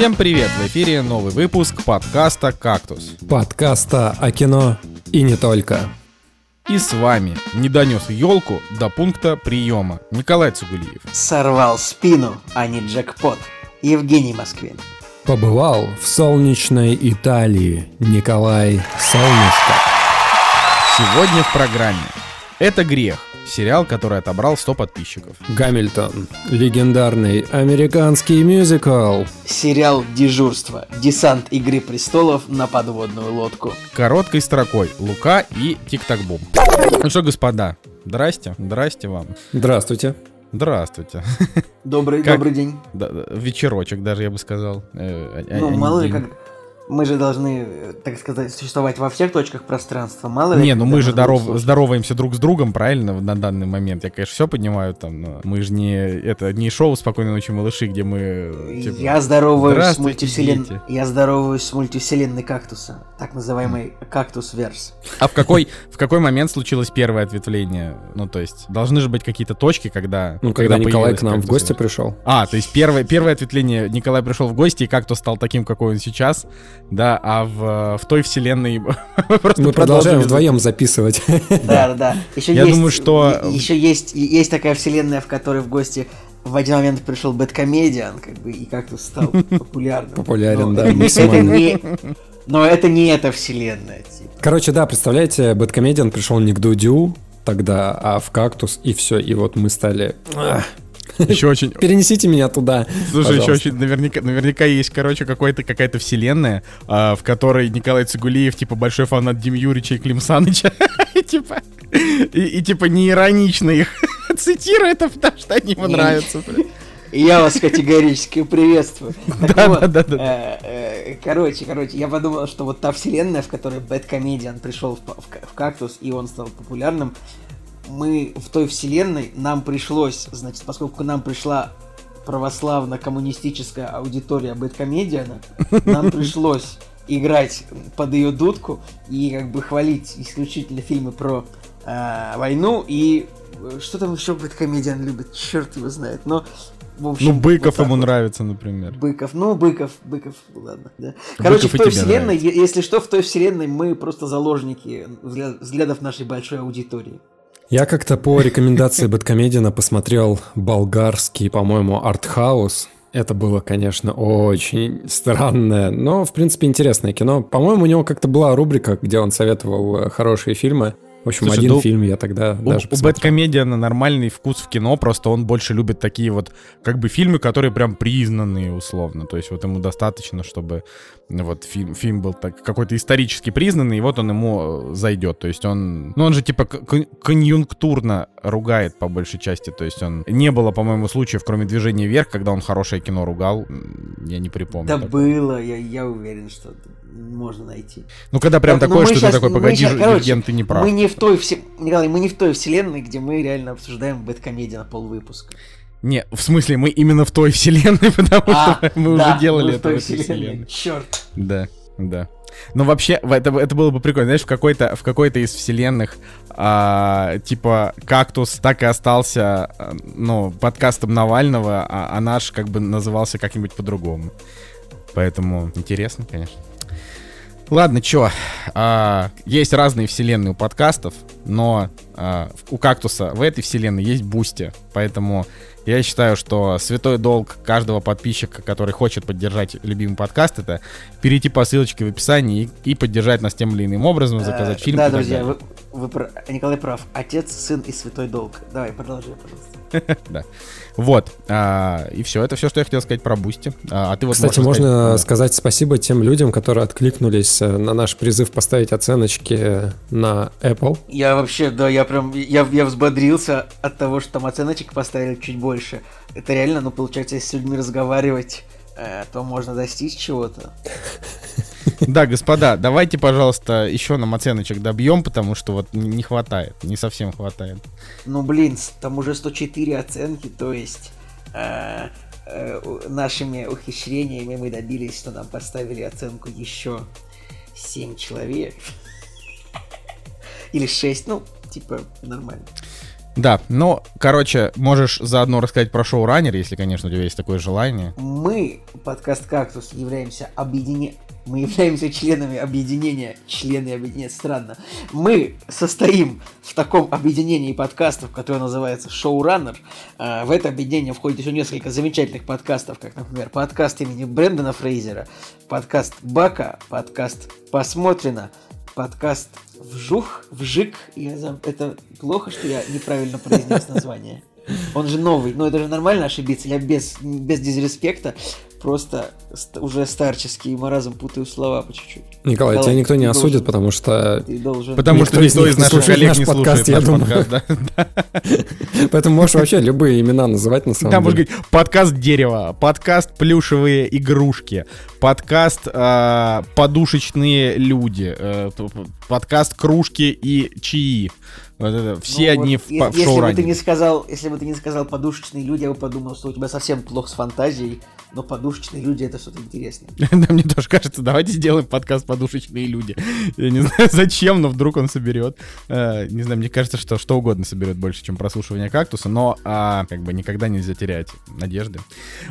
Всем привет! В эфире новый выпуск подкаста «Кактус». Подкаста о кино и не только. И с вами не донес елку до пункта приема Николай Цугулиев. Сорвал спину, а не джекпот. Евгений Москвин. Побывал в солнечной Италии Николай Солнышко. Сегодня в программе «Это грех» сериал, который отобрал 100 подписчиков. Гамильтон. Легендарный американский мюзикл. Сериал «Дежурство. Десант Игры престолов на подводную лодку». Короткой строкой Лука и Тик-Так-Бум. Ну что, господа, здрасте, здрасте вам. Здравствуйте. Здравствуйте. Добрый, Как- добрый день. Да, вечерочек даже, я бы сказал. Э, а- Ну, а мало ли день. как... Мы же должны, так сказать, существовать во всех точках пространства. Мало ли... Не, ну когда мы же здоров- здороваемся друг с другом, правильно, на данный момент. Я, конечно, все понимаю там, но мы же не, это, не шоу «Спокойной ночи, малыши», где мы, типа, Я здороваюсь с «Здравствуйте, мультивселен... дети». Я здороваюсь с мультивселенной кактуса. Так называемый кактус-верс. А в какой, в какой момент случилось первое ответвление? Ну, то есть, должны же быть какие-то точки, когда... Ну, когда Николай появилась к нам в «Кактус гости Верс». пришел. А, то есть первое, первое ответвление Николай пришел в гости и как-то стал таким, какой он сейчас, да, а в, в той вселенной просто Мы продолжаем вдвоем записывать. Да, да, да. Еще Я есть, думаю, что- Еще есть, есть такая вселенная, в которой в гости в один момент пришел Бэткомедиан, как бы, и как-то стал популярным. Популярен, Но да, максимально. не- Но это не эта вселенная, типа. Короче, да, представляете, Бэткомедиан пришел не к Дудю тогда, а в кактус, и все. И вот мы стали... Ах, Еще очень, Перенесите меня туда. Слушай, еще пожалуйста. очень наверняка, наверняка есть, короче, какой-то, какая-то вселенная, а, в которой Николай Цигулиев, типа, большой фанат Дим Юрича и Клим Саныча, и, типа, и, и, типа, не иронично их цитирует, а потому что они ему Не. нравятся. я вас категорически приветствую. Да, вот, да, да, да. э, э, Короче, короче, я подумал, что вот та вселенная, в которой Бэткомедиан пришел в, в в кактус, и он стал популярным, мы в той вселенной, нам пришлось, значит, поскольку нам пришла православно-коммунистическая аудитория Бэткомедиана, нам пришлось играть под ее дудку и как бы хвалить исключительно фильмы про э, войну и э, что там еще Бэткомедиан любит, черт его знает, но в общем, Ну, Быков вот ему вот. нравится, например. Быков, ну, Быков, Быков, ладно, да. Короче, Быков в той вселенной, нравится. если что, в той вселенной мы просто заложники взгля- взглядов нашей большой аудитории. Я как-то по рекомендации Бэткомедиана посмотрел болгарский, по-моему, артхаус. Это было, конечно, очень странное, но, в принципе, интересное кино. По-моему, у него как-то была рубрика, где он советовал э, хорошие фильмы. В общем, Слушай, один да у- фильм я тогда У, даже у посмотрел. Бэткомедиана нормальный вкус в кино, просто он больше любит такие вот, как бы, фильмы, которые прям признанные, условно. То есть вот ему достаточно, чтобы ну, вот фильм, фильм был так, какой-то исторически признанный, и вот он ему э, зайдет. То есть он, ну он же типа конъюнктурно ругает по большей части. То есть он, не было, по-моему, случаев, кроме движения вверх, когда он хорошее кино ругал. Я не припомню. Да такого. было, я, я уверен, что можно найти. Ну когда прям Так, ну такое, что щас- ты такой, погоди, щас- короче, Евген, ты не прав. Мы не в той все... Николай, мы не в той вселенной, где мы реально обсуждаем Бэткомедиана полвыпуска. Не, в смысле, мы именно в той вселенной, потому что мы А, да, уже делали мы это той в этой вселенной. вселенной. Черт. Да, да. Но вообще, это, это было бы прикольно. Знаешь, в какой-то, в какой-то из вселенных, а, типа, кактус так и остался, а, ну, подкастом Навального, а, а наш как бы назывался как-нибудь по-другому. Поэтому интересно, конечно. Ладно, чё, а, есть разные вселенные у подкастов, но а, у кактуса в этой вселенной есть Boosty, поэтому я считаю, что святой долг каждого подписчика, который хочет поддержать любимый подкаст, это перейти по ссылочке в описании и, и поддержать нас тем или иным образом, заказать Э, фильм. Да, друзья, вы, вы Николай прав. Отец, сын и святой долг. Давай, продолжай, пожалуйста. Вот, а, и все, это все, что я хотел сказать про Boosty. А, а ты вот Кстати, можешь можно рассказать- сказать спасибо тем людям, которые откликнулись э, на наш призыв поставить оценочки на Apple. Я вообще, да, я прям, я, я взбодрился от того, что там оценочек поставили чуть больше. Это реально, ну, получается, если с людьми разговаривать, э, то можно достичь чего-то. Да, господа, давайте, пожалуйста, еще нам оценочек добьем, потому что вот не хватает, не совсем хватает. Ну, блин, там уже 104 оценки, то есть э, э, нашими ухищрениями мы добились, что нам поставили оценку еще 7 человек. Или 6, ну, типа, нормально. Да, ну, короче, можешь заодно рассказать про шоураннер, если, конечно, у тебя есть такое желание. Мы, подкаст «Кактус», являемся объединением мы являемся членами объединения, члены объединения, странно. Мы состоим в таком объединении подкастов, которое называется Showrunner. А, в это объединение входит еще несколько замечательных подкастов, как, например, подкаст имени Брэндона Фрейзера, подкаст Бака, подкаст Посмотрено, подкаст Вжух, Вжик. Я знаю, это плохо, что я неправильно произнес название. Он же новый, но это же нормально ошибиться. Я без, без дизреспекта просто уже старческий маразм путаю слова по чуть-чуть. Николай, Николай тебя никто не осудит, должен, потому что... Ты должен... Потому что никто из наших коллег не слушает я думаю. подкаст, да? Поэтому можешь вообще любые имена называть на самом деле. Да, можешь говорить, подкаст дерево, подкаст плюшевые игрушки, подкаст а, подушечные люди, э, подкаст кружки и чаи. Вот это, все ну, они вот, в, если, в если бы ты не сказал, Если бы ты не сказал подушечные люди, я бы подумал, что у тебя совсем плохо с фантазией, но подушечные люди это что-то интересное. Да, мне тоже кажется, давайте сделаем подкаст «Подушечные люди». Я не знаю, зачем, но вдруг он соберет. Э, не знаю, мне кажется, что что угодно соберет больше, чем прослушивание кактуса, но а, как бы никогда нельзя терять надежды.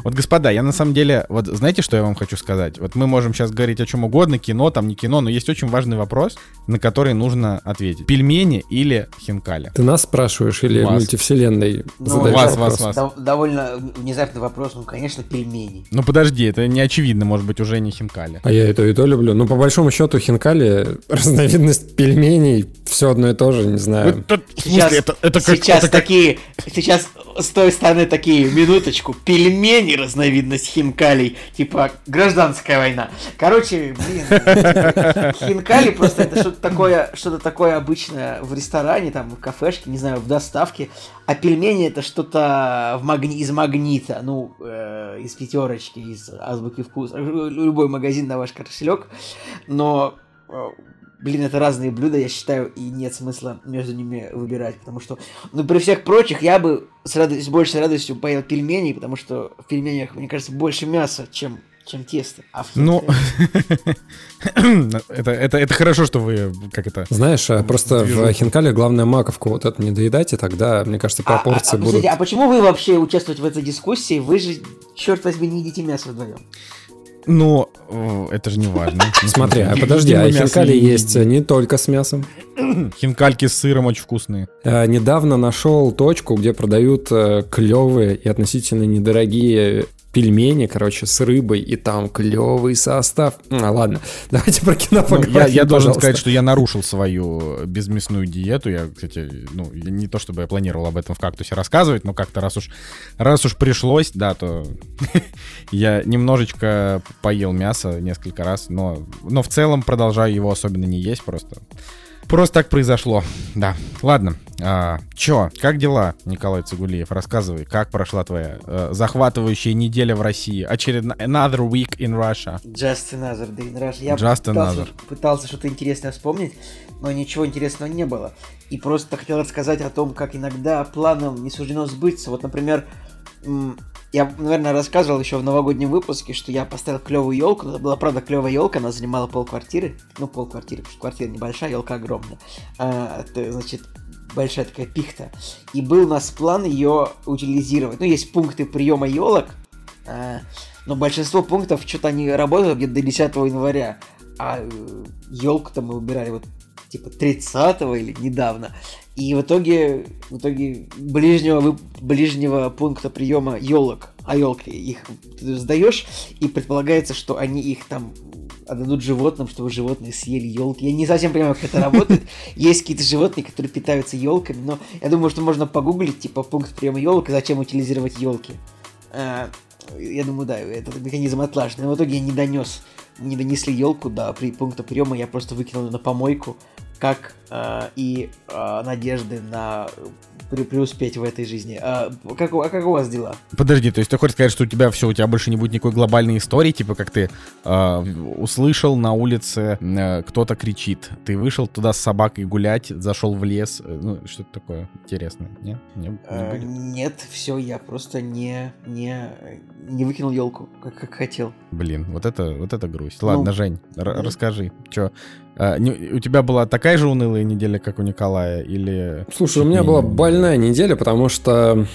Вот, господа, я на самом деле, вот знаете, что я вам хочу сказать? Вот мы можем сейчас говорить о чем угодно, кино, там не кино, но есть очень важный вопрос, на который нужно ответить. Пельмени или хинкали? Ты нас спрашиваешь или вас. мультивселенной ну, вас, вас, вас. Довольно внезапный вопрос, ну, конечно, пельмени пельменей. Ну подожди, это не очевидно, может быть, уже не хинкали. А я это и то люблю. Ну, по большому счету, хинкали, разновидность пельменей, все одно и то же, не знаю. Это, сейчас, это, это как, сейчас это такие, сейчас с той стороны такие, минуточку, пельмени разновидность хинкалей, типа гражданская война. Короче, блин, хинкали просто это что-то такое, что-то такое обычное в ресторане, там, в кафешке, не знаю, в доставке, а пельмени это что-то в магни... из магнита, ну, э, из пятерочки, из азбуки вкуса, любой магазин на ваш кошелек, но э, блин, это разные блюда, я считаю, и нет смысла между ними выбирать, потому что, ну, при всех прочих, я бы с радостью, больше с радостью поел пельмени, потому что в пельменях, мне кажется, больше мяса, чем чем тесто. А ну, это, это, это хорошо, что вы как это... Знаешь, а просто в хинкале главное маковку вот это не доедайте, тогда, мне кажется, а, пропорции а, а, будут... а почему вы вообще участвуете в этой дискуссии? Вы же, черт возьми, не едите мясо вдвоем. Ну, это же не важно. Смотри, а подожди, а хинкали есть не только с мясом. Хинкальки с сыром очень вкусные. А, недавно нашел точку, где продают э, клевые и относительно недорогие пельмени, короче, с рыбой, и там клевый состав. А, ладно, давайте про кино поговорим, ну, я, я должен сказать, что я нарушил свою безмясную диету. Я, кстати, ну, не то чтобы я планировал об этом в кактусе рассказывать, но как-то раз уж, раз уж пришлось, да, то я немножечко поел мясо несколько раз, но, но в целом продолжаю его особенно не есть просто. Просто так произошло. Да. Ладно. А, чё, как дела, Николай Цигулиев? Рассказывай, как прошла твоя э, захватывающая неделя в России? Очередная another week in Russia. Just another day in Russia. Я Just пытался, another. пытался что-то интересное вспомнить, но ничего интересного не было. И просто хотел рассказать о том, как иногда планам не суждено сбыться. Вот, например, я, наверное, рассказывал еще в новогоднем выпуске, что я поставил клевую елку. Это была, правда, клевая елка, она занимала пол квартиры. Ну, пол квартиры, потому что квартира небольшая, елка огромная. А, это, значит, большая такая пихта. И был у нас план ее утилизировать. Ну, есть пункты приема елок, а, но большинство пунктов что-то они работают где-то до 10 января. А елку-то мы выбирали вот типа 30 или недавно. И в итоге, в итоге ближнего, ближнего пункта приема елок, а елки их сдаешь, и предполагается, что они их там отдадут животным, чтобы животные съели елки. Я не совсем понимаю, как это работает. Есть какие-то животные, которые питаются елками, но я думаю, что можно погуглить, типа, пункт приема елок и зачем утилизировать елки. А, я думаю, да, этот механизм отлажен. Но в итоге я не донес, не донесли елку до при пункта приема, я просто выкинул ее на помойку, как э, и э, надежды на пре преуспеть в этой жизни. А как, а как у вас дела? Подожди, то есть ты хочешь сказать, что у тебя все, у тебя больше не будет никакой глобальной истории, типа как ты э, услышал на улице э, кто-то кричит, ты вышел туда с собакой гулять, зашел в лес, э, ну что-то такое интересное, нет? Не, не э, нет, все, я просто не не не выкинул елку, как, как хотел. Блин, вот это вот это грусть. Ладно, ну, Жень, ну, расскажи, что А, у тебя была такая же унылая неделя, как у Николая, или... Слушай, у меня была больная неделя, потому что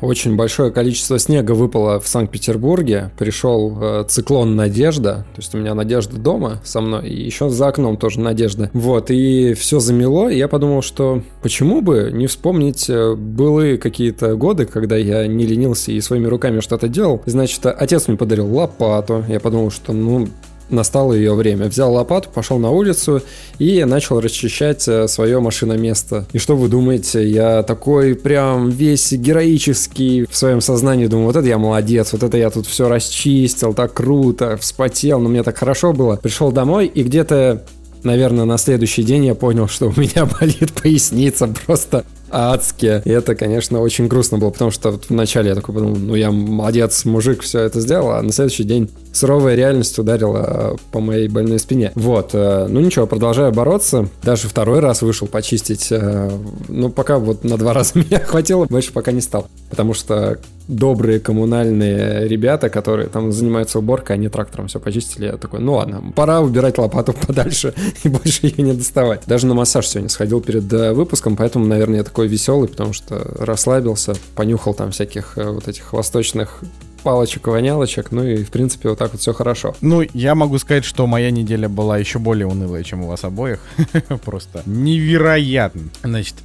очень большое количество снега выпало в Санкт-Петербурге. Пришел э, циклон Надежда. То есть у меня Надежда дома со мной. И еще за окном тоже Надежда. Вот. И все замело. И я подумал, что почему бы не вспомнить э, былые какие-то годы, когда я не ленился и своими руками что-то делал. Значит, отец мне подарил лопату. Я подумал, что ну настало ее время. Взял лопату, пошел на улицу и начал расчищать э, свое машиноместо. И что вы думаете, я такой прям весь героический в своем сознании думаю, вот это я молодец, вот это я тут все расчистил, так круто, вспотел, но мне так хорошо было. Пришел домой и где-то наверное, на следующий день я понял, что у меня болит поясница просто адски. И это, конечно, очень грустно было, потому что вначале я такой подумал, ну я молодец, мужик, все это сделал, а на следующий день суровая реальность ударила по моей больной спине. Вот, э, ну ничего, продолжаю бороться. Даже второй раз вышел почистить. Э, ну, пока вот на два раза меня хватило, больше пока не стал. Потому что добрые коммунальные ребята, которые там занимаются уборкой, они трактором все почистили. Я такой, ну ладно, пора убирать лопату подальше и больше ее не доставать. Даже на массаж сегодня сходил перед э, выпуском, поэтому, наверное, я такой веселый, потому что расслабился, понюхал там всяких вот этих восточных палочек-вонялочек, ну и, в принципе, вот так вот все хорошо. Ну, я могу сказать, что моя неделя была еще более унылая, чем у вас обоих. Просто невероятно. Значит,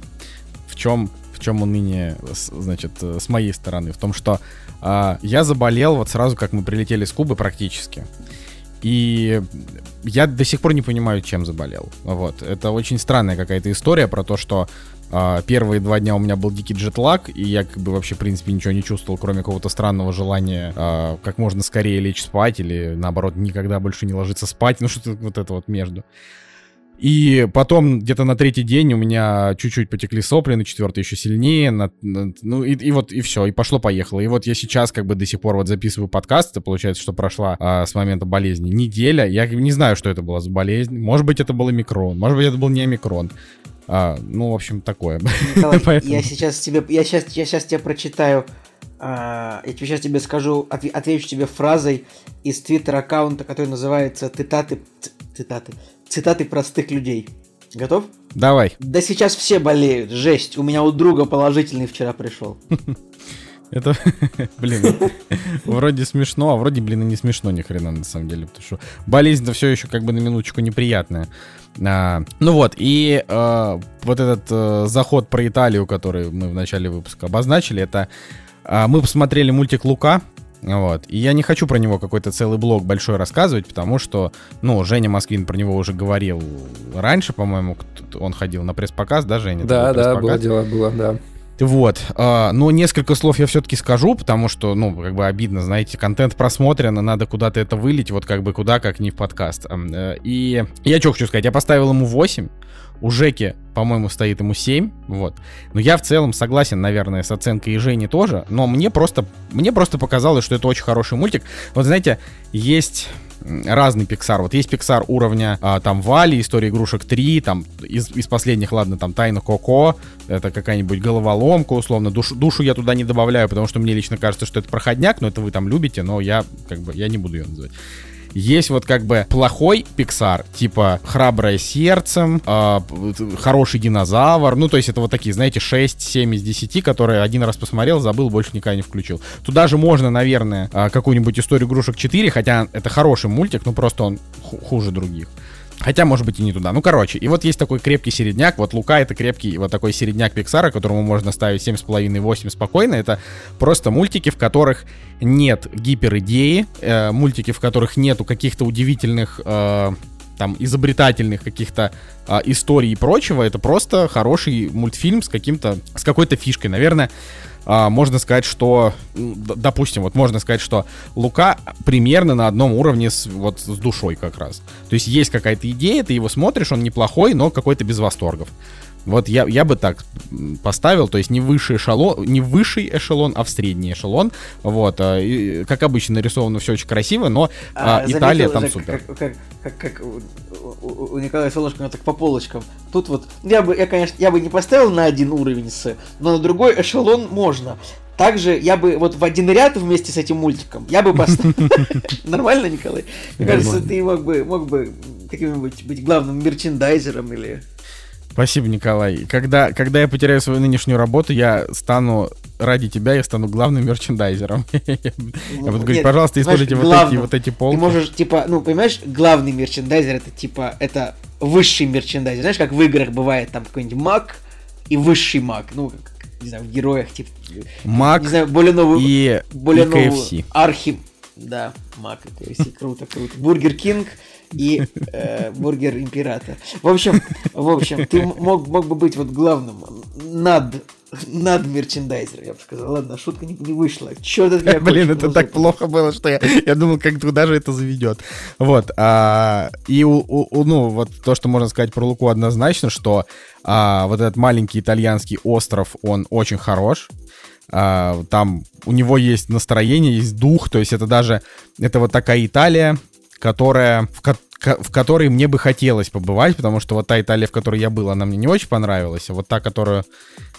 в чем в чем уныние, значит, с моей стороны? В том, что э, я заболел вот сразу, как мы прилетели с Кубы практически. И я до сих пор не понимаю, чем заболел. Вот. Это очень странная какая-то история про то, что а, первые два дня у меня был дикий джетлаг, и я как бы вообще, в принципе, ничего не чувствовал, кроме какого-то странного желания а, как можно скорее лечь спать, или наоборот, никогда больше не ложиться спать, ну что-то вот это вот между. И потом где-то на третий день у меня чуть-чуть потекли сопли, на четвертый еще сильнее, на, на, ну и, и вот и все, и пошло-поехало. И вот я сейчас как бы до сих пор вот записываю подкаст, это получается, что прошла а, с момента болезни неделя. Я не знаю, что это была за болезнь. Может быть, это был микрон, может быть, это был не микрон. А, ну, в общем, такое. Николай, Поэтому... Я сейчас тебе, я сейчас, я сейчас тебе прочитаю, а, я сейчас тебе скажу, от, отвечу тебе фразой из твиттер аккаунта, который называется цитаты, цитаты, цитаты простых людей. Готов? Давай. Да сейчас все болеют, жесть. У меня у друга положительный вчера пришел. Это, блин, вроде смешно, а вроде, блин, и не смешно ни хрена на самом деле, потому что болезнь-то все еще как бы на минуточку неприятная. А, ну вот, и а, вот этот а, заход про Италию, который мы в начале выпуска обозначили, это а, мы посмотрели мультик Лука, вот. И я не хочу про него какой-то целый блок большой рассказывать, потому что, ну, Женя Москвин про него уже говорил раньше, по-моему, он ходил на пресс-показ, да, Женя? Да, да, было дело, было, да. Вот. А, но несколько слов я все-таки скажу, потому что, ну, как бы обидно, знаете, контент просмотрен, и надо куда-то это вылить, вот как бы куда, как не в подкаст. Э, и я что хочу сказать, я поставил ему 8, у Жеки, по-моему, стоит ему 7, вот. Но я в целом согласен, наверное, с оценкой и Жени тоже, но мне просто, мне просто показалось, что это очень хороший мультик. Вот знаете, есть разный Pixar. Вот есть Pixar уровня а, там Вали, История игрушек 3, там из, из последних, ладно, там Тайна Коко, это какая-нибудь головоломка, условно. Душу, душу я туда не добавляю, потому что мне лично кажется, что это проходняк, но это вы там любите, но я как бы я не буду ее называть. Есть вот как бы плохой Pixar, типа «Храброе сердцем», э, «Хороший динозавр». Ну, то есть это вот такие, знаете, 6-7 из 10, которые один раз посмотрел, забыл, больше никогда не включил. Туда же можно, наверное, э, какую-нибудь «Историю игрушек 4», хотя это хороший мультик, но просто он хуже других. Хотя, может быть, и не туда. Ну, короче, и вот есть такой крепкий середняк. Вот Лука — это крепкий вот такой середняк Пиксара, которому можно ставить 7,5-8 спокойно. Это просто мультики, в которых нет гиперидеи, э, мультики, в которых нету каких-то удивительных... Э, там изобретательных каких-то а, историй и прочего, это просто хороший мультфильм с каким-то, с какой-то фишкой. Наверное, а, можно сказать, что, допустим, вот можно сказать, что Лука примерно на одном уровне с, вот, с душой как раз. То есть есть какая-то идея, ты его смотришь, он неплохой, но какой-то без восторгов. Вот я, я бы так поставил, то есть не высший эшелон, не высший эшелон, а в средний эшелон. Вот, а, и, как обычно нарисовано все очень красиво, но а, Италия там же, супер. Как, как, как, как у, у Николая Солнышко так по полочкам. Тут вот, я бы, я, конечно, я бы не поставил на один уровень с, но на другой эшелон можно. Также я бы вот в один ряд вместе с этим мультиком я бы поставил. Нормально, Николай? Мне кажется, ты мог бы, мог бы каким-нибудь быть главным мерчендайзером или... Спасибо, Николай. Когда, когда я потеряю свою нынешнюю работу, я стану ради тебя, я стану главным мерчендайзером. Я буду говорить, пожалуйста, используйте вот эти, вот эти полки. Ты можешь, типа, ну, понимаешь, главный мерчендайзер это типа, это высший мерчендайзер. Знаешь, как в играх бывает там какой-нибудь маг и высший маг. Ну, как, не знаю, в героях, типа. Маг не знаю, более новую, и, более KFC. Архим. Да, маг и KFC, круто, круто. Бургер Кинг и э, бургер император. В общем, в общем, ты мог, мог бы быть вот главным над над мерчендайзером, я бы сказал. Ладно, шутка не, не вышла. Черт от меня Блин, это так плохо было, что я, я думал, как куда же это заведет. Вот. а, и у- у- ну, вот то, что можно сказать про Луку однозначно, что а, вот этот маленький итальянский остров, он очень хорош. А, там у него есть настроение, есть дух, то есть это даже, это вот такая Италия, которая, в, ко- в которой мне бы хотелось побывать, потому что вот та Италия, в которой я был, она мне не очень понравилась, а вот та, которую,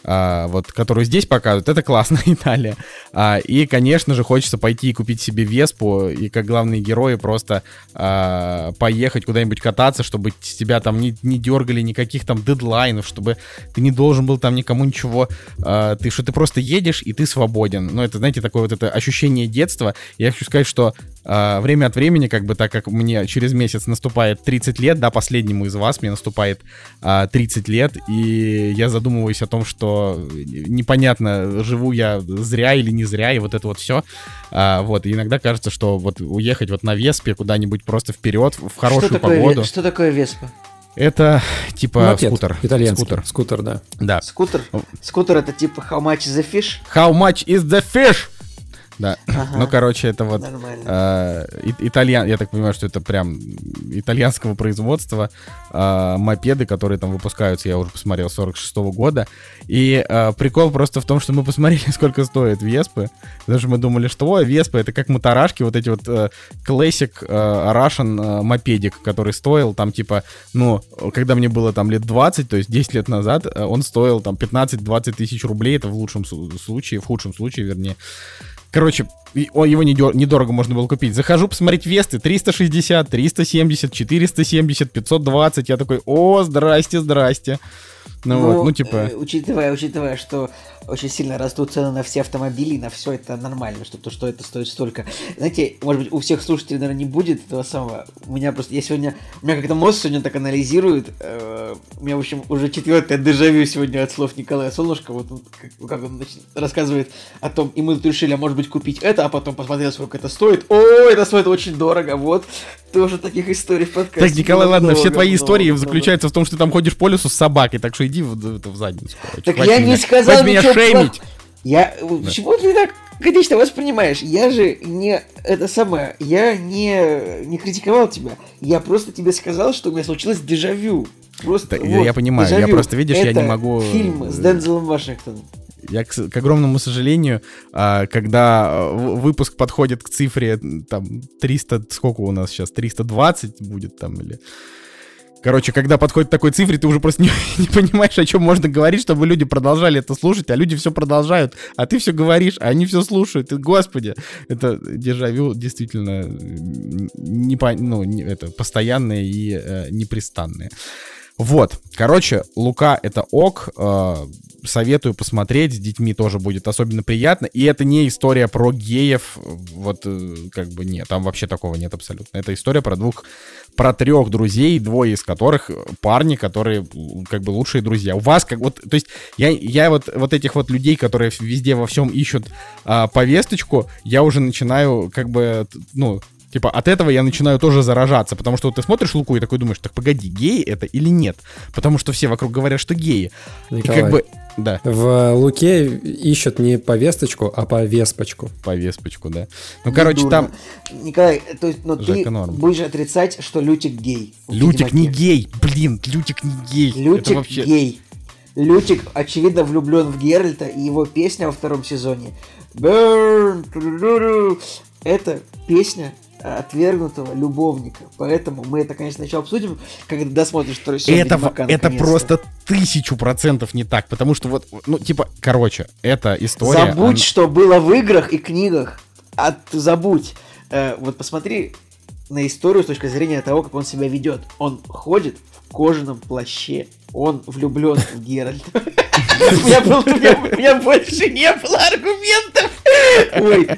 а, вот, которую здесь показывают, это классная Италия. А, и, конечно же, хочется пойти и купить себе Веспу, и как главные герои просто а, поехать куда-нибудь кататься, чтобы тебя там не, не дергали никаких там дедлайнов, чтобы ты не должен был там никому ничего, а, ты что ты просто едешь и ты свободен. Ну, это, знаете, такое вот это ощущение детства. Я хочу сказать, что а, время от времени, как бы так как мне через месяц наступает 30 лет, да, последнему из вас мне наступает а, 30 лет, и я задумываюсь о том, что непонятно, живу я зря или не зря, и вот это вот все. вот, и иногда кажется, что вот уехать вот на Веспе куда-нибудь просто вперед, в хорошую что такое, погоду, ве- Что такое Веспа? это типа Мопед скутер. Итальянский. Скутер, Скутер, да. да. Скутер? Скутер это типа how much is the fish? How much is the fish? Да. Ага. Ну, короче, это вот э, итальян, я так понимаю, что это прям итальянского производства э, мопеды, которые там выпускаются, я уже посмотрел, 46 года. И э, прикол просто в том, что мы посмотрели, сколько стоит Веспы, потому что мы думали, что, ой, Веспа, это как моторашки, вот эти вот э, классик э, Russian э, мопедик, который стоил там типа, ну, когда мне было там лет 20, то есть 10 лет назад, э, он стоил там 15-20 тысяч рублей, это в лучшем случае, в худшем случае, вернее. Короче, его недор- недорого можно было купить. Захожу посмотреть Весты 360, 370, 470, 520. Я такой, о, здрасте, здрасте. Ну, вот, ну типа... э, учитывая, учитывая, что очень сильно растут цены на все автомобили, на все это нормально, что то, что это стоит столько. Знаете, может быть, у всех слушателей, наверное, не будет этого самого. У меня просто, я сегодня, у меня как-то мозг сегодня так анализирует. э, у меня, в общем, уже четвертое дежавю сегодня от слов Николая Солнышко. Вот он, как, как он значит, рассказывает о том, и мы тут решили, а может быть, купить это, а потом посмотрел, сколько это стоит. О, это стоит очень дорого, вот. Тоже таких историй в подкасте. Так, Николай, ладно, все много, твои много, истории много. заключаются в том, что ты там ходишь по лесу с собакой, так что иди в, в- в задницу. короче. Так Хватит я не меня- сказал хватит меня шеймить. плох- Я... Почему ты так критично воспринимаешь? Я же не... Это самое... Я не... Не критиковал тебя. Я просто тебе сказал, что у меня случилось дежавю. Просто Да, я- вот, я понимаю, я дежавю. просто, видишь, я не Это могу, фильм с э, Дензелом Вашингтоном. Я, к, к огромному сожалению, а, когда в- выпуск подходит к цифре там 300, сколько у нас сейчас, 320 будет там или... Короче, когда подходит к такой цифре, ты уже просто не, не понимаешь, о чем можно говорить, чтобы люди продолжали это слушать, а люди все продолжают, а ты все говоришь, а они все слушают. И, господи, это дежавю действительно не, ну, не- это постоянное и э, непрестанное. Вот, короче, Лука это ок, э, советую посмотреть, с детьми тоже будет особенно приятно, и это не история про геев, вот э, как бы нет, там вообще такого нет абсолютно. Это история про двух, про трех друзей, двое из которых парни, которые как бы лучшие друзья. У вас как вот, то есть я, я вот, вот этих вот людей, которые везде во всем ищут а, повесточку, я уже начинаю как бы, ну, Типа, от этого я начинаю тоже заражаться, потому что вот ты смотришь Луку и такой думаешь, так погоди, геи это или нет? Потому что все вокруг говорят, что геи. И Николай, как бы, да, в Луке ищут не повесточку, а повеспочку. по веспочку, да. Ну, короче, Недурно. там Николай, то есть, но ты Жека Норм. будешь отрицать, что Лютик гей. Лютик не гей, блин, Лютик не гей. это Лютик вообще... гей. Лютик, очевидно, влюблен в Геральта, и его песня во втором сезоне Burn, это песня отвергнутого любовника. Поэтому мы это, конечно, еще обсудим, когда досмотришь второй сезон Это, «Ведьмака» это просто тысячу процентов не так, потому что вот, ну, типа, короче, эта история... Забудь, она- что было в играх и книгах. А ты забудь. Э, вот посмотри на историю с точки зрения того, как он себя ведет. Он ходит в кожаном плаще. Он влюблен в Геральта. У меня, был, у, меня, у меня больше не было аргументов. Ой.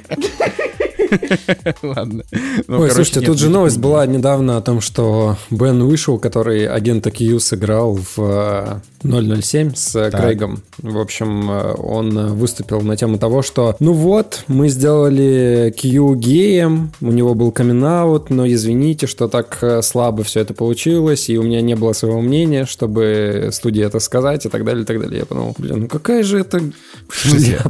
Ладно. Ну, Ой, короче, слушайте, нет, тут же новость была недавно о том, что Бен вышел, который агента Q сыграл в 007 э, с так. Крейгом. В общем, э, он выступил на тему того, что ну вот, мы сделали Q геем, у него был камин но извините, что так э, слабо все это получилось, и у меня не было своего мнения, чтобы студии это сказать, и так далее, и так далее. Я подумал, блин, ну какая же это...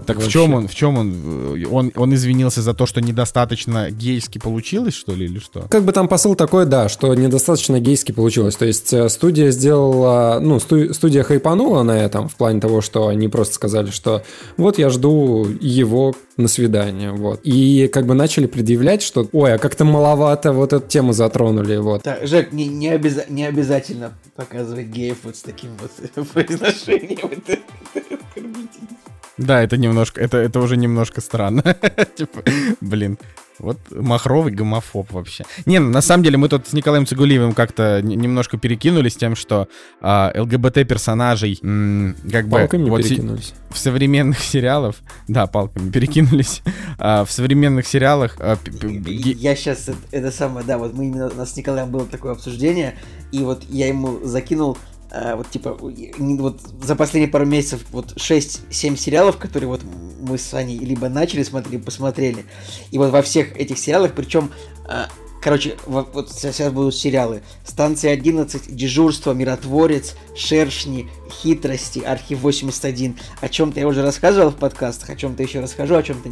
Так в чем он, в чем он? Он, он извинился за то, что недостаточно гейски получилось, что ли, или что? Как бы там посыл такой, да, что недостаточно гейски получилось. То есть э, студия сделала, ну, студия хайпанула на этом, в плане того, что они просто сказали, что вот я жду его на свидание, вот. И как бы начали предъявлять, что, ой, а как-то маловато вот эту тему затронули, вот. Так, Жек, не, не, обяза- не обязательно показывать геев вот с таким вот произношением. Да, это немножко, это, это уже немножко странно. типа, блин. Вот махровый гомофоб вообще. Не, ну, на самом деле мы тут с Николаем Цигулиевым как-то немножко перекинулись тем, что а, ЛГБТ-персонажей как бы... Палками вот перекинулись. В современных сериалах... Да, палками перекинулись. А, в современных сериалах... А, я сейчас... Это, это самое, да, вот мы именно... У нас с Николаем было такое обсуждение, и вот я ему закинул вот типа вот за последние пару месяцев вот 6-7 сериалов, которые вот мы с Аней либо начали смотреть, либо посмотрели. И вот во всех этих сериалах, причем, а, короче, вот сейчас будут сериалы. Станция 11, Дежурство, Миротворец, Шершни, Хитрости, Архив 81. О чем-то я уже рассказывал в подкастах, о чем-то еще расскажу, о чем-то...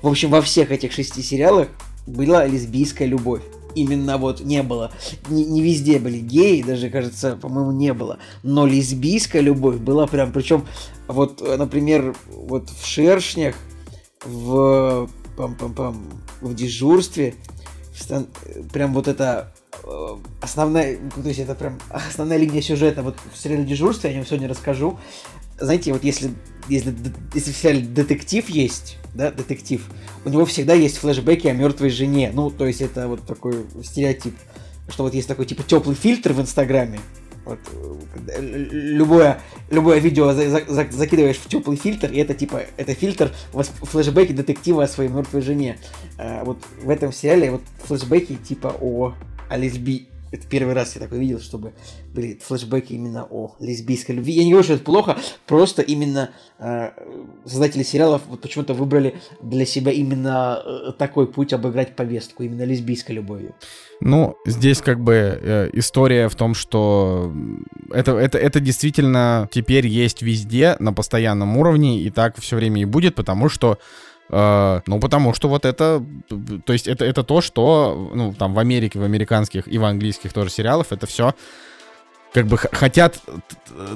В общем, во всех этих шести сериалах была лесбийская любовь именно вот не было. Не, не везде были геи, даже, кажется, по-моему, не было. Но лесбийская любовь была прям, причем вот, например, вот в «Шершнях», в, пам-пам-пам, в «Дежурстве», в стан... прям вот это э, основная, ну, то есть это прям основная линия сюжета вот в сериале «Дежурстве», я о нем сегодня расскажу. Знаете, вот если, если, если сериале детектив есть, да, детектив, у него всегда есть флешбеки о мертвой жене. Ну, то есть это вот такой стереотип. Что вот есть такой типа теплый фильтр в Инстаграме. Вот, э, любое, любое видео за, за, закидываешь в теплый фильтр, и это типа, это фильтр флешбеки детектива о своей мертвой жене. А, вот в этом сериале вот флешбеки типа о, о лесби, это первый раз я такой видел, чтобы были флешбеки именно о лесбийской любви. Я не говорю, что это плохо, просто именно э, создатели сериалов вот почему-то выбрали для себя именно э, такой путь обыграть повестку, именно лесбийской любовью. Ну, здесь как бы э, история в том, что это, это, это действительно теперь есть везде на постоянном уровне, и так все время и будет, потому что Uh, ну, потому что вот это, то есть это, это то, что, ну, там в Америке, в американских и в английских тоже сериалах, это все как бы хотят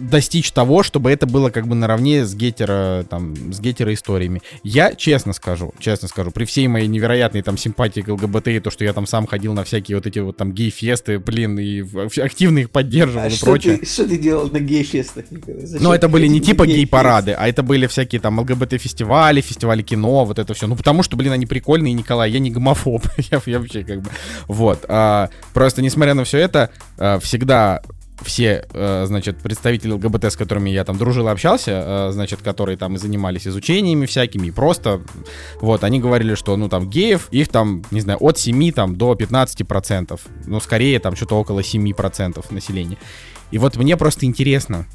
достичь того, чтобы это было как бы наравне с гетера, там, с гетера историями. Я честно скажу, честно скажу, при всей моей невероятной там симпатии к ЛГБТ и то, что я там сам ходил на всякие вот эти вот там гей-фесты, блин, и активно их поддерживал а и что прочее. Ты, что ты делал на гей-фестах? Ну, это были не типа гей-парады, а это были всякие там ЛГБТ-фестивали, фестивали кино, вот это все. Ну, потому что, блин, они прикольные, Николай, я не гомофоб. я, я вообще как бы... Вот. А, просто, несмотря на все это, а, всегда все, э, значит, представители ЛГБТ, с которыми я там дружил и общался, э, значит, которые там и занимались изучениями всякими, и просто, вот, они говорили, что, ну, там, геев, их там, не знаю, от 7 там до 15 процентов, ну, скорее, там, что-то около 7 процентов населения. И вот мне просто интересно,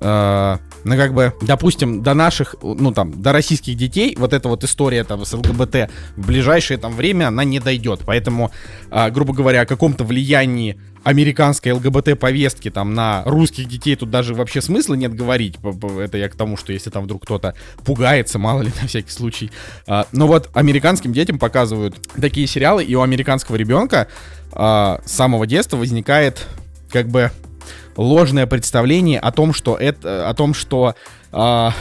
э, ну, как бы, допустим, до наших, ну, там, до российских детей вот эта вот история там с ЛГБТ в ближайшее там время, она не дойдет. Поэтому, э, грубо говоря, о каком-то влиянии американской ЛГБТ-повестки там на русских детей тут даже вообще смысла нет говорить. Это я к тому, что если там вдруг кто-то пугается, мало ли на всякий случай. А, но вот американским детям показывают такие сериалы, и у американского ребенка а, с самого детства возникает как бы ложное представление о том, что это, о том, что а,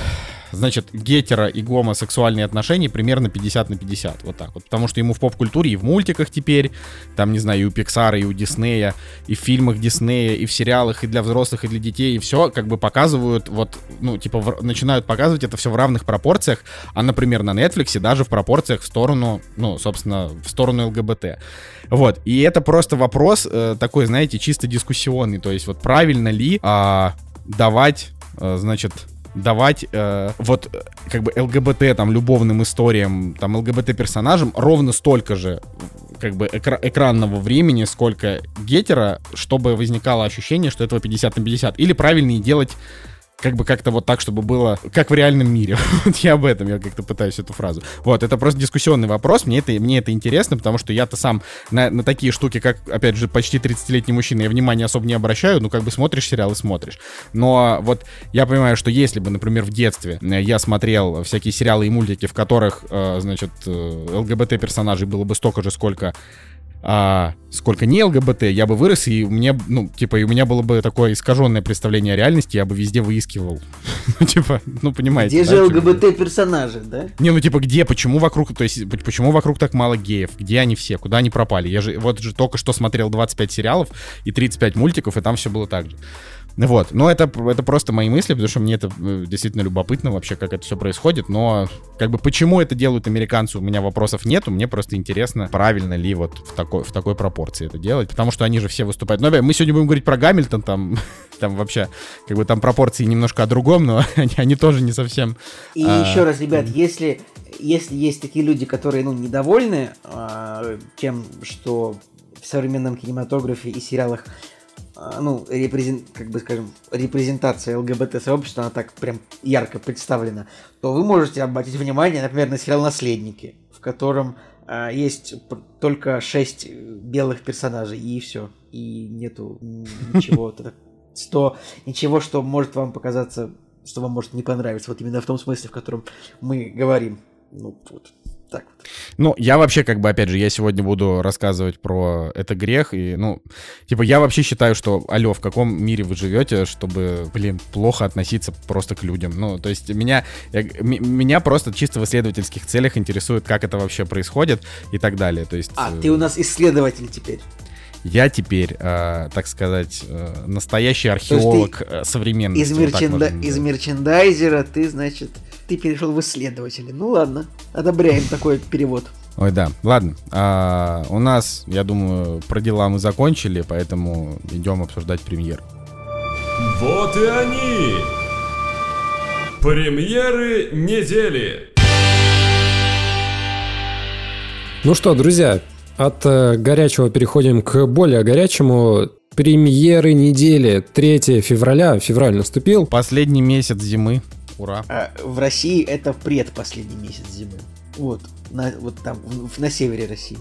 значит, гетера и гомосексуальные отношения примерно 50 на 50, вот так вот. Потому что ему в поп-культуре и в мультиках теперь, там, не знаю, и у Пиксара, и у Диснея, и в фильмах Диснея, и в сериалах, и для взрослых, и для детей, и все как бы показывают, вот, ну, типа, в, начинают показывать это все в равных пропорциях, а, например, на Netflix даже в пропорциях в сторону, ну, собственно, в сторону ЛГБТ. Вот, и это просто вопрос э, такой, знаете, чисто дискуссионный, то есть вот правильно ли э, давать, э, значит, давать э, вот как бы ЛГБТ там любовным историям, там ЛГБТ персонажам ровно столько же как бы экра- экранного времени, сколько гетера, чтобы возникало ощущение, что этого 50 на 50. Или правильнее делать как бы как-то вот так, чтобы было как в реальном мире. вот я об этом, я как-то пытаюсь эту фразу. Вот, это просто дискуссионный вопрос, мне это, мне это интересно, потому что я-то сам на, на такие штуки, как, опять же, почти 30-летний мужчина, я внимания особо не обращаю, ну, как бы смотришь сериалы, смотришь. Но вот я понимаю, что если бы, например, в детстве э, я смотрел всякие сериалы и мультики, в которых, э, значит, э, ЛГБТ-персонажей было бы столько же, сколько а, сколько не ЛГБТ, я бы вырос, и мне, ну, типа, и у меня было бы такое искаженное представление о реальности, я бы везде выискивал. ну, типа, ну, понимаете. Где да, же ЛГБТ-персонажи, да? Не, ну, типа, где, почему вокруг, то есть, почему вокруг так мало геев? Где они все? Куда они пропали? Я же, вот же только что смотрел 25 сериалов и 35 мультиков, и там все было так же. Вот, но это, это просто мои мысли, потому что мне это э, действительно любопытно вообще, как это все происходит, но как бы почему это делают американцы, у меня вопросов нету, мне просто интересно, правильно ли вот в такой, в такой пропорции это делать, потому что они же все выступают. Но мы сегодня будем говорить про Гамильтон, там, там вообще, как бы там пропорции немножко о другом, но они, они тоже не совсем... И а, еще раз, ребят, если, если есть такие люди, которые, ну, недовольны а, тем, что в современном кинематографе и сериалах ну, репрезент, как бы скажем, репрезентация ЛГБТ-сообщества, она так прям ярко представлена, то вы можете обратить внимание, например, на сериал «Наследники», в котором а, есть только шесть белых персонажей, и все. И нету ничего, сто, ничего, что может вам показаться, что вам может не понравиться. Вот именно в том смысле, в котором мы говорим. Ну, вот так вот. Ну, я вообще, как бы, опять же, я сегодня буду рассказывать про это грех, и, ну, типа, я вообще считаю, что, алло, в каком мире вы живете, чтобы, блин, плохо относиться просто к людям. Ну, то есть меня, я, меня просто чисто в исследовательских целях интересует, как это вообще происходит и так далее. То есть... А, ты у нас исследователь теперь. Я теперь, э, так сказать, э, настоящий археолог э, современности. Из, мерченда... из мерчендайзера ты, значит, ты перешел в исследователя. Ну ладно, одобряем такой перевод. Ой, да. Ладно. А, у нас, я думаю, про дела мы закончили, поэтому идем обсуждать премьер. Вот и они! Премьеры недели! Ну что, друзья, от э, горячего переходим к более горячему. Премьеры недели 3 февраля. Февраль наступил. Последний месяц зимы. Ура. А, в России это предпоследний месяц зимы. Вот, на, вот там, на севере России.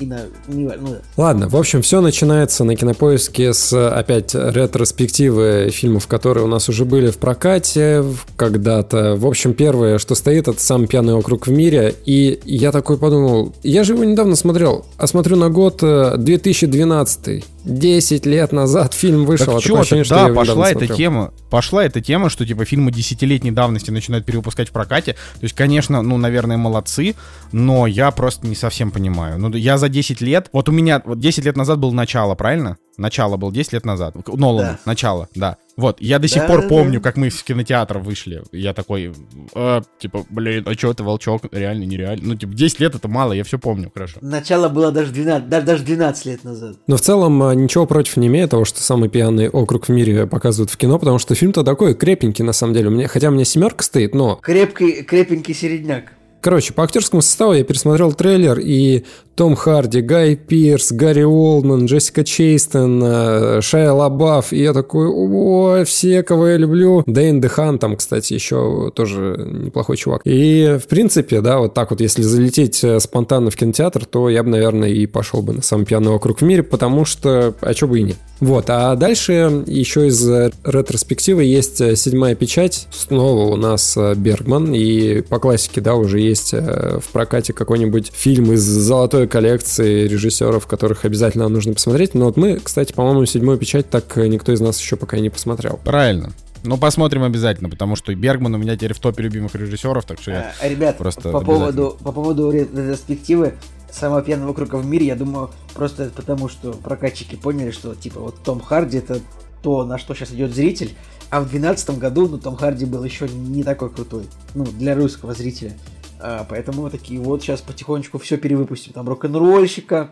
И на, не, ну, да. Ладно, в общем, все начинается на кинопоиске с опять ретроспективы фильмов, которые у нас уже были в прокате когда-то. В общем, первое, что стоит, это самый пьяный округ в мире. И я такой подумал, я же его недавно смотрел, а смотрю на год 2012. Э, 10 лет назад фильм вышел. Так а ощущение, да, пошла эта тема. Пошла эта тема, что типа фильмы десятилетней давности начинают перевыпускать в прокате. То есть, конечно, ну, наверное, молодцы, но я просто не совсем понимаю. Ну, я за 10 лет... Вот у меня... Вот 10 лет назад было начало, правильно? Начало был 10 лет назад. Нолан, да. начало, да. Вот, я до сих да, пор да, помню, да. как мы в кинотеатр вышли. Я такой, э, типа, блин, а что это, волчок? Реально, нереально. Ну, типа, 10 лет это мало, я все помню хорошо. Начало было даже 12, даже, даже 12 лет назад. Но в целом а, ничего против не имею того, что самый пьяный округ в мире показывают в кино, потому что фильм-то такой крепенький, на самом деле. У меня, хотя у меня семерка стоит, но... Крепкий, крепенький середняк. Короче, по актерскому составу я пересмотрел трейлер, и том Харди, Гай Пирс, Гарри Олдман, Джессика Чейстон, э, Шайа Лабаф, и я такой, ой, все, кого я люблю. Дэйн Дехан там, кстати, еще тоже неплохой чувак. И, в принципе, да, вот так вот, если залететь э, спонтанно в кинотеатр, то я бы, наверное, и пошел бы на самый пьяный округ в мире, потому что, а что бы и нет. Вот, а дальше еще из ретроспективы есть э, седьмая печать. Снова у нас Бергман, и по классике, да, уже есть в прокате какой-нибудь фильм из «Золотой коллекции режиссеров, которых обязательно нужно посмотреть. Но вот мы, кстати, по-моему, седьмую печать так никто из нас еще пока не посмотрел. Правильно. Ну, посмотрим обязательно, потому что Бергман у меня теперь в топе любимых режиссеров, так что я... А, Ребят, просто по поводу, по поводу ре- ретроспективы самого пьяного круга в мире, я думаю, просто это потому, что прокатчики поняли, что типа вот Том Харди это то, на что сейчас идет зритель, а в 2012 году, ну, Том Харди был еще не такой крутой, ну, для русского зрителя. А, поэтому вот такие вот сейчас потихонечку все перевыпустим. Там рок-н-ролльщика,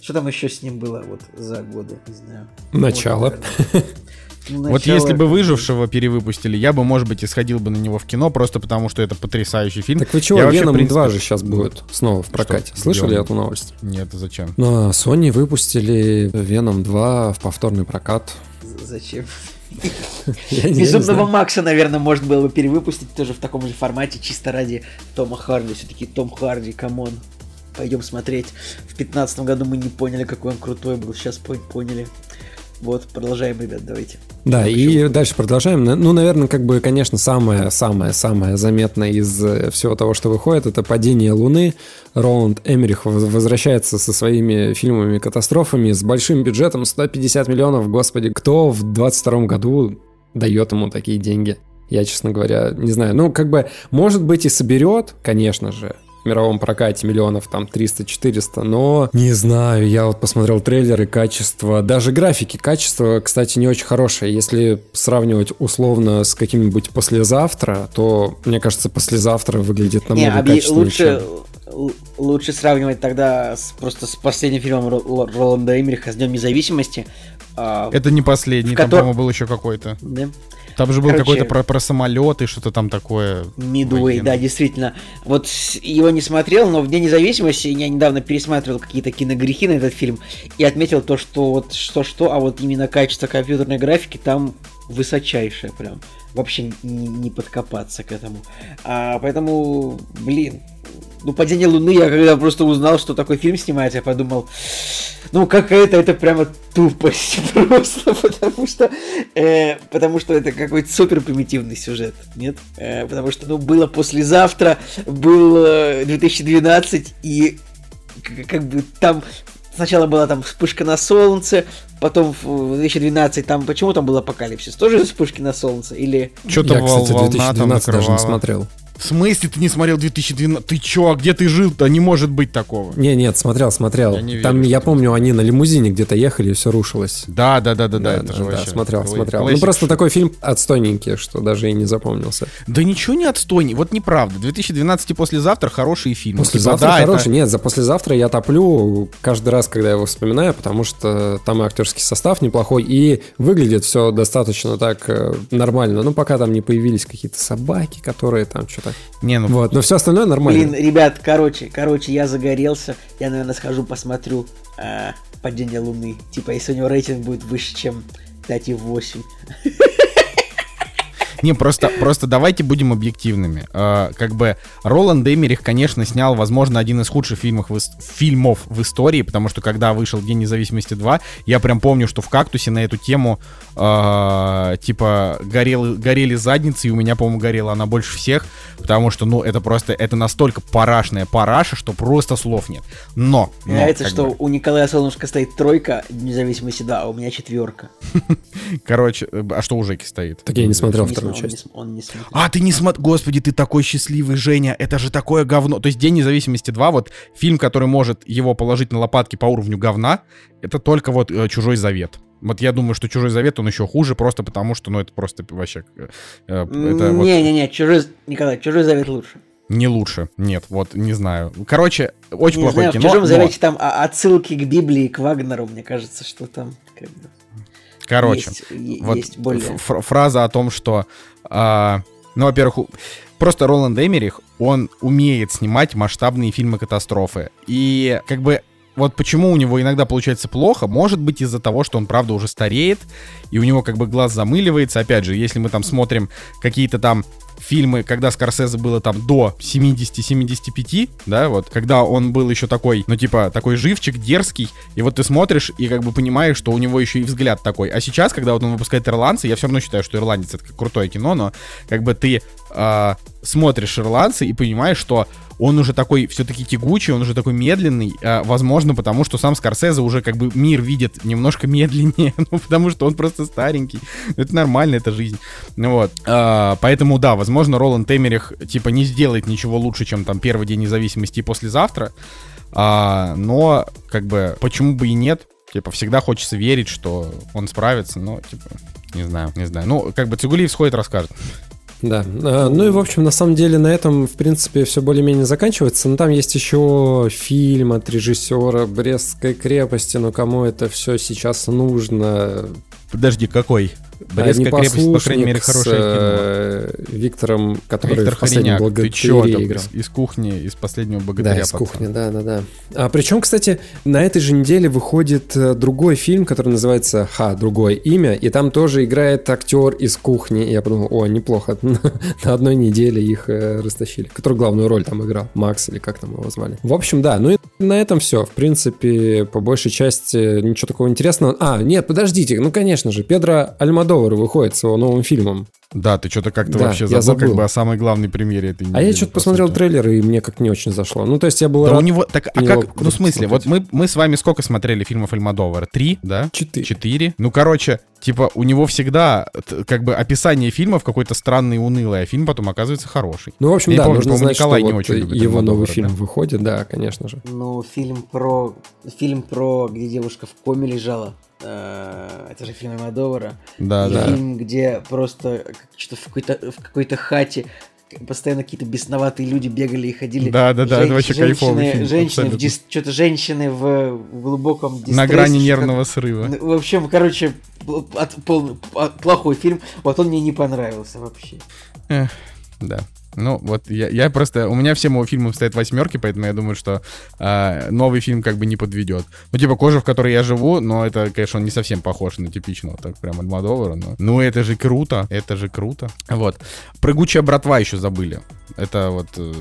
что там еще с ним было вот за годы, не знаю. Начало. Вот, ну, Вот начало если бы «Выжившего» перевыпустили, я бы, может быть, и сходил бы на него в кино, просто потому что это потрясающий фильм. Так вы чего, Я Веном принципе, 2 же сейчас будет снова в прокате. Слышали Делаем. эту новость? Нет, зачем? Ну, а Sony выпустили Веном 2 в повторный прокат. Зачем? Безумного. Макса, наверное, можно было бы перевыпустить тоже в таком же формате, чисто ради Тома Харди. Все-таки Том Харди, come on. Пойдем смотреть. В 15 году мы не поняли, какой он крутой был. Сейчас поняли. Вот, продолжаем, ребят, давайте. Да, и дальше продолжаем. Ну, наверное, как бы, конечно, самое-самое-самое заметное из э, всего того, что выходит, это «Падение Луны». Роланд Эмерих воз- возвращается со своими фильмами-катастрофами с большим бюджетом 150 миллионов. Господи, кто в 22 году дает ему такие деньги? Я, честно говоря, не знаю. Ну, как бы, может быть, и соберет, конечно же, мировом прокате миллионов там 300-400, но не знаю, я вот посмотрел трейлеры, качество, даже графики, качество, кстати, не очень хорошее. Если сравнивать условно с каким-нибудь послезавтра, то, мне кажется, послезавтра выглядит намного не, объ- качественнее, лучше, чем- лучше сравнивать тогда с, просто с последним фильмом Ро- Ро- Роланда Эмериха с Днем независимости. А, Это не последний, В там, котор- по-моему, был еще какой-то. да? Там же был какой-то про, про самолеты, что-то там такое. Мидуэй, да, действительно. Вот его не смотрел, но в День независимости я недавно пересматривал какие-то киногрехи на этот фильм и отметил то, что вот что-что, а вот именно качество компьютерной графики там высочайшее прям. Вообще не, не подкопаться к этому. А, поэтому, блин, ну, «Падение Луны» я когда просто узнал, что такой фильм снимается, я подумал, ну, какая-то это прямо тупость просто, потому что, э, потому что это какой-то супер примитивный сюжет, нет? Э, потому что, ну, было послезавтра, был э, 2012, и как бы там сначала была там вспышка на солнце, потом в 2012 там, почему там был апокалипсис? Тоже вспышки на солнце? Или... Что-то Я, вол- кстати, волна там 2012 даже не смотрел. В смысле ты не смотрел 2012? Ты чё, а где ты жил-то? Не может быть такого. Не, нет, смотрел, смотрел. Я не верю, Там, я помню, они на лимузине где-то ехали, и все рушилось. Да, да, да, да, да, это же вообще. смотрел, классик смотрел. Ну, shit. просто такой фильм отстойненький, что даже и не запомнился. Да ничего не отстойней, вот неправда. 2012 и послезавтра хорошие фильмы. Послезавтра Типа, да, это- хороший. Нет, за послезавтра я топлю каждый раз, когда я его вспоминаю, потому что там и актерский состав неплохой, и выглядит все достаточно так э, нормально. Ну, пока там не появились какие-то собаки, которые там что-то... Не, ну Вот, но все остальное нормально. Блин, ребят, короче, короче, я загорелся. Я, наверное, схожу, посмотрю э, «Падение Луны». Типа, если у него рейтинг будет выше, чем 5,8. Не, просто, просто давайте будем объективными. Э, как бы Роланд Эмерих, конечно, снял, возможно, один из худших фильмов в, фильмов в истории, потому что когда вышел День независимости 2, я прям помню, что в «Кактусе» на эту тему э, типа горел, горели задницы, и у меня, по-моему, горела она больше всех, потому что, ну, это просто, это настолько парашная параша, что просто слов нет. Но, но Нравится, что бы, у Николая Солнышко стоит тройка независимости, да, а у меня четверка. короче, э, а что у Жеки стоит? Так я не смотрел Не см- он не часть. см- Он не смотрел. А, ты не смотри... Господи, ты такой счастливый, Женя. Это же такое говно. То есть День независимости 2, вот фильм, который может его положить на лопатки по уровню говна, это только вот э, Чужой Завет. Вот я думаю, что Чужой Завет, он еще хуже, просто потому что, ну, это просто вообще... э, э, это вот Не-не-не, чужой... Николай, чужой завет лучше. не лучше. Нет, вот, не знаю. Короче, очень Не плохое знаю, в кино. чужом но- завете там а- отсылки к Библии, к Вагнеру, мне кажется, что там как бы, Короче, есть, вот есть более... фраза о том, что, а, ну, во-первых, просто Роланд Эмерих, он умеет снимать масштабные фильмы-катастрофы. И как бы вот почему у него иногда получается плохо, может быть из-за того, что он, правда, уже стареет, и у него как бы глаз замыливается. Опять же, если мы там смотрим какие-то там фильмы, когда Скорсезе было там до 70-75, да, вот, когда он был еще такой, ну, типа, такой живчик, дерзкий, и вот ты смотришь и как бы понимаешь, что у него еще и взгляд такой. А сейчас, когда вот он выпускает «Ирландцы», я все равно считаю, что «Ирландец» — это крутое кино, но как бы ты э, смотришь «Ирландцы» и понимаешь, что он уже такой все-таки тягучий, он уже такой медленный, э, возможно, потому что сам Скорсезе уже как бы мир видит немножко медленнее, ну, потому что он просто старенький. Это нормально, это жизнь. Ну вот. Э, поэтому, да, возможно, Роланд Эмерих, типа, не сделает ничего лучше, чем там первый день независимости и послезавтра. А, но, как бы, почему бы и нет? Типа, всегда хочется верить, что он справится, но, типа, не знаю, не знаю. Ну, как бы Цигулиев сходит, расскажет. Да. А, ну и, в общем, на самом деле на этом, в принципе, все более-менее заканчивается. Но там есть еще фильм от режиссера Брестской крепости. Но кому это все сейчас нужно? Подожди, какой? Брестская крепость, по крайней мере, хорошая кино. Э, Виктором, который Виктор в последнем Хореняк, богатыре ты чё, там, играл. из, из кухни, из последнего богатыря. Да, из пацан. кухни, да, да, да. А причем, кстати, на этой же неделе выходит э, другой фильм, который называется «Ха, другое имя», и там тоже играет актер из кухни. И я подумал, о, неплохо, на одной неделе их э, растащили. Который главную роль там играл, Макс или как там его звали. В общем, да, ну и на этом все. В принципе, по большей части ничего такого интересного. А, нет, подождите, ну, конечно же, Педро Альмадовар выходит с его новым фильмом. Да, ты что-то как-то Да, вообще я забыл, как забыл. бы о самой главной премьере этой А недели, я что-то по посмотрел трейлер, и мне как не очень зашло. Ну, то есть я был Да рад. у него, так, а как, ну, в смысле, вот мы, мы с вами сколько смотрели фильмов Альмадовара? Три, да? Четыре. Четыре? Ну, короче, типа, у него всегда, как бы, описание фильмов какой-то странный и унылый, а фильм потом оказывается хороший. Ну, в общем, Я да, помню, нужно знать, что Николай не вот очень любит его новый фильм да. выходит, да, конечно же. Ну, фильм про... Фильм про... Где девушка в коме лежала. Э, Это же фильм Мадовара. Да, да. Фильм, где просто что-то в какой-то, в какой-то хате постоянно какие-то бесноватые люди бегали и ходили. Да, да, да, это Жен- вообще женщины, кайфовый фильм, Женщины в дис- что-то женщины в, в глубоком дистрессе. На грани нервного срыва. Ну, В общем, короче, от- пол- а, плохой фильм. Вот он мне не понравился вообще. Эх, да. Ну, вот я, я просто... У меня все мои фильмы стоят восьмерки, поэтому я думаю, что а, новый фильм как бы не подведет. Ну, типа, кожа, в которой я живу, но это, конечно, он не совсем похож на типичного, так прям Альмадовара. Но... Ну, это же круто, это же круто. Вот. Прыгучая братва еще забыли. Это вот... э,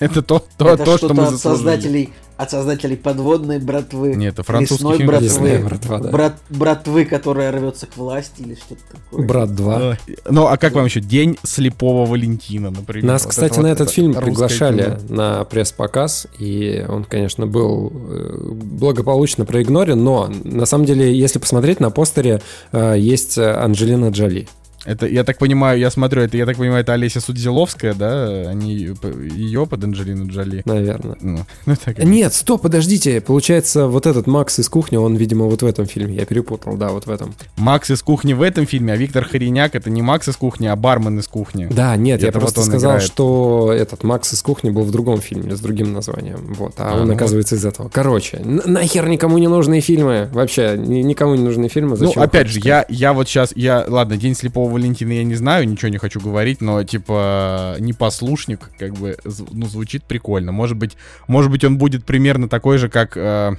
Это то, то, Это то что мы от создателей, от создателей подводной братвы. Нет, это французский братвы, «Лесная братва», да. брат, братвы, которая рвется к власти или что-то такое. Брат 2. Ну, а как вам еще? День слепого Валентина, например. Нас, Вот кстати, это на вот этот это фильм приглашали кино. на пресс-показ, и он, конечно, был э, благополучно проигнорен, но на самом деле, если посмотреть, на постере э, есть э, Анджелина Джоли. Это, я так понимаю, я смотрю, это, я так понимаю, это Олеся Судзиловская, да? Они ее под Анджелину Джоли. Наверное. Ну, ну, так и- Нет, стоп, подождите. Получается, вот этот Макс из кухни, он, видимо, вот в этом фильме. Я перепутал, да, вот в этом. Макс из кухни в этом фильме, а Виктор Хореняк это не Макс из кухни, а бармен из кухни. Да, нет, я Это просто вот сказал, играет. что этот Макс из кухни был в другом фильме с другим названием. Вот, а, А, он ну оказывается из этого. Короче, н- нахер никому не нужные фильмы. Вообще, ни- никому не нужны фильмы. Ну, Зачем опять их же, я, я вот сейчас, я, ладно, День слепого Валентина я не знаю, ничего не хочу говорить, но, типа, непослушник, как бы, ну, звучит прикольно. Может быть, может быть, он будет примерно такой же, как э,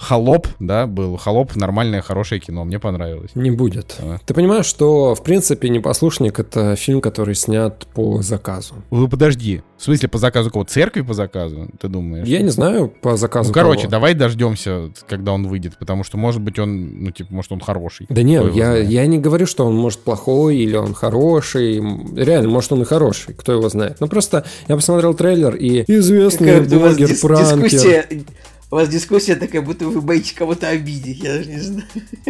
Холоп, да, был. Холоп нормальное, хорошее кино, мне понравилось. Не будет. А. Ты понимаешь, что, в принципе, «Непослушник» — это фильм, который снят по заказу. Ну, подожди, в смысле, по заказу кого? Церкви по заказу, ты думаешь? Я не знаю, по заказу Ну, короче, кого. давай дождемся, когда он выйдет, потому что, может быть, он, ну, типа, может, он хороший. Да нет, я, знает? я не говорю, что он может плохой или он хороший. Реально, может он и хороший, кто его знает. Ну просто я посмотрел трейлер и известный Какая-то у вас блогер дис- пранкер. дискуссия. У вас дискуссия такая, будто вы боитесь кого-то обидеть, я даже не знаю.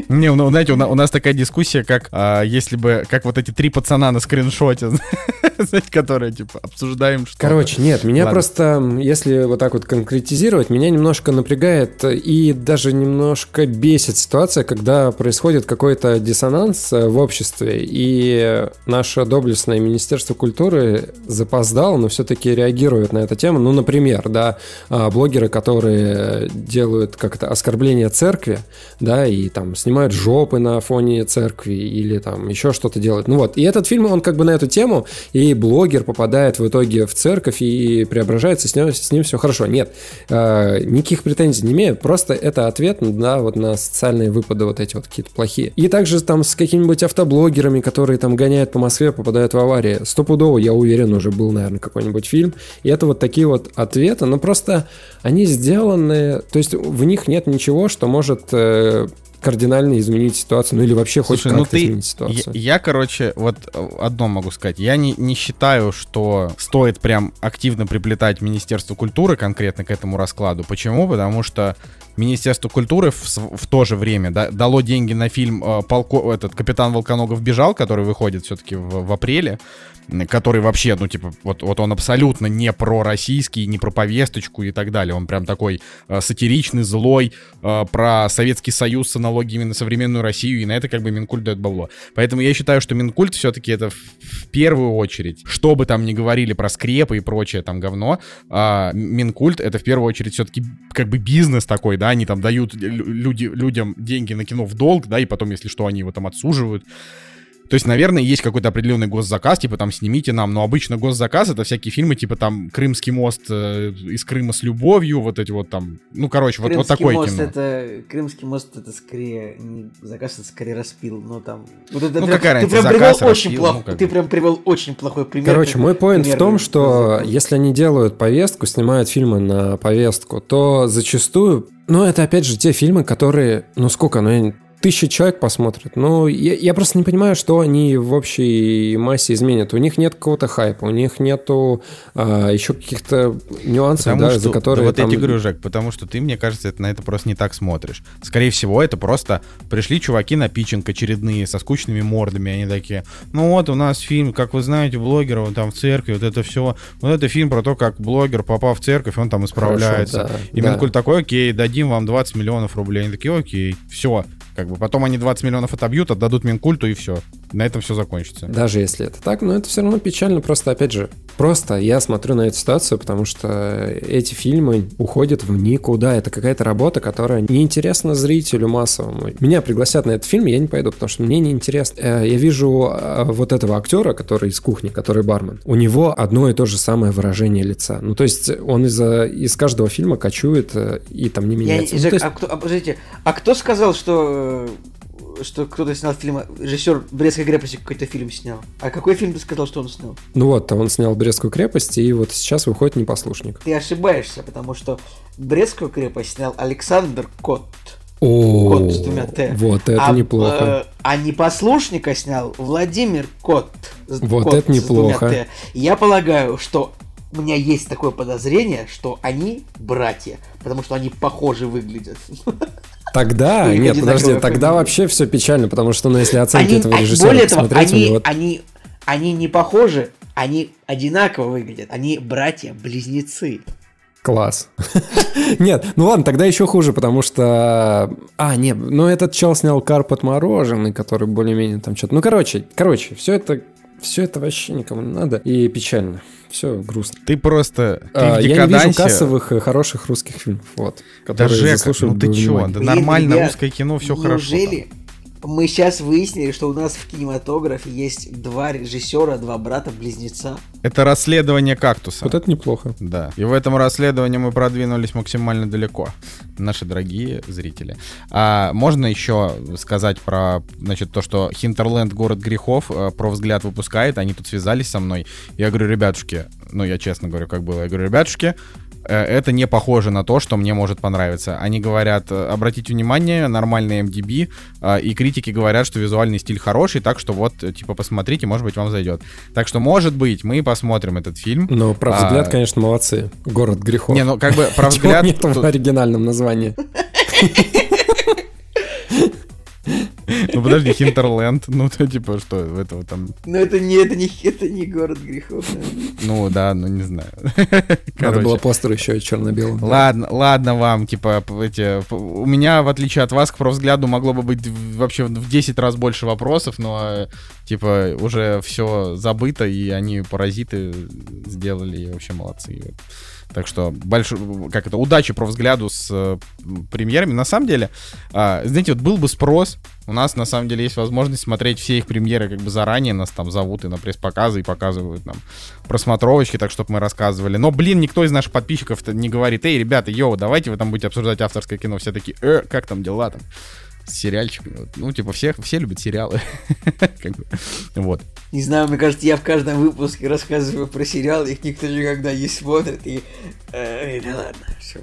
Не, ну, знаете, у, на- у нас такая дискуссия, как а, если бы, как вот эти три пацана на скриншоте, знаете, которые, типа, обсуждаем что Короче, нет, меня Ладно. просто, если вот так вот конкретизировать, меня немножко напрягает и даже немножко бесит ситуация, когда происходит какой-то диссонанс э, в обществе, и наше доблестное Министерство культуры запоздало, но все-таки реагирует на эту тему. Ну, например, да, а, блогеры, которые делают как-то оскорбление церкви, да, и там снимают жопы на фоне церкви или там еще что-то делают. Ну вот, и этот фильм, он как бы на эту тему, и гей-блогер попадает в итоге в церковь и преображается, с ним, с ним все хорошо. Нет, э, никаких претензий не имею, просто это ответ да, вот на социальные выпады вот эти вот какие-то плохие. И также там с какими-нибудь автоблогерами, которые там гоняют по Москве, попадают в аварии. Стопудово, я уверен, уже был, наверное, какой-нибудь фильм. И это вот такие вот ответы, но просто они сделаны, то есть в них нет ничего, что может э, кардинально изменить ситуацию, ну или вообще хоть Слушай, ну как-то ты, изменить ситуацию. Я, я, короче, вот э, одно могу сказать. Я не, не считаю, что стоит прям активно приплетать Министерство культуры конкретно к этому раскладу. Почему? Потому что Министерство культуры в, в то же время да, дало деньги на фильм э, полко, этот Капитан Волконогов бежал, который выходит все-таки в, в апреле, который вообще, ну, типа, вот, вот он абсолютно не про российский, не про повесточку и так далее. Он прям такой э, сатиричный, злой, э, про Советский Союз с аналогиями на современную Россию, и на это как бы Минкульт дает бабло. Поэтому я считаю, что Минкульт все-таки это в, первую очередь, что бы там ни говорили про скрепы и прочее там говно, а, Минкульт это в первую очередь все-таки как бы бизнес такой, да, они там дают лю- люди, людям деньги на кино в долг, да, и потом, если что, они его там отсуживают. То есть, наверное, есть какой-то определенный госзаказ, типа там снимите нам, но обычно госзаказ это всякие фильмы, типа там Крымский мост э, из Крыма с любовью, вот эти вот там, ну, короче, вот, вот мост кино. это Крымский мост это скорее не заказ, это скорее распил, но там. Вот это Ну, прям- какая ты разница, прям привел заказ, очень распил, плох- ну, как ты прям привел очень плохой пример. Короче, мой поинт в том, что закона. если они делают повестку, снимают фильмы на повестку, то зачастую, ну, это опять же те фильмы, которые, ну, сколько, ну, я- тысяча человек посмотрят. Ну, я, я просто не понимаю, что они в общей массе изменят. У них нет какого-то хайпа, у них нету а, еще каких-то нюансов, Потому да, что, за которые да вот там... я тебе говорю, Жек, потому что ты, мне кажется, это, на это просто не так смотришь. Скорее всего, это просто пришли чуваки на питчинг очередные со скучными мордами, они такие, ну вот у нас фильм, как вы знаете, блогера, он там в церкви, вот это все, вот это фильм про то, как блогер, попав в церковь, он там исправляется. Хорошо, да, И да. Минкульт такой, окей, дадим вам 20 миллионов рублей. Они такие, окей, все. Как бы потом они 20 миллионов отобьют, отдадут Минкульту и все. На этом все закончится. Даже если это так, но это все равно печально. Просто, опять же, просто я смотрю на эту ситуацию, потому что эти фильмы уходят в никуда. Это какая-то работа, которая неинтересна зрителю массовому. Меня пригласят на этот фильм, я не пойду, потому что мне неинтересно. Э, Я вижу э, вот этого актера, который из кухни, который бармен. У него одно и то же самое выражение лица. Ну, то есть он из, из каждого фильма кочует э, и там не Я, меняется. Ну, Жек, есть- а, кто, а, подождите, а кто сказал, что что кто-то снял фильм, режиссер Брестской крепости какой-то фильм снял? А какой фильм ты сказал, что он снял? ну вот, он снял Брестскую крепость, и вот сейчас выходит «Непослушник». Ты ошибаешься, потому что Брестскую крепость снял Александр Кот. О, Кот с двумя «Т». вот это а, неплохо. э, а непослушника снял Владимир Кот. с- Вот Кот это с двумя неплохо. «Т». Я полагаю, что у меня есть такое подозрение, что они братья, потому что они похожи выглядят. Тогда, Или нет, подожди, тогда вообще все печально, потому что, ну, если оценки этого режиссера более того, они, они, они не похожи, они одинаково выглядят. Они братья-близнецы. Класс. Нет, ну ладно, тогда еще хуже, потому что... А, нет, ну этот чел снял карп отмороженный, который более-менее там что-то... Ну, короче, короче, все это... Все это вообще никому не надо. И печально. Все грустно. Ты просто... Ты А, в я не вижу кассовых хороших русских фильмов, вот. Да, Жека, ну ты чё? Да нормально, русское кино, все хорошо. Неужели мы сейчас выяснили, что у нас в кинематографе есть два режиссера, два брата-близнеца? Это расследование кактуса. Вот это неплохо. Да. И в этом расследовании мы продвинулись максимально далеко, наши дорогие зрители. А можно еще сказать про, значит, то, что Хинтерленд город грехов э, про взгляд выпускает, они тут связались со мной. Я говорю, ребятушки, ну я честно говорю, как было, я говорю, ребятушки, это не похоже на то, что мне может понравиться. Они говорят, э, обратите внимание, нормальный MDB, э, и критики говорят, что визуальный стиль хороший, так что вот, э, типа, посмотрите, может быть, вам зайдет. Так что, может быть, мы посмотрим этот фильм. Но про А, взгляд, конечно, молодцы. Город грехов. Не, ну как бы про взгляд... нет в оригинальном названии? Ну подожди, Хинтерленд, ну то типа что, этого там, Но это не, это не, это не город грехов. ну да, ну не знаю. Надо было постер еще черно-белым. Ладно, ладно вам, типа, эти, у меня, в отличие от вас, к взгляду могло бы быть вообще в 10 раз больше вопросов, но, э, типа, уже все забыто, и они паразиты сделали, и вообще молодцы. Так что, большой, как это, удачи про взгляду с э, премьерами. На самом деле, а, знаете, вот был бы спрос, У нас, на самом деле, есть возможность смотреть все их премьеры как бы заранее. Нас там зовут и на пресс-показы, и показывают нам просмотровочки, так, чтобы мы рассказывали. Но, блин, никто из наших подписчиков не говорит, эй, ребята, йоу, давайте вы там будете обсуждать авторское кино. Все такие, э, как там дела там? С сериальчиками. Ну, типа, все, все любят сериалы. Вот. Не знаю, мне кажется, я в каждом выпуске рассказываю про сериалы, их никто никогда не смотрит, и... э, Да ладно, все.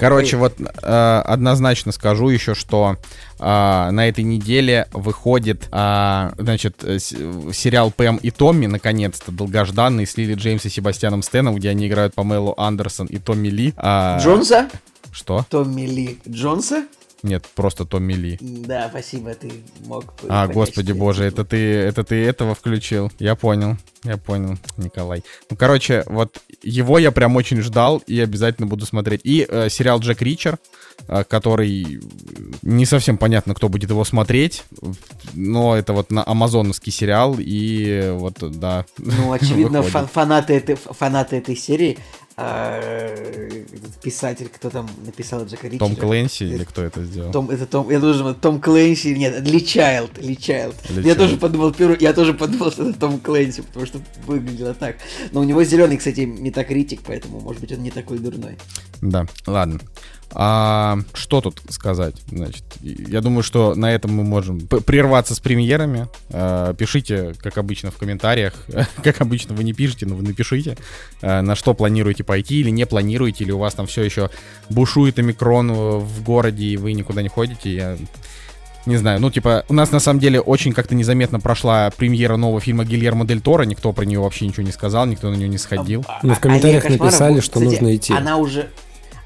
Короче, вот э, однозначно скажу еще, что э, на этой неделе выходит, э, значит, э, с- сериал Пэм и Томми, наконец-то, долгожданный, с Лили Джеймс и Себастьяном Стэном, где они играют Памелу Андерсон и Томми Ли. А, Джонса? Что? Томми Ли. Джонса? Нет, просто Томми Ли. Да, спасибо, ты мог А, господи боже, это ты, это ты этого включил. Я понял, я понял, Николай. Ну, короче, вот его я прям очень ждал и обязательно буду смотреть. И э, сериал Джек Ричер, э, который не совсем понятно, кто будет его смотреть, но это вот на амазоновский сериал и вот, да. Ну, очевидно, фан- фанаты, этой, фанаты этой серии, писатель, кто там написал Джека Ричера? Том Клэнси или кто это сделал? Том, это Том, я должен, Том Клэнси, нет, Ли Чайлд, Ли Чайлд. Ли Я Чайлд. тоже подумал, первый, я тоже подумал, что это Том Клэнси, потому что выглядело так. Но у него зеленый, кстати, метакритик, поэтому, может быть, он не такой дурной. Да, ладно. А, что тут сказать? Значит, я думаю, что на этом мы можем прерваться с премьерами. А, пишите, как обычно, в комментариях. как обычно, вы не пишете, но вы напишите, а, на что планируете пойти или не планируете, или у вас там все еще бушует омикрон в городе, и вы никуда не ходите. Я не знаю, ну, типа, у нас на самом деле очень как-то незаметно прошла премьера нового фильма Гильермо Дель Торо, никто про нее вообще ничего не сказал, никто на нее не сходил. Ну, в А- комментариях написали, будет, что кстати, нужно идти. Она уже...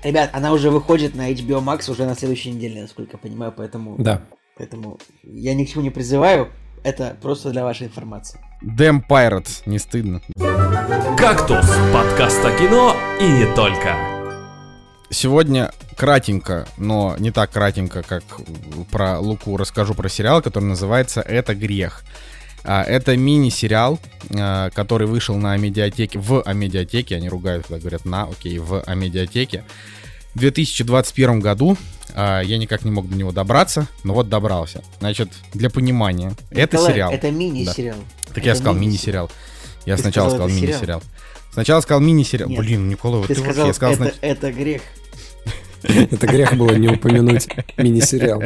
Ребят, она уже выходит на HBO Max уже на следующей неделе, насколько я понимаю, поэтому... Да. Поэтому я ни к чему не призываю, это просто для вашей информации. Damn Pirates, не стыдно. «Кактус» — подкаст о кино и не только. Сегодня кратенько, но не так кратенько, как про Луку, расскажу про сериал, который называется «Это грех». А, Это мини-сериал, а, который вышел на медиатеке, в Амедиатеке, они ругают, когда говорят на, окей, в Амедиатеке. В 2021 году а, я никак не мог до него добраться, но вот добрался. Значит, для понимания, это Николай, сериал. Это мини-сериал. Так я Это сказал мини-сериал. Я Ты сначала сказал, сказал это мини-сериал. Сначала сказал мини-сериал. Блин, Никола, вот Ты ты, сказал, вообще я сказал, это, знач- это грех. Это грех было не упомянуть мини-сериал.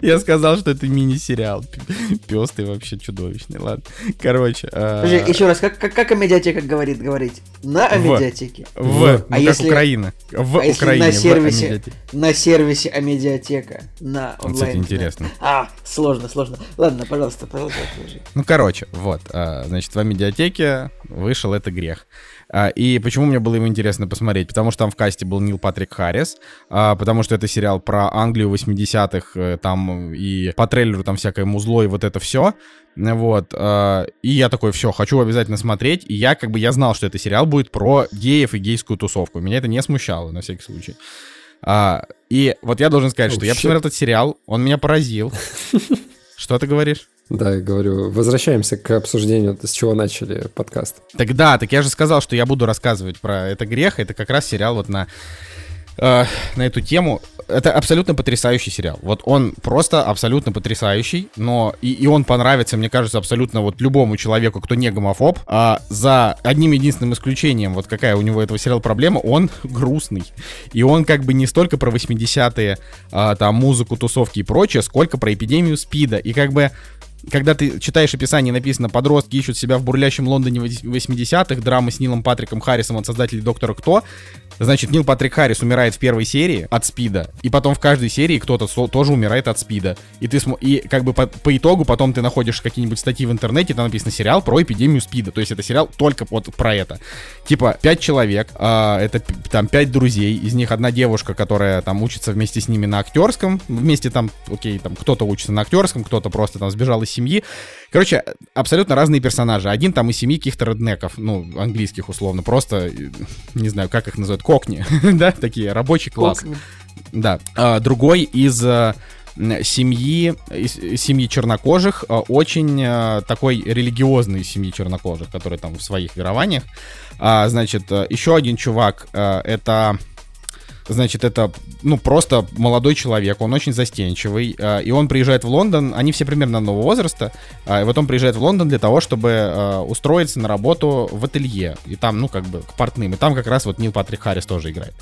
Я сказал, что это мини-сериал. Пес ты вообще чудовищный. Ладно. Короче. а, Подожди, еще раз, как, как, как Амедиатека говорит говорить? На В. Амедиатеке? В. Ну, А как если- Украина. В а если Украине. на в сервисе, на сервисе Амедиатека, на Вот, онлайн. кстати, интересно. А, сложно, сложно. Ладно, пожалуйста, продолжай. продолжай. Ну, короче, вот. а, Значит, в Амедиатеке вышел «Это грех». А, И почему мне было его интересно посмотреть? Потому что там в касте был Нил Патрик Харрис, а, потому что это сериал про Англию 80-х, э, там и по трейлеру там всякое музло и вот это все. Вот. а, И я такой, все, хочу обязательно смотреть. И я как бы, я знал, что это сериал будет про геев и гейскую тусовку. Меня это не смущало, на всякий случай. И вот я должен сказать, Oh, что я посмотрел этот сериал, он меня поразил. Что ты говоришь? Да, я говорю, возвращаемся к обсуждению, с чего начали подкаст. Так да, так я же сказал, что я буду рассказывать про это грех. Это как раз сериал вот на, э, на эту тему. Это абсолютно потрясающий сериал. Вот он просто абсолютно потрясающий, но и, и он понравится, мне кажется, абсолютно вот любому человеку, кто не гомофоб. А за одним единственным исключением, вот какая у него этого сериала проблема, он грустный. И он как бы не столько про 80-е, а, там, музыку, тусовки и прочее, сколько про эпидемию СПИДа. И как бы когда ты читаешь описание, написано «Подростки ищут себя в бурлящем Лондоне 80-х», драма с Нилом Патриком Харрисом от создателей «Доктора Кто», Значит, Нил Патрик Харрис умирает в первой серии от СПИДа, и потом в каждой серии кто-то со- тоже умирает от СПИДа. И ты смо- и как бы по, по итогу потом ты находишь какие-нибудь статьи в интернете, там написано сериал про эпидемию СПИДа. То есть это сериал только вот про это. Типа пять человек, а, это там пять друзей, из них одна девушка, которая там учится вместе с ними на актерском, вместе там, окей, там кто-то учится на актерском, кто-то просто там сбежал из семьи. Короче, абсолютно разные персонажи. Один там из семьи каких-то реднеков, ну, английских условно, просто, э, не знаю, как их называют, кокни, да, такие, рабочий класс. Кокни. Да. А, другой из э, семьи, семьи чернокожих, э, очень э, такой религиозной семьи чернокожих, которые там в своих верованиях. А, значит, еще один чувак, это... Значит, это, ну, просто молодой человек, он очень застенчивый, э, и он приезжает в Лондон, они все примерно одного возраста, э, и вот он приезжает в Лондон для того, чтобы э, устроиться на работу в ателье, и там, ну, как бы, к портным, и там как раз вот Нил Патрик Харрис тоже играет.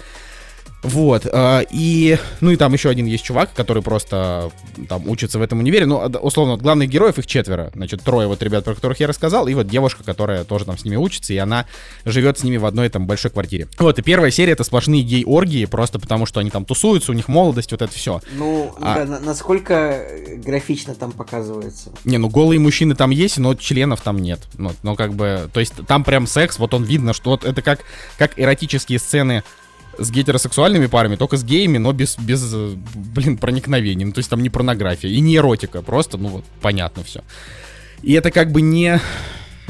Вот, э, и, ну и там еще один есть чувак, который просто там учится в этом универе, ну, а, условно, вот главных героев их четверо, значит, трое вот ребят, про которых я рассказал, и вот девушка, которая тоже там с ними учится, и она живет с ними в одной там большой квартире. Вот, и первая серия это сплошные гей-оргии, просто потому что они там тусуются, у них молодость, вот это все. Ну, А- да, на- насколько графично там показывается? Не, ну голые мужчины там есть, но членов там нет. Ну, ну как бы, то есть там прям секс, вот он видно, что вот это как, как эротические сцены с гетеросексуальными парами, только с геями, но без, без, э, блин, проникновений. Ну, то есть там не порнография и не эротика, просто, ну вот, понятно все. И это как бы не...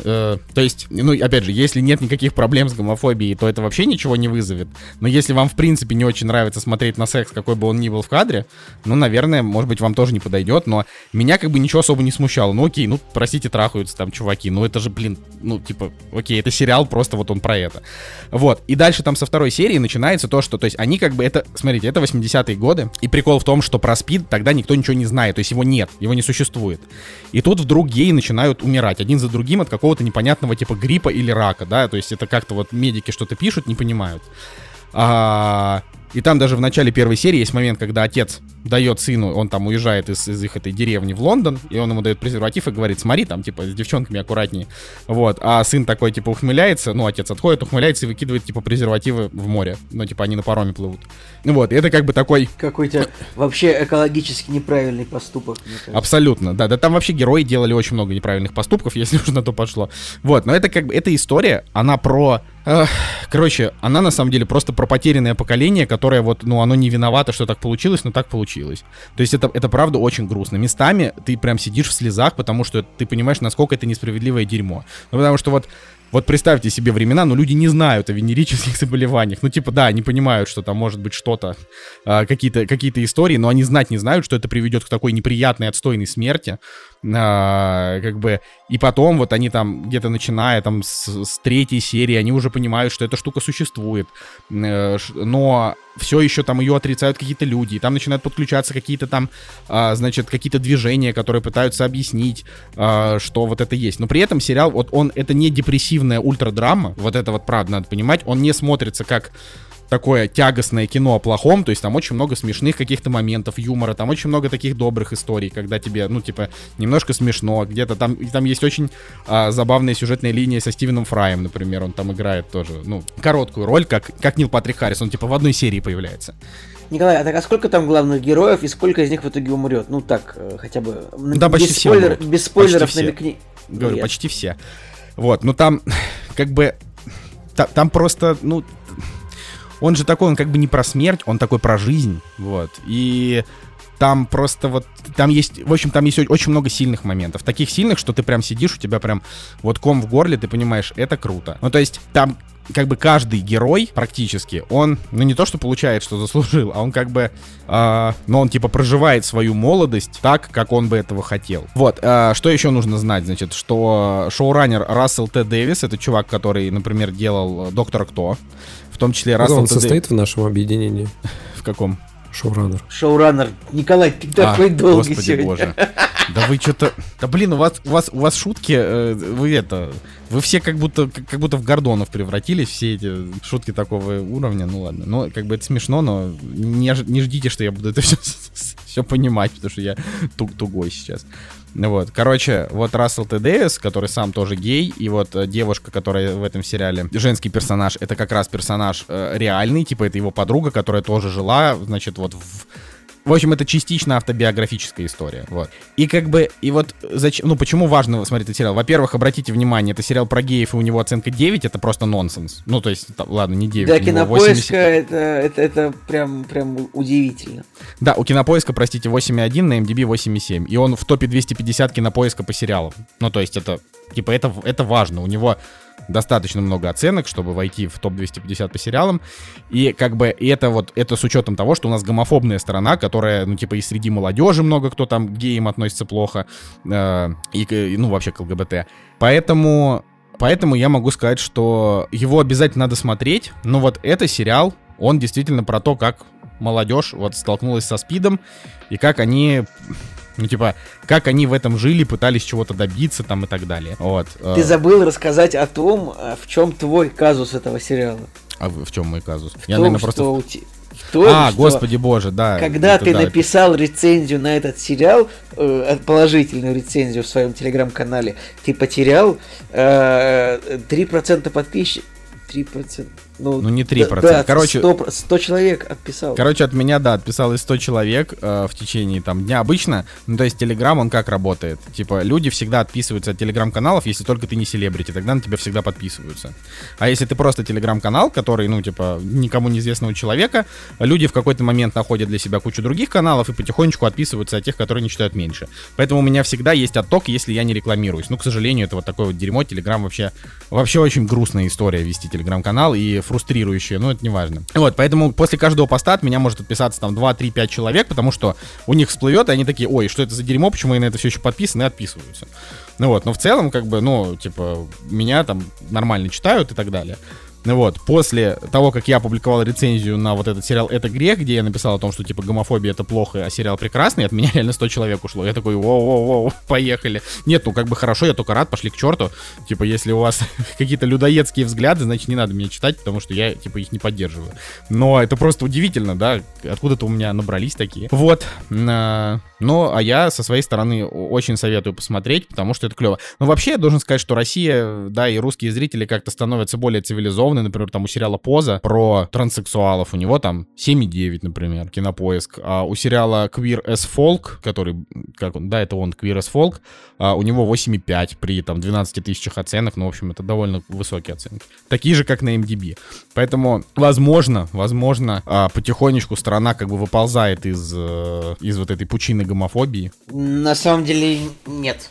э, то есть, ну, опять же, если нет никаких проблем с гомофобией, то это вообще ничего не вызовет. Но если вам, в принципе, не очень нравится смотреть на секс, какой бы он ни был в кадре, ну, наверное, может быть, вам тоже не подойдет, но меня как бы ничего особо не смущало. Ну, окей, ну, простите, трахаются там чуваки, ну, это же, блин, ну, типа, окей, это сериал, просто вот он про это. Вот, и дальше там со второй серии начинается то, что, то есть, они как бы, это, смотрите, это 80-е годы, и прикол в том, что про СПИД тогда никто ничего не знает, то есть его нет, его не существует. И тут вдруг геи начинают умирать один за другим от какого-то непонятного типа гриппа или рака, да, то есть это как-то вот медики что-то пишут, не понимают. А, и там даже в начале первой серии есть момент, когда отец дает сыну, он там уезжает из, из их этой деревни в Лондон, и он ему дает презерватив и говорит, смотри, там, типа, с девчонками аккуратнее. Вот, а сын такой, типа, ухмыляется, ну, отец отходит, ухмыляется и выкидывает, типа, презервативы в море. Ну, типа, они на пароме плывут. Ну вот, и это как бы такой Какой-то вообще экологически неправильный поступок. Абсолютно, да. Да там вообще герои делали очень много неправильных поступков, если уж на то пошло. Вот, но это как бы, эта история, она про... короче, она на самом деле просто про потерянное поколение, которое вот, ну, оно не виновато, что так получилось, но так получилось. То есть это, это правда очень грустно. Местами ты прям сидишь в слезах, потому что ты понимаешь, насколько это несправедливое дерьмо. Ну, потому что вот вот представьте себе времена, но люди не знают о венерических заболеваниях. Ну, типа, да, они понимают, что там может быть что-то, а, какие-то какие истории, но они знать не знают, что это приведет к такой неприятной, отстойной смерти. А, как бы, и потом вот они там где-то начиная там с, с третьей серии, они уже понимают, что эта штука существует. Э, Но все еще там ее отрицают какие-то люди, и там начинают подключаться какие-то там, а, значит, какие-то движения, которые пытаются объяснить, а, что вот это есть. Но при этом сериал, вот он, это не депрессивная ультрадрама, вот это вот правда надо понимать, он не смотрится как такое тягостное кино о плохом, то есть там очень много смешных каких-то моментов, юмора, там очень много таких добрых историй, когда тебе, ну, типа, немножко смешно, где-то там, и там есть очень а, забавная сюжетная линия со Стивеном Фраем, например, он там играет тоже, ну, короткую роль, как, как Нил Патрик Харрис, он, типа, в одной серии появляется. Николай, а так а сколько там главных героев и сколько из них в итоге умрет? Ну так, э, хотя бы. м, Да, почти без все спойлер- умрут. Без спойлеров Почти все. намекни. Говорю, Нет. почти все. Вот, ну там, как бы, та- там просто, ну, он же такой, он как бы не про смерть, он такой про жизнь, вот. И там просто вот, там есть, в общем, там есть очень много сильных моментов. Таких сильных, что ты прям сидишь, у тебя прям вот ком в горле, ты понимаешь, это круто. Ну, то есть там как бы каждый герой практически, он, ну не то что получает, что заслужил, а он как бы, а, но он типа проживает свою молодость так, как он бы этого хотел. Вот, а, что еще нужно знать, значит, что шоураннер Рассел Т. Дэвис, это чувак, который, например, делал Доктора Кто, в том числе Рассел он состоит в нашем объединении? В каком? Шоураннер. Шоураннер. Николай, ты такой А, долгий Господи сегодня. боже. Да вы что-то... Да блин, у вас, у вас, у вас шутки, э, вы это... Вы все как будто, как, будто в Гордонов превратились, все эти шутки такого уровня, ну ладно. Ну, как бы это смешно, но не, не ждите, что я буду это все, все понимать, потому что я туг, тугой сейчас. Вот, короче, вот Рассел Т. Дэвис, который сам тоже гей, и вот э, девушка, которая в этом сериале, женский персонаж, это как раз персонаж э, реальный, типа это его подруга, которая тоже жила, значит, вот в, в общем, это частично автобиографическая история, вот. И как бы, и вот зачем, ну почему важно смотреть этот сериал? Во-первых, обратите внимание, это сериал про геев, и у него оценка 9, это просто нонсенс. Ну, то есть, там, ладно, не 9, Для кинопоиска 80. это, это, это прям, прям удивительно. Да, у кинопоиска, простите, 8,1, на MDB 8,7. И он в топе 250 кинопоиска по сериалам. Ну, то есть, это, типа, это, это важно. У него достаточно много оценок, чтобы войти в топ 250 по сериалам. И как бы это вот, это с учетом того, что у нас гомофобная сторона, которая, ну, типа, и среди молодежи много кто там к геям относится плохо, э, и, ну, вообще к ЛГБТ. Поэтому, поэтому я могу сказать, что его обязательно надо смотреть, но вот это сериал, он действительно про то, как молодежь вот столкнулась со СПИДом, и как они ну, типа, как они в этом жили, пытались чего-то добиться там и так далее. Вот. Ты забыл рассказать о том, а, в чем твой казус этого сериала. А в, чем мой казус? В Я, том, наверное, просто... в том, а, что господи боже, да. Когда это, ты да, написал это... рецензию на этот сериал, э, положительную рецензию в своем телеграм-канале, ты потерял э, 3% подписчиков. 3%. Ну, ну не 3%. Да, Короче, 100, 100 человек отписал. Короче, от меня, да, отписалось 100 человек э, в течение там дня. Обычно, ну то есть Телеграм, он как работает? Типа, люди всегда отписываются от Телеграм-каналов, если только ты не селебрити, тогда на тебя всегда подписываются. А если ты просто Телеграм-канал, который, ну, типа, никому неизвестного человека, люди в какой-то момент находят для себя кучу других каналов и потихонечку отписываются от тех, которые не читают меньше. Поэтому у меня всегда есть отток, если я не рекламируюсь. Ну, к сожалению, это вот такое вот дерьмо. Телеграм вообще, вообще очень грустная история вести Телеграм-канал, и фрустрирующее, но это не важно. Вот, поэтому после каждого поста от меня может отписаться там 2, 3, 5 человек, потому что у них всплывет, и они такие, ой, что это за дерьмо, почему я на это все еще подписан, и отписываются. Ну вот, но в целом, как бы, ну, типа, меня там нормально читают и так далее. Вот, после того, как я опубликовал рецензию на вот этот сериал «Это грех», где я написал о том, что, типа, гомофобия — это плохо, а сериал прекрасный, от меня реально 100 человек ушло. Я такой, воу-воу-воу, поехали. Нет, ну, как бы хорошо, я только рад, пошли к черту. Типа, если у вас какие-то людоедские взгляды, значит, не надо меня читать, потому что я, типа, их не поддерживаю. Но это просто удивительно, да, откуда-то у меня набрались такие. Вот. Ну, а я со своей стороны очень советую посмотреть, потому что это клево. Но вообще, я должен сказать, что Россия, да, и русские зрители как-то становятся более цивилизованными, забавный, например, там у сериала «Поза» про транссексуалов, у него там 7,9, например, кинопоиск. А у сериала «Queer as Folk», который, как он, да, это он, «Queer as Folk», а у него 8,5 при там 12 тысячах оценок, ну, в общем, это довольно высокие оценки. Такие же, как на MDB. Поэтому, возможно, возможно, а, потихонечку страна как бы выползает из, э, из вот этой пучины гомофобии. На самом деле, нет.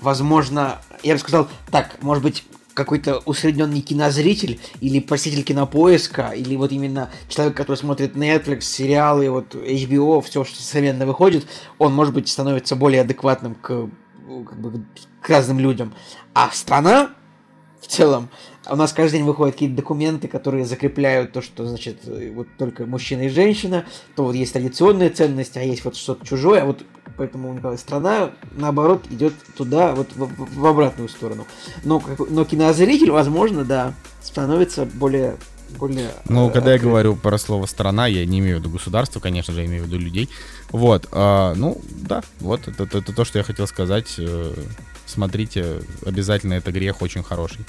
Возможно, я бы сказал, так, может быть, какой-то усредненный кинозритель или посетитель кинопоиска, или вот именно человек, который смотрит Netflix, сериалы, вот HBO, все, что современно выходит, он, может быть, становится более адекватным к, как бы, к разным людям. А страна в целом, у нас каждый день выходят какие-то документы, которые закрепляют то, что, значит, вот только мужчина и женщина, то вот есть традиционные ценности, а есть вот что-то чужое, а вот поэтому страна, наоборот, идет туда, вот в, в обратную сторону. Но, но кинозритель, возможно, да, становится более более... Ну, э, когда я говорю про слово «страна», я не имею в виду государство, конечно же, я имею в виду людей. Вот, э, ну, да, вот, это, это, это то, что я хотел сказать. Э, смотрите, обязательно, это грех очень хороший.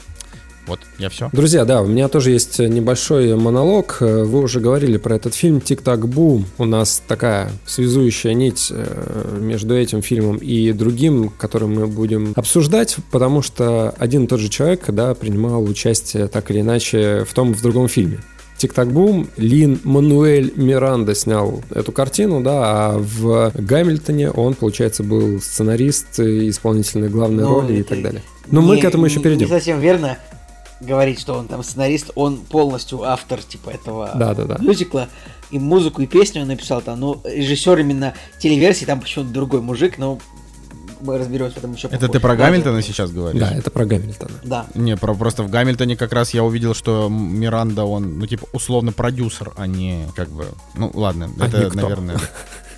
Вот, я все. Друзья, да, у меня тоже есть небольшой монолог. Вы уже говорили про этот фильм «Тик-так бум». У нас такая связующая нить э, между этим фильмом и другим, который мы будем обсуждать, потому что один и тот же человек, да, принимал участие так или иначе в том и в другом фильме. Тик-так-бум, Лин Мануэль Миранда снял эту картину, да, а в Гамильтоне он, получается, был сценарист, исполнительной главной ну, роли и так далее. Но не, мы к этому еще перейдем. Не совсем верно говорить, что он там сценарист, он полностью автор типа этого да, да, да. мюзикла. И музыку, и песню он написал там. Ну, режиссер именно телеверсии, там почему-то другой мужик, но мы разберемся потом еще Это ты про Гамильтона да, сейчас говоришь? Да, это про Гамильтона. Да. Не, про, просто в Гамильтоне как раз я увидел, что Миранда, он, ну, типа, условно продюсер, а не, как бы, ну, ладно, а это, никто. наверное...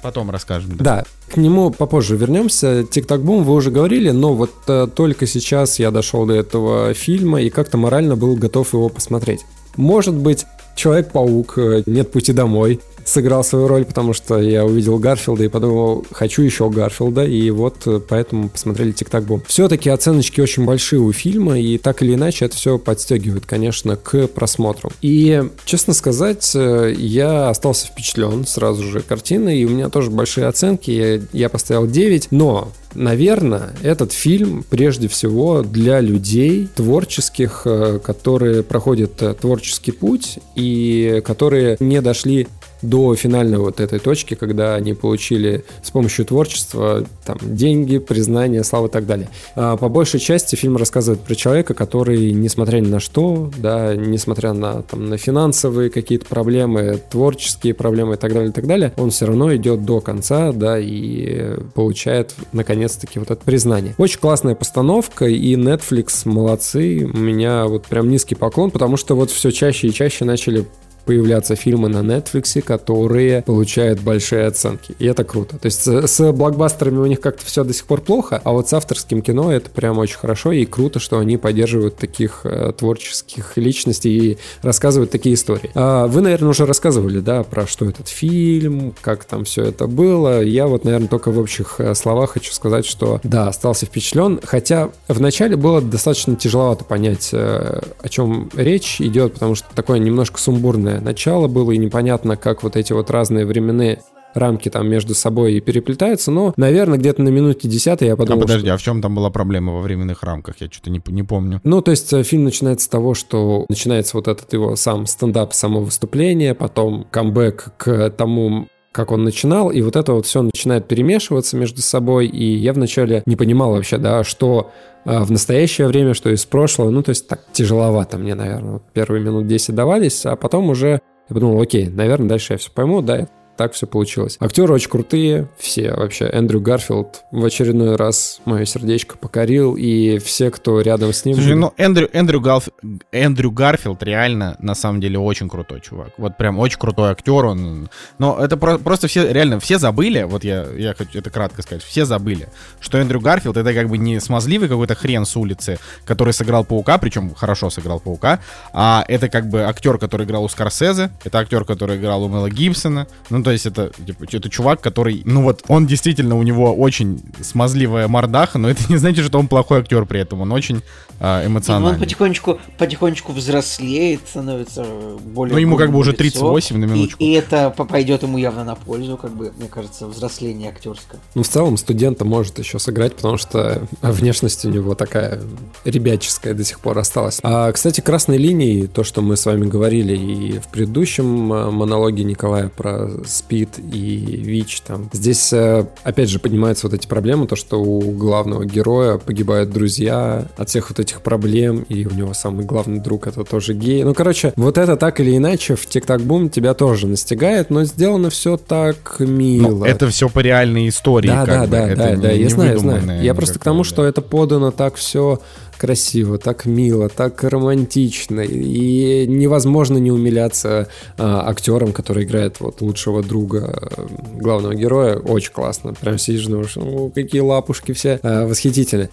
Потом расскажем. Да. да, к нему попозже вернемся. Тик-так-бум вы уже говорили, но вот э, только сейчас я дошел до этого фильма и как-то морально был готов его посмотреть. Может быть, Человек-паук, э, Нет пути домой, сыграл свою роль, потому что я увидел Гарфилда и подумал, хочу еще Гарфилда, и вот э, поэтому посмотрели Тик-Так Бум. Все-таки оценочки очень большие у фильма, и так или иначе это все подстегивает, конечно, к просмотру. И, честно сказать, э, я остался впечатлен сразу же картиной, и у меня тоже большие оценки, я, я поставил 9, но Наверное, этот фильм прежде всего для людей творческих, э, которые проходят творческий путь и которые не дошли до финальной вот этой точки, когда они получили с помощью творчества там, деньги, признание, славу и так далее. А по большей части фильм рассказывает про человека, который, несмотря ни на что, да, несмотря на, там, на финансовые какие-то проблемы, творческие проблемы и так далее, и так далее, он все равно идет до конца, да, и получает, наконец-таки, вот это признание. Очень классная постановка, и Netflix молодцы, у меня вот прям низкий поклон, потому что вот все чаще и чаще начали появляться фильмы на Netflix, которые получают большие оценки. И это круто. То есть с, с блокбастерами у них как-то все до сих пор плохо, а вот с авторским кино это прям очень хорошо и круто, что они поддерживают таких э, творческих личностей и рассказывают такие истории. А вы, наверное, уже рассказывали, да, про что этот фильм, как там все это было. Я вот, наверное, только в общих э, словах хочу сказать, что да, остался впечатлен, хотя вначале было достаточно тяжеловато понять, э, о чем речь идет, потому что такое немножко сумбурное начало было, и непонятно, как вот эти вот разные временные рамки там между собой переплетаются, но, наверное, где-то на минуте десятой я подумал, А подожди, что... а в чем там была проблема во временных рамках? Я что-то не, не помню. Ну, то есть э, фильм начинается с того, что начинается вот этот его сам стендап, само выступление, потом камбэк к тому как он начинал, и вот это вот все начинает перемешиваться между собой, и я вначале не понимал вообще, да, что а, в настоящее время, что из прошлого, ну, то есть так тяжеловато мне, наверное, первые минут 10 давались, а потом уже я подумал, окей, наверное, дальше я все пойму, да, так все получилось. Актеры очень крутые, все вообще. Эндрю Гарфилд в очередной раз мое сердечко покорил, и все, кто рядом с ним... Слушай, ну Эндрю, Эндрю, Галф, Эндрю Гарфилд реально, на самом деле, очень крутой чувак. Вот прям очень крутой актер он. Но это про, просто все, реально, все забыли, вот я, я хочу это кратко сказать, все забыли, что Эндрю Гарфилд это как бы не смазливый какой-то хрен с улицы, который сыграл Паука, причем хорошо сыграл Паука, а это как бы актер, который играл у Скорсезе, это актер, который играл у Мела Гибсона, ну то есть это, типа, это чувак, который, ну вот, он действительно, у него очень смазливая мордаха, но это не значит, что он плохой актер при этом, он очень э, эмоциональный. И он потихонечку, потихонечку взрослеет, становится более... Ну, ему как бы уже лицо, 38 на минуточку. И, и это пойдет ему явно на пользу, как бы, мне кажется, взросление актерское. Ну, в целом, студента может еще сыграть, потому что внешность у него такая ребяческая до сих пор осталась. А, кстати, красной линией, то, что мы с вами говорили и в предыдущем а, монологе Николая про СПИД и ВИЧ, там, здесь, э, опять же, поднимаются вот эти проблемы, то, что у главного героя погибают друзья от всех вот этих проблем, и у него самый главный друг это тоже гей. Ну, короче, вот это так или иначе в Тик-Так Бум тебя тоже настигает, но сделано все так мило. Ну, это все по реальной истории. Да, да, бы. да, это да, не, да, я знаю, знаю. Я просто к тому, что это подано так все красиво, так мило, так романтично, и невозможно не умиляться а, актером, который играет вот лучшего друга а, главного героя. Очень классно. Прям сидишь, думаешь, «О, какие лапушки все а, восхитительны.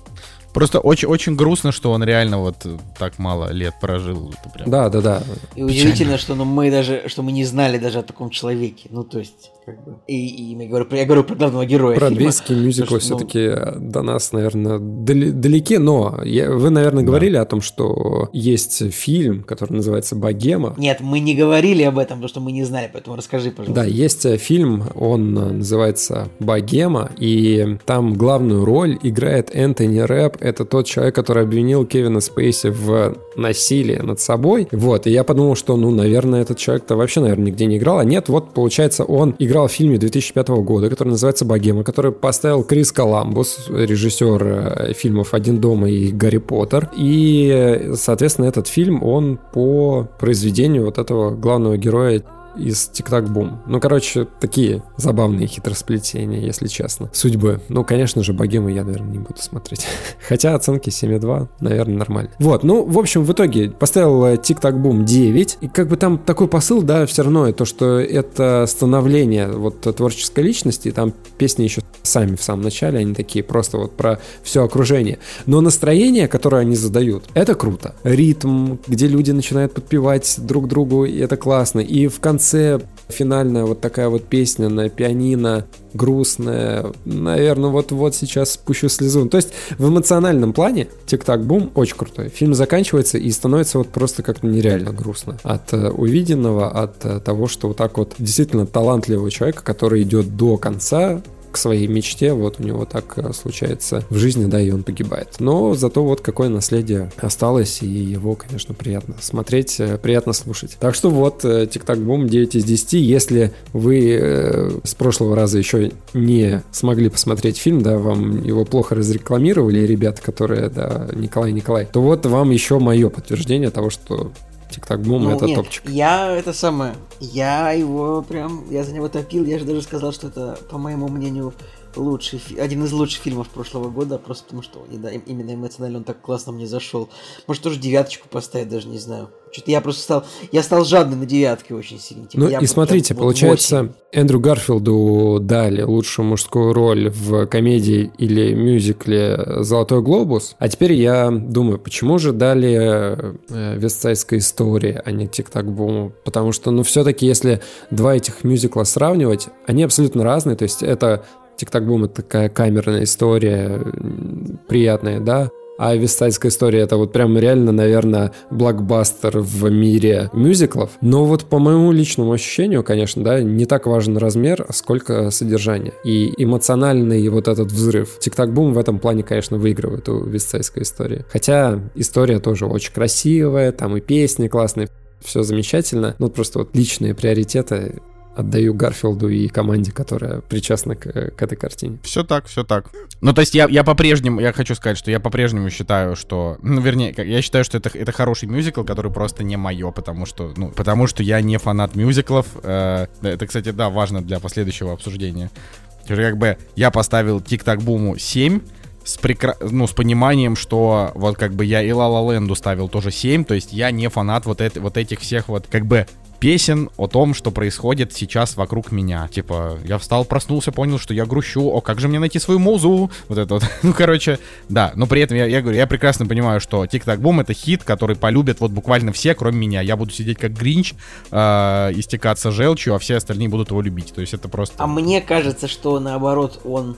Просто очень, очень грустно, что он реально вот так мало лет прожил. Это прям... Да, да, да. И удивительно, что ну, мы даже, что мы не знали даже о таком человеке. Ну, то есть, как бы. И, и я, говорю, про- я говорю про главного героя. фильма. Бродвейские мюзиклы Потому что, ну, все-таки до нас, наверное, дали- далеки, но я- вы, наверное, говорили о том, что есть фильм, который называется «Богема». Нет, мы не говорили об этом, потому что мы не знали, поэтому расскажи, пожалуйста. Да, есть э, фильм, он называется «Богема», и там главную роль играет Энтони Рэп. Это тот человек, который обвинил Кевина Спейси в насилии над собой. Вот, и я подумал, что, ну, наверное, этот человек-то вообще, наверное, нигде не играл. А нет, вот, получается, он играл в фильме 2005 года, который называется «Богема», который поставил Крис Коламбус, режиссер э, фильмов «Один дома» и «Гарри Поттер». И, э, соответственно, этот фильм, он по произведению вот этого главного героя из Тик-Так Бум. Ну, короче, такие забавные хитросплетения, если честно. Судьбы. Ну, конечно же, богему я, наверное, не буду смотреть. Хотя оценки 7,2, наверное, нормально. Вот, ну, в общем, в итоге поставил э, Тик-Так Бум 9. И как бы там такой посыл, да, все равно, то, что это становление вот творческой личности, и там песни еще сами в самом начале, они такие просто вот про все окружение. Но настроение, которое они задают, это круто. Ритм, где люди начинают подпевать друг другу, и это классно. И в конце финальная вот такая вот песня на пианино, грустная. Наверное, вот-вот сейчас спущу слезу. То есть в эмоциональном плане Тик-Так Бум очень крутой. Фильм заканчивается и становится вот просто как-то нереально грустно. От э, увиденного, от э, того, что вот так вот действительно талантливого человека, который идет до конца, к своей мечте, вот у него так э, случается в жизни, да, и он погибает. Но зато вот какое наследие осталось, и его, конечно, приятно смотреть, э, приятно слушать. Так что вот, э, Тик-Так Бум 9 из 10. Если вы с прошлого раза еще не смогли посмотреть фильм, да, вам его плохо разрекламировали, ребята, которые, да, Николай, Николай, то вот вам еще мое подтверждение того, что Тик-Так Бум Ну, это нет, топчик. Я это самое. Я его прям. Я за него топил. Я же даже сказал, что это, по моему мнению, лучший, один из лучших фильмов прошлого года, просто потому что да, им- именно эмоционально он так классно мне зашел. Может тоже девяточку поставить, даже не знаю. Что-то я просто стал, я стал жадный на девятке очень сильно. Типа, Ну и вот смотрите, прям вот получается, восемь. Эндрю Гарфилду дали лучшую мужскую роль в комедии или мюзикле «Золотой глобус», а теперь я думаю, почему же дали э, «Вестсайдская история», а не «Тик-так бум»? Потому что, ну, все-таки, если два этих мюзикла сравнивать, они абсолютно разные, то есть это «Тик-так бум» — это такая камерная история, приятная, да, а «Вестсайдская история» — это вот прям реально, наверное, блокбастер в мире мюзиклов. Но вот по моему личному ощущению, конечно, да, не так важен размер, сколько содержание. И эмоциональный вот этот взрыв. «Тик-так-бум» в этом плане, конечно, выигрывает у «Вестсайдской истории». Хотя история тоже очень красивая, там и песни классные, все замечательно. Ну, просто вот личные приоритеты отдаю Гарфилду и команде, которая причастна к, к этой картине. Все так, все так. Ну, то есть я, я по-прежнему, я хочу сказать, что я по-прежнему считаю, что, ну, вернее, я считаю, что это, это хороший мюзикл, который просто не мое, потому что, ну, потому что я не фанат мюзиклов. Э, это, кстати, да, важно для последующего обсуждения. Как бы я поставил Тик-Так-Буму 7, с, прекра... ну, с пониманием, что вот как бы я и Ла Ла Ленду ставил тоже 7, то есть я не фанат вот, эт- вот этих всех вот как бы песен о том, что происходит сейчас вокруг меня. Типа, я встал, проснулся, понял, что я грущу, о, как же мне найти свою музу? Вот это вот. Ну, короче, да. Но при этом я, я говорю, я прекрасно понимаю, что Тик-Так-Бум это хит, который полюбят вот буквально все, кроме меня. Я буду сидеть как Гринч, э, истекаться желчью, а все остальные будут его любить. То есть это просто... А мне кажется, что наоборот он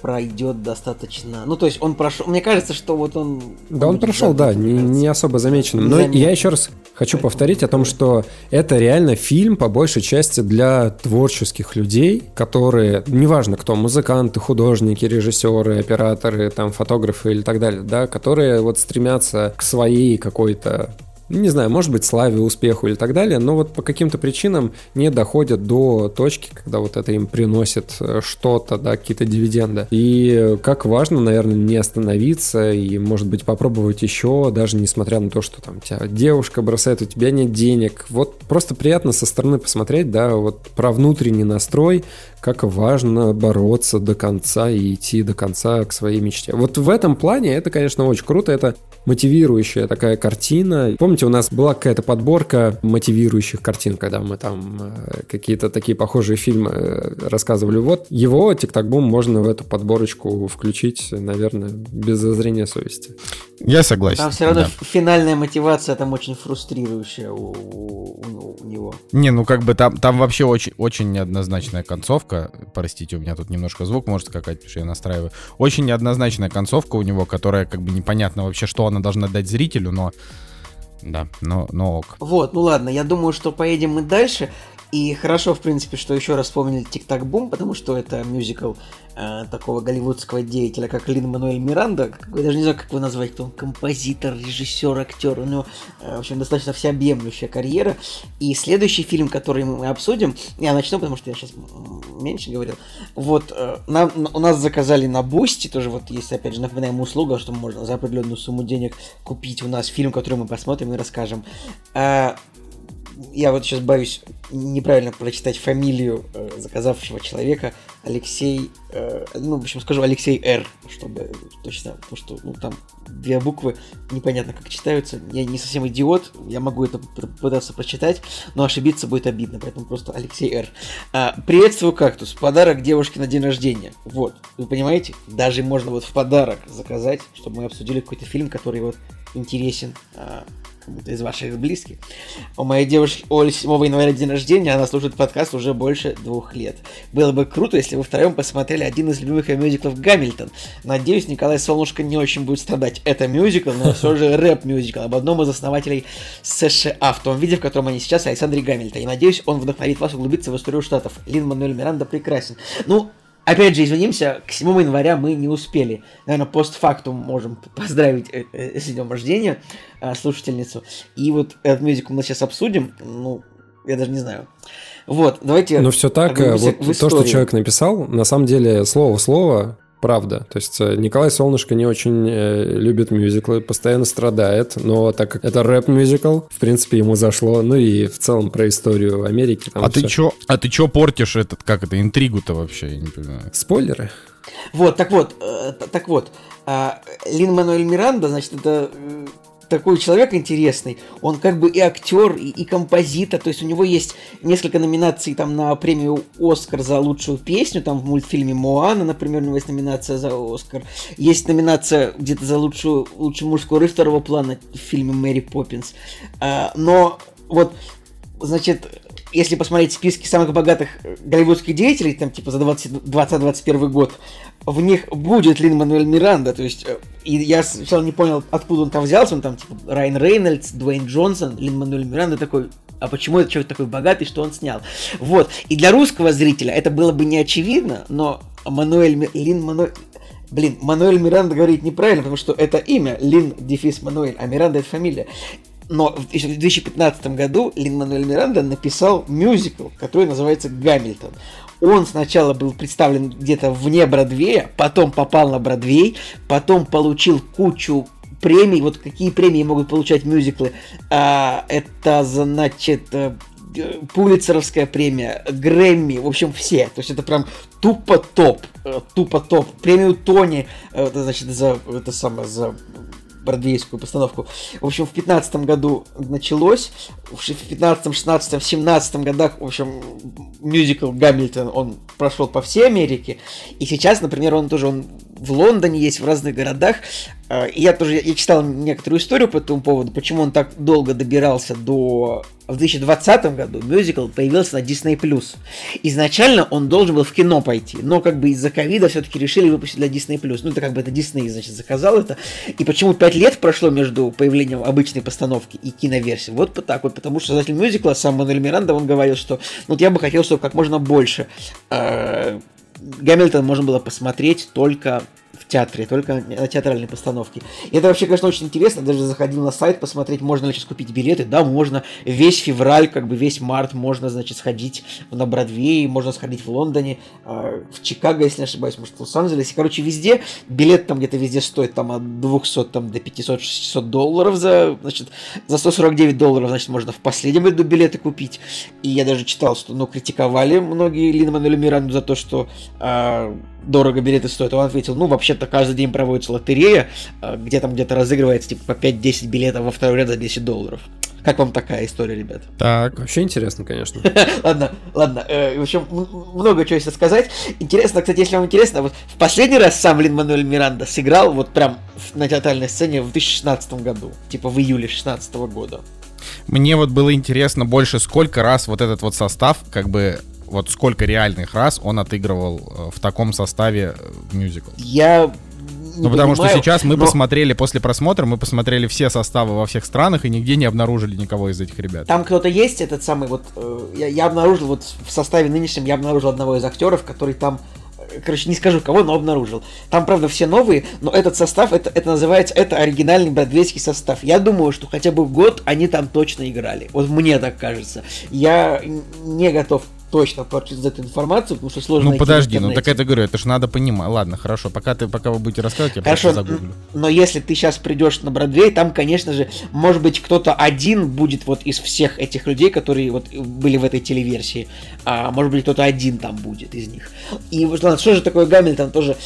пройдет достаточно. Ну, то есть он прошел. Мне кажется, что вот он. Да, он прошел, да, не, не особо замеченным. Но Незаметно. я еще раз хочу повторить о том, что это реально фильм, по большей части, для творческих людей, которые, неважно кто, музыканты, художники, режиссеры, операторы, там, фотографы или так далее, да, которые вот стремятся к своей какой-то не знаю, может быть, славе, успеху или так далее, но вот по каким-то причинам не доходят до точки, когда вот это им приносит э, что-то, да, какие-то дивиденды. И как важно, наверное, не остановиться и, может быть, попробовать еще, даже несмотря на то, что там тебя девушка бросает, у тебя нет денег. Вот просто приятно со стороны посмотреть, да, вот про внутренний настрой, как важно бороться до конца и идти до конца к своей мечте. Вот в этом плане это, конечно, очень круто, это мотивирующая такая картина. Помните, у нас была какая-то подборка мотивирующих картин, когда мы там э, какие-то такие похожие фильмы э, рассказывали. Вот его, Тик-Так-Бум, можно в эту подборочку включить, наверное, без зазрения совести. Я согласен. Там все равно да. финальная мотивация там очень фрустрирующая у, у- у- у него. Не, ну как бы там, там вообще очень, очень неоднозначная концовка. Простите, у меня тут немножко звук может скакать, потому что я настраиваю. Очень неоднозначная концовка у него, которая как бы непонятно вообще, что она должна дать зрителю, но... Да, но, но ок. Вот, ну ладно, я думаю, что поедем мы дальше. И хорошо, в принципе, что еще раз вспомнили Тик-Так Бум, потому что это мюзикл э, такого голливудского деятеля, как Лин Мануэль Миранда. Я даже не знаю, как его назвать, кто он композитор, режиссер, актер. У него, э, в общем, достаточно всеобъемлющая карьера. И следующий фильм, который мы обсудим, я начну, потому что я сейчас меньше говорил. Вот, э, нам, у нас заказали на Boosty, тоже вот есть, опять же, напоминаем услуга, что можно за определенную сумму денег купить у нас фильм, который мы посмотрим и расскажем. Э, я вот сейчас боюсь неправильно прочитать фамилию э, заказавшего человека. Алексей, э, ну, в общем, скажу Алексей Р, чтобы точно, потому что, ну, там две буквы непонятно как читаются. Я не совсем идиот, я могу это пытаться прочитать, но ошибиться будет обидно, поэтому просто Алексей Р. А, приветствую, кактус. Подарок девушке на день рождения. Вот, вы понимаете? Даже можно вот в подарок заказать, чтобы мы обсудили какой-то фильм, который вот интересен а, из ваших близких. У моей девушки Оли 7 января день рождения, она слушает подкаст уже больше двух лет. Было бы круто, если вы втроем посмотрели один из любимых мюзиклов «Гамильтон». Надеюсь, Николай Солнышко не очень будет страдать. Это мюзикл, но все же рэп-мюзикл об одном из основателей США, в том виде, в котором они сейчас, Александре Гамильтон. И надеюсь, он вдохновит вас углубиться в историю Штатов. Лин Мануэль Миранда прекрасен. Ну, Опять же, извинимся, к 7 января мы не успели. Наверное, постфактум можем поздравить э, э, с днем рождения э, слушательницу. И вот этот мюзикл мы сейчас обсудим. Ну, я даже не знаю. Вот, давайте... Но все так, э, вот то, что человек написал, на самом деле слово в слово правда. То есть э, Николай Солнышко не очень э, любит мюзиклы, постоянно страдает, но так как это рэп-мюзикл, в принципе, ему зашло. Ну и в целом про историю Америки. Там А ты чё, а ты чё портишь этот, как это, интригу-то вообще, я не понимаю. Спойлеры? Вот, так вот, э, так вот, а, Лин Мануэль Миранда, значит, это э, такой человек интересный. Он как бы и актер, и, и композитор. То есть у него есть несколько номинаций там на премию Оскар за лучшую песню. Там в мультфильме Моана, например, у него есть номинация за Оскар. Есть номинация где-то за лучшую, лучшую мужскую роль второго плана в фильме Мэри Поппинс. А, но вот, значит, если посмотреть списки самых богатых голливудских деятелей, там типа за 20-21 год, в них будет Лин Мануэль Миранда, то есть, э, и я сначала не понял, откуда он там взялся, он там типа Райан Рейнольдс, Дуэйн Джонсон, Лин Мануэль Миранда такой, а почему этот человек такой богатый, что он снял? Вот, и для русского зрителя это было бы не очевидно, но Мануэль, Лин Мануэль, Блин, Мануэль Миранда говорит неправильно, потому что это имя Лин Дефис Мануэль, а Миранда это фамилия. Но в 2015 году Лин Мануэль Миранда написал мюзикл, который называется «Гамильтон». Он сначала был представлен где-то вне Бродвея, потом попал на Бродвей, потом получил кучу премий. Вот какие премии могут получать мюзиклы? А, это, значит, э, Пулицеровская премия, Грэмми, в общем, все. То есть это прям тупо топ, э, тупо топ. Премию Тони, э, это значит за это самое за бродвейскую постановку. В общем, в 15 году началось, в 15, 16, 17 годах, в общем, мюзикл Гамильтон, он прошел по всей Америке, и сейчас, например, он тоже он в Лондоне есть, в разных городах. А, я тоже я читал некоторую историю по этому поводу, почему он так долго добирался до... В 2020 году мюзикл появился на Disney+. Изначально он должен был в кино пойти, но как бы из-за ковида все-таки решили выпустить для Disney+. Ну, это как бы это Disney, значит, заказал это. И почему 5 лет прошло между появлением обычной постановки и киноверсии? Вот так вот, потому что создатель мюзикла, сам Мануэль Миранда, он говорил, что ну, вот я бы хотел, чтобы как можно больше э, Гамильтон можно было посмотреть только театре, только на театральной постановке. И это вообще, конечно, очень интересно. Даже заходил на сайт посмотреть, можно ли сейчас купить билеты. Да, можно. Весь февраль, как бы весь март можно, значит, сходить на Бродвей, можно сходить в Лондоне, а, в Чикаго, если не ошибаюсь, может, в Лос-Анджелесе. Короче, везде. Билет там где-то везде стоит там от 200 там, до 500-600 долларов за, значит, за 149 долларов, значит, можно в последнем ряду билеты купить. И я даже читал, что, ну, критиковали многие Лина Мануэля Миранду за то, что э, дорого билеты стоят. Он ответил, ну, вообще-то каждый день проводится лотерея, а, где там где-то разыгрывается типа по 5-10 билетов во второй ряд за 10 долларов. Как вам такая история, ребят? Так. Вообще интересно, конечно. ладно, ладно. Э, в общем, много чего есть сказать. Интересно, кстати, если вам интересно, вот в последний раз сам Лин Мануэль Миранда сыграл вот прям на театральной сцене в 2016 году. Типа в июле 2016 года. Мне вот было интересно больше, сколько раз вот этот вот состав как бы вот сколько реальных раз он отыгрывал э, в таком составе э, мюзикл? Я не ну, потому понимаю, что сейчас мы но... посмотрели, после просмотра, мы посмотрели все составы во всех странах и нигде не обнаружили никого из этих ребят. Там кто-то есть, этот самый вот... Э, я, я обнаружил вот в составе нынешнем, я обнаружил одного из актеров, который там короче, не скажу кого, но обнаружил. Там, правда, все новые, но этот состав, это, это называется, это оригинальный бродвейский состав. Я думаю, что хотя бы год они там точно играли. Вот мне так кажется. Я не готов точно подтвердить эту информацию, потому что сложно Ну подожди, ну так это говорю, это же надо понимать. Ладно, хорошо, пока ты пока вы будете рассказывать, я хорошо, просто загуглю. Но если ты сейчас придешь на Бродвей, там, конечно же, может быть, кто-то один будет вот из всех этих людей, которые вот были в этой телеверсии. А может быть, кто-то один там будет из них. И ладно, что же такое Гамильтон тоже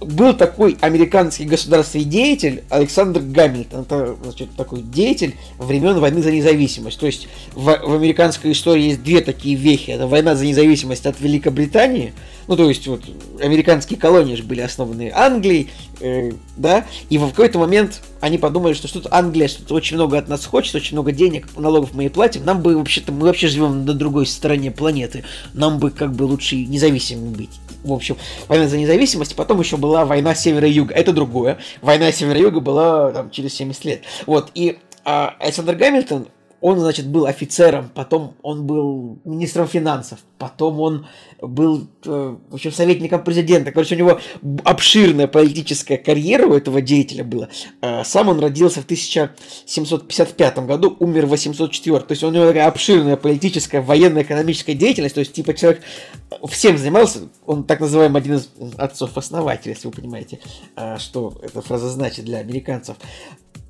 был такой американский государственный деятель Александр Гамильтон. Это значит, такой деятель времен войны за независимость. То есть в, в американской истории есть две такие вехи. Это война за независимость от Великобритании. Ну, то есть вот американские колонии же были основаны Англией, э, да, и в какой-то момент они подумали, что что-то Англия что-то очень много от нас хочет, очень много денег, налогов мы и платим, нам бы вообще-то, мы вообще живем на другой стороне планеты, нам бы как бы лучше независимыми быть в общем, война за независимость, потом еще была война севера и юга, это другое. Война севера и юга была там, через 70 лет. Вот, и а, Александр Гамильтон, он, значит, был офицером, потом он был министром финансов, потом он был, э, в общем, советником президента. Короче, у него обширная политическая карьера у этого деятеля была. Э, сам он родился в 1755 году, умер в 804. То есть у него такая обширная политическая, военная, экономическая деятельность. То есть, типа, человек всем занимался. Он так называемый один из отцов-основателей, если вы понимаете, э, что эта фраза значит для американцев.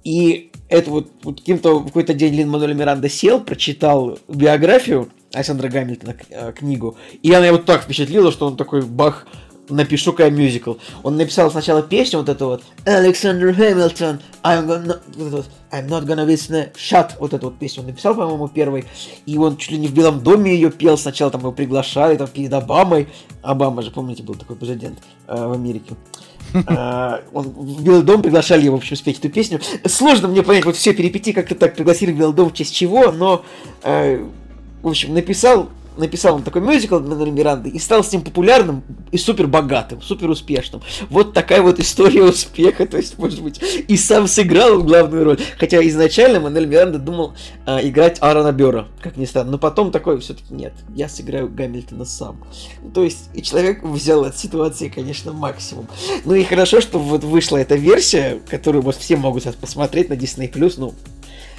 И это вот, вот каким-то какой-то день Лин Мануэль Миранда сел, прочитал биографию Александра Гамильтона, э, книгу, и она его так впечатлила, что он такой бах напишу-ка я мюзикл. Он написал сначала песню вот эту вот Александр Хэмилтон, I'm, gonna, I'm not gonna listen, shut, вот эту вот песню он написал, по-моему, первый. И он чуть ли не в Белом доме ее пел, сначала там его приглашали, там перед Обамой. Обама же, помните, был такой президент э, в Америке. Э, он в Белый дом приглашали его, в общем, спеть эту песню. Сложно мне понять, вот все перипетии как-то так пригласили в Белый дом в честь чего, но, э, в общем, написал написал он такой мюзикл Мануэль Миранды и стал с ним популярным и супер богатым, супер успешным. Вот такая вот история успеха, то есть, может быть, и сам сыграл главную роль. Хотя изначально Мануэль Миранда думал э, играть Аарона Бера, как ни странно, но потом такой все-таки нет, я сыграю Гамильтона сам. То есть, и человек взял от ситуации, конечно, максимум. Ну и хорошо, что вот вышла эта версия, которую вот все могут сейчас посмотреть на Disney+, ну,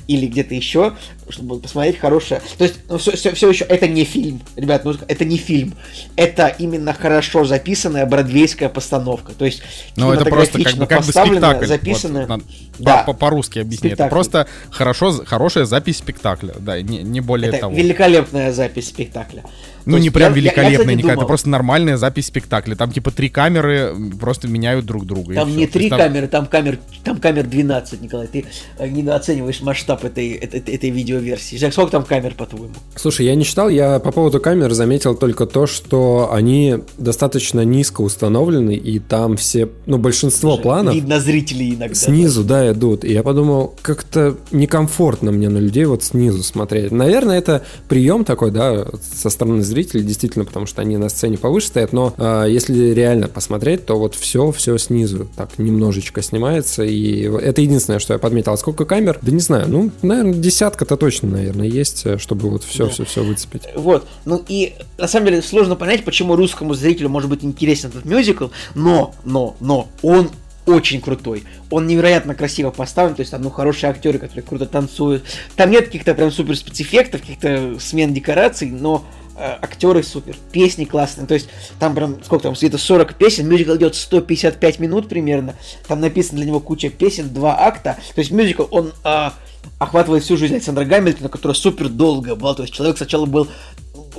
или где-то еще, чтобы посмотреть хорошее. То есть, ну, все, все, все еще это не фильм, ребят, ну это не фильм. Это именно хорошо записанная бродвейская постановка. То есть, ну, это просто как бы, как бы спектакль. Записанная. Вот, да. По-русски объясни. Это просто хорошо, хорошая запись спектакля, да, не, не более это того. великолепная запись спектакля. Ну, не прям я, великолепная никакая, это просто нормальная запись спектакля. Там типа три камеры просто меняют друг друга. Там не три там... камеры, там камер, там камер 12, Николай. Ты э, недооцениваешь масштаб этой, этой, этой видеоверсии. Жак, сколько там камер, по-твоему? Слушай, я не читал, я по поводу камер заметил только то, что они достаточно низко установлены, и там все, ну, большинство Слушай, планов... Видно зрителей иногда. Снизу, да. да, идут. И я подумал, как-то некомфортно мне на людей вот снизу смотреть. Наверное, это прием такой, да, со стороны зрителей, действительно, потому что они на сцене повыше стоят, но э, если реально посмотреть, то вот все, все снизу так немножечко снимается, и это единственное, что я подметил. А сколько камер? Да не знаю, ну, наверное, десятка-то точно, наверное, есть, э, чтобы вот все, да. все, все выцепить. Вот, ну и на самом деле сложно понять, почему русскому зрителю может быть интересен этот мюзикл, но, но, но, он очень крутой. Он невероятно красиво поставлен, то есть там, ну, хорошие актеры, которые круто танцуют. Там нет каких-то прям супер спецэффектов, каких-то смен декораций, но актеры супер, песни классные, то есть там прям, сколько там, где-то 40 песен, мюзикл идет 155 минут примерно, там написано для него куча песен, два акта, то есть мюзикл, он э, охватывает всю жизнь Александра Гамильтона, которая супер долго была, то есть человек сначала был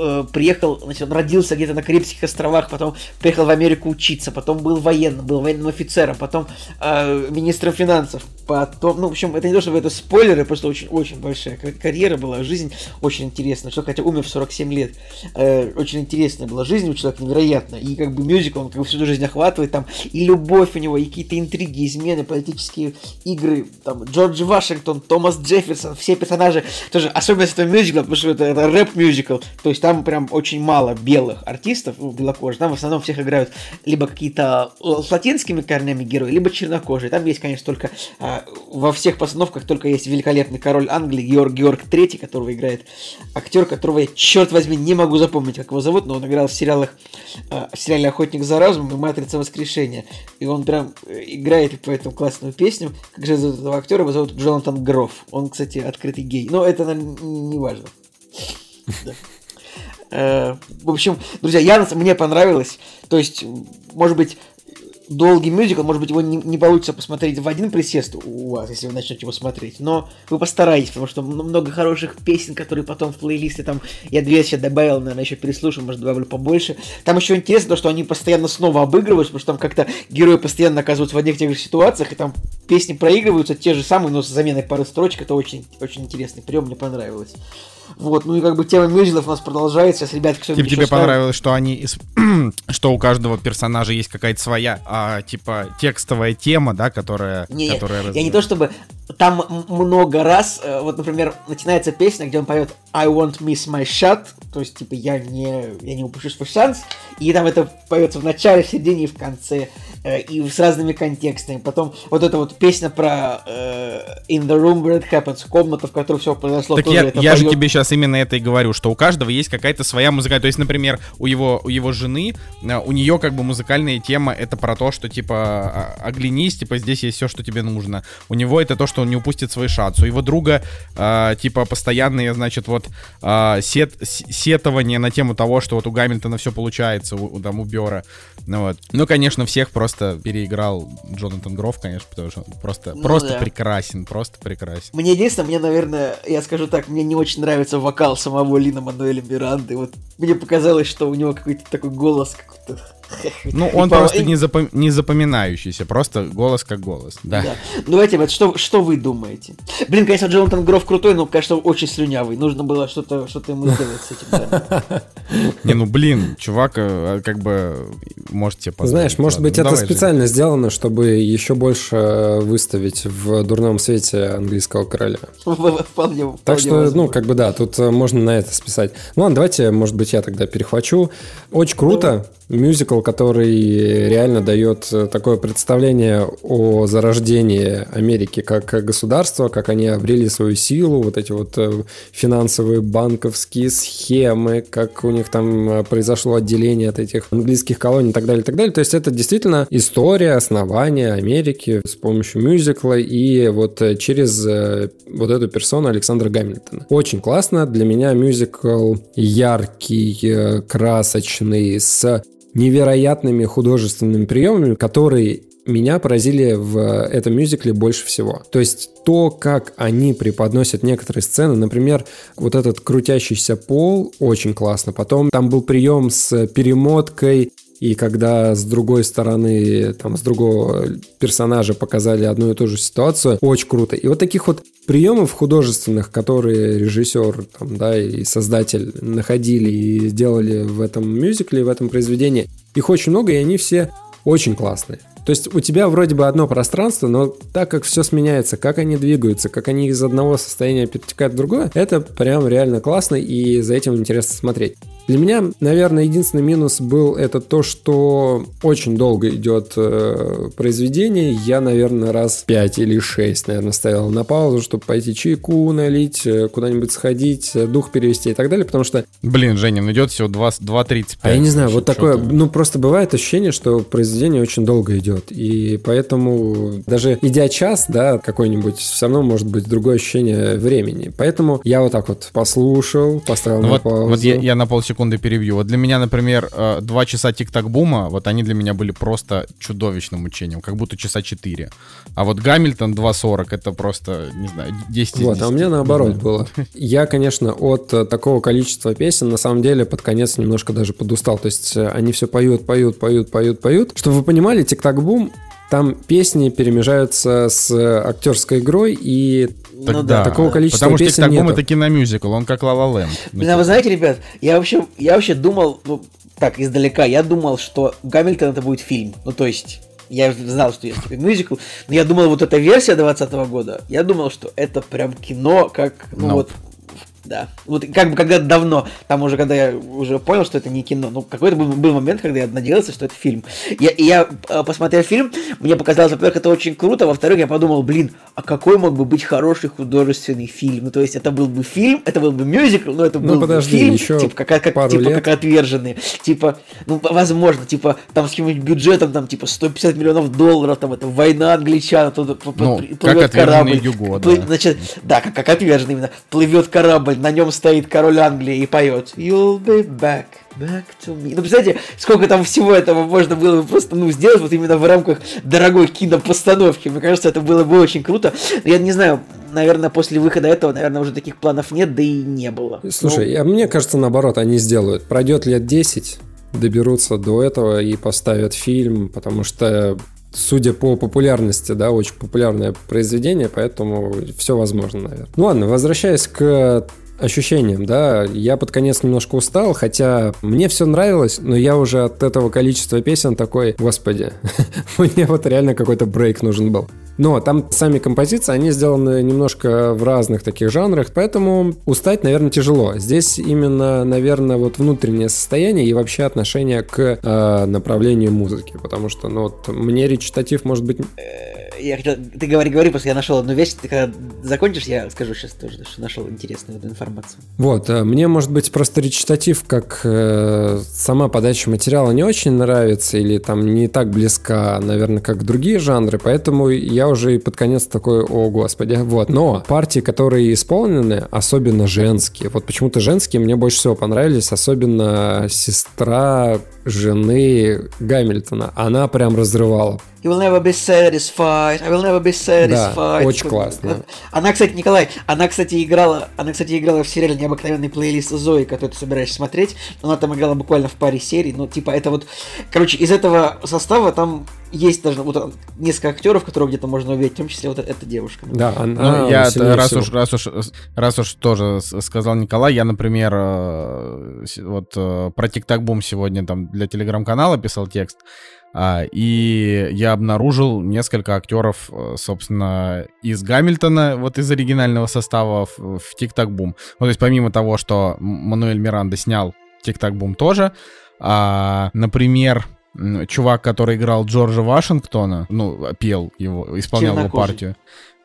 э, приехал, значит, он родился где-то на Карибских островах, потом приехал в Америку учиться, потом был военным, был военным офицером, потом э, министром финансов, потом, ну, в общем, это не то, чтобы это спойлеры, просто очень-очень большая карьера была, жизнь очень интересная. Человек, хотя умер в 47 лет, э, очень интересная была жизнь у человека, невероятно. И как бы мюзикл, он как бы всю жизнь охватывает, там, и любовь у него, и какие-то интриги, измены, политические игры, там, Джордж Вашингтон, Томас Джефферсон, все персонажи, тоже, особенность этого мюзикла, потому что это, это рэп-мюзикл, то есть там прям очень мало белых артистов, ну, белокожих, там в основном всех играют либо какие-то э, с латинскими корнями герои, либо чернокожие. Там есть, конечно, только а, во всех постановках только есть великолепный король Англии Георг Георг III, которого играет актер, которого я, черт возьми, не могу запомнить, как его зовут, но он играл в сериалах, а, в сериале «Охотник за разумом» и «Матрица воскрешения». И он прям э, играет по этому классную песню. Как же зовут этого актера? Его зовут Джонатан Гроф. Он, кстати, открытый гей. Но это, наверное, не важно. Э, в общем, друзья, я, мне понравилось. То есть, может быть, долгий мюзикл, может быть, его не, не получится посмотреть в один присест у вас, если вы начнете его смотреть, но вы постарайтесь, потому что много хороших песен, которые потом в плейлисте, там, я две сейчас добавил, наверное, еще переслушаю, может, добавлю побольше. Там еще интересно то, что они постоянно снова обыгрываются, потому что там как-то герои постоянно оказываются в одних и тех же ситуациях, и там песни проигрываются те же самые, но с заменой пары строчек, это очень, очень интересный прием, мне понравилось. Вот, ну и как бы тема мюзиклов у нас продолжается. Сейчас ребятки все Типа тебе скажут. понравилось, что они, что у каждого персонажа есть какая-то своя, а, типа, текстовая тема, да, которая... Не, которая я не то чтобы... Там много раз, э, вот, например, начинается песня, где он поет I won't miss my shot, то есть, типа, я не, я не упущу свой шанс, и там это поется в начале, в середине и в конце. Э, и с разными контекстами. Потом вот эта вот песня про э, In the Room Where It Happens, комната, в которой все произошло. Так я, я же тебе сейчас именно это и говорю, что у каждого есть какая-то своя музыкальная. То есть, например, у его, у его жены, э, у нее как бы музыкальная тема это про то, что типа а, оглянись, типа здесь есть все, что тебе нужно. У него это то, что он не упустит свой шанс. У его друга э, типа постоянные, значит, вот э, сет, сетование на тему того, что вот у Гамильтона все получается, у, там, у Бера. Ну вот. Ну, конечно, всех просто просто переиграл Джонатан Гроф, конечно, потому что он просто, ну, просто да. прекрасен, просто прекрасен. Мне единственное, мне, наверное, я скажу так, мне не очень нравится вокал самого Лина Мануэля Миранды. Вот мне показалось, что у него какой-то такой голос какой-то Ну, он И по- просто и- не, запом- не запоминающийся, просто голос как голос. Да. Да. Ну, давайте, вот что, что вы думаете? Блин, конечно, Джонатан Гроф крутой, но, конечно, очень слюнявый. Нужно было что-то что ему сделать с этим. Не, ну блин, чувак, э, как бы может тебе. Знаешь, может быть, это давай, Жень. специально сделано, чтобы еще больше э, выставить в дурном свете английского короля. Вполне- Так что, ну, как бы да, тут э, можно на это списать. Ну ладно, давайте, может быть, я тогда перехвачу. Очень круто. Мюзикл, который реально дает э, такое представление о зарождении Америки как государства, как они обрели свою силу, вот эти вот э, финансовые банковские схемы, как у них там э, произошло отделение от этих английских колоний и так далее, и так далее. То есть это действительно история основания Америки с помощью мюзикла и вот через вот эту персону Александра Гамильтона. Очень классно. Для меня мюзикл яркий, красочный, с невероятными художественными приемами, которые меня поразили в этом мюзикле больше всего. То есть то, как они преподносят некоторые сцены, например, вот этот крутящийся пол, очень классно. Потом там был прием с перемоткой, и когда с другой стороны, там, с другого персонажа показали одну и ту же ситуацию, очень круто. И вот таких вот приемов художественных, которые режиссер там, да, и создатель находили и сделали в этом мюзикле, в этом произведении, их очень много, и они все очень классные. То есть у тебя вроде бы одно пространство, но так как все сменяется, как они двигаются, как они из одного состояния перетекают в другое, это прям реально классно, и за этим интересно смотреть. Для меня, наверное, единственный минус был это то, что очень долго идет э, произведение. Я, наверное, раз 5 или 6, наверное, ставил на паузу, чтобы пойти чайку налить, э, куда-нибудь сходить, э, дух перевести и так далее, потому что Блин, Женя, ну идет всего 2 2.35. а я не знаю, вот такое, ну просто бывает ощущение, что произведение очень долго идет, и поэтому даже идя час, да, какой-нибудь, все равно может быть другое ощущение времени. Поэтому я вот так вот послушал, поставил Ну на вот, паузу. вот я, я на полсекунды перебью. Вот для меня, например, э, два часа тик-так-бума, вот они для меня были просто чудовищным мучением, как будто часа 4. А вот Гамильтон 2.40, это просто, не знаю, 10 из Вот, а у 10. меня наоборот было. Я, конечно, от э, такого количества песен, на самом деле, под конец немножко даже подустал. То есть э, они все поют, поют, поют, поют, поют. Чтобы вы понимали, тик-так-бум, там песни перемежаются с актерской игрой, и Так Ну да, такого количества Потому что тик-так-бум это киномюзикл, он как Ла Ла Ленд. Ну, Блин, а вы знаете, ребят, я вообще, я вообще думал, ну, так, издалека, я думал, что Гамильтон это будет фильм. Ну, то есть, я знал, что есть типа мюзикл, но я думал, вот эта версия 20 года, я думал, что это прям кино, как, ну Nope. вот, да. Вот как бы когда давно, там уже, когда я уже понял, что это не кино, ну, какой-то был, был момент, когда я надеялся, что это фильм. Я, я, э, посмотрев фильм, мне показалось, во-первых, это очень круто, во-вторых, я подумал, блин, а какой мог бы быть хороший художественный фильм? Ну, то есть, это был бы фильм, это был бы мюзикл, но это Ну, был подожди, бы фильм, еще типа, как, как, типа лет. как отверженные. Типа, ну, возможно, типа, там с каким-нибудь бюджетом, там, типа, 150 миллионов долларов, там, это война англичан, тут Ну, как плывет отверженные корабль. Юго, да. Значит, да, как, как отверженный именно. Плывет корабль, на нем стоит король Англии и поет You'll be back, back to me. Ну, представляете, сколько там всего этого можно было бы просто, ну, сделать вот именно в рамках дорогой кинопостановки. Мне кажется, это было бы очень круто. Но я не знаю, наверное, после выхода этого, наверное, уже таких планов нет, да и не было. Слушай, а мне кажется, наоборот, они сделают. Пройдет лет 10, доберутся до этого и поставят фильм, потому что, судя по популярности, да, очень популярное произведение, поэтому все возможно, наверное. Ну ладно, возвращаясь к ощущениям, да, я под конец немножко устал, хотя мне все нравилось, но я уже от этого количества песен такой, господи, мне вот реально какой-то брейк нужен был. Но там сами композиции, они сделаны немножко в разных таких жанрах, поэтому устать, наверное, тяжело. Здесь именно, наверное, вот внутреннее состояние и вообще отношение к э, направлению музыки, потому что, ну, вот мне речитатив может быть... Я хотел, ты говори, говори, просто я нашел одну вещь. Ты когда закончишь, я скажу сейчас тоже, что нашел интересную эту информацию. Вот, э, мне, может быть, просто речитатив, как э, сама подача материала не очень нравится или там не так близка, наверное, как другие жанры, поэтому я уже и под конец такой, о господи, вот. Но партии, которые исполнены, особенно женские, вот почему-то женские мне больше всего понравились, особенно сестра жены Гамильтона, она прям разрывала. You will never be satisfied. I will never be satisfied. Да, очень классно. Она, кстати, Николай, она, кстати, играла, она, кстати, играла в сериале «Необыкновенный плейлист Зои», который ты собираешься смотреть. Она там играла буквально в паре серий. Ну, типа, это вот... Короче, из этого состава там есть даже вот несколько актеров, которых где-то можно увидеть, в том числе вот эта девушка. Да, она ну, я раз уж, раз уж раз уж тоже сказал Николай, я, например, э, вот э, про Тик-Так Бум сегодня там для телеграм-канала писал текст. А, и я обнаружил несколько актеров, э, собственно, из Гамильтона, вот из оригинального состава в, в Тик-Так Бум. Ну, то есть помимо того, что Мануэль Миранда снял Тик-Так Бум тоже, а, например, чувак, который играл Джорджа Вашингтона, ну, пел его, исполнял его партию.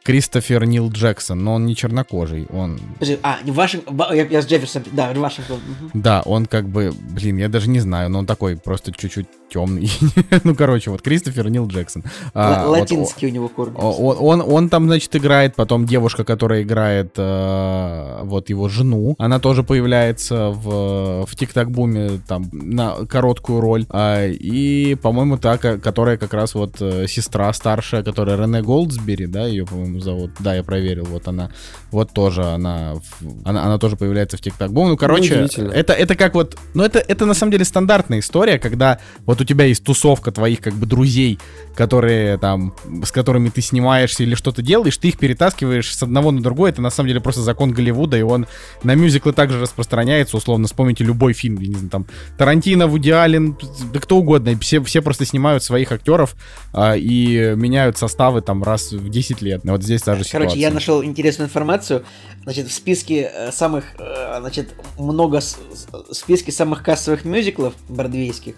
Кристофер Нил Джексон, но он не чернокожий, он... Подожди, а, не Вашингтон, я, я с Джефферсон, да, Вашингтон. Угу. Да, он как бы, блин, я даже не знаю, но он такой просто чуть-чуть темный. ну, короче, вот Кристофер Нил Джексон. А, латинский вот, у него корни. Он, он, он там, значит, играет, потом девушка, которая играет э, вот его жену, она тоже появляется в, в Тик-Так-Буме, там, на короткую роль. А, и, по-моему, та, которая как раз вот э, сестра старшая, которая Рене Голдсбери, да, ее, по-моему, зовут. Да, я проверил, вот она. Вот тоже она, она, она тоже появляется в Тик-Так-Бум. Ну, короче, ну, это, это как вот, ну, это, это на самом деле стандартная история, когда вот у тебя есть тусовка твоих как бы друзей, которые там, с которыми ты снимаешься или что-то делаешь, ты их перетаскиваешь с одного на другое, это на самом деле просто закон Голливуда, и он на мюзиклы также распространяется, условно, вспомните любой фильм, не знаю, там, Тарантино, Вуди Аллен, да кто угодно, и все, все просто снимают своих актеров а, и меняют составы там раз в 10 лет. Вот здесь та же Короче, ситуация. я нашел интересную информацию, значит, в списке э, самых, э, значит, много, в списке самых кассовых мюзиклов бродвейских,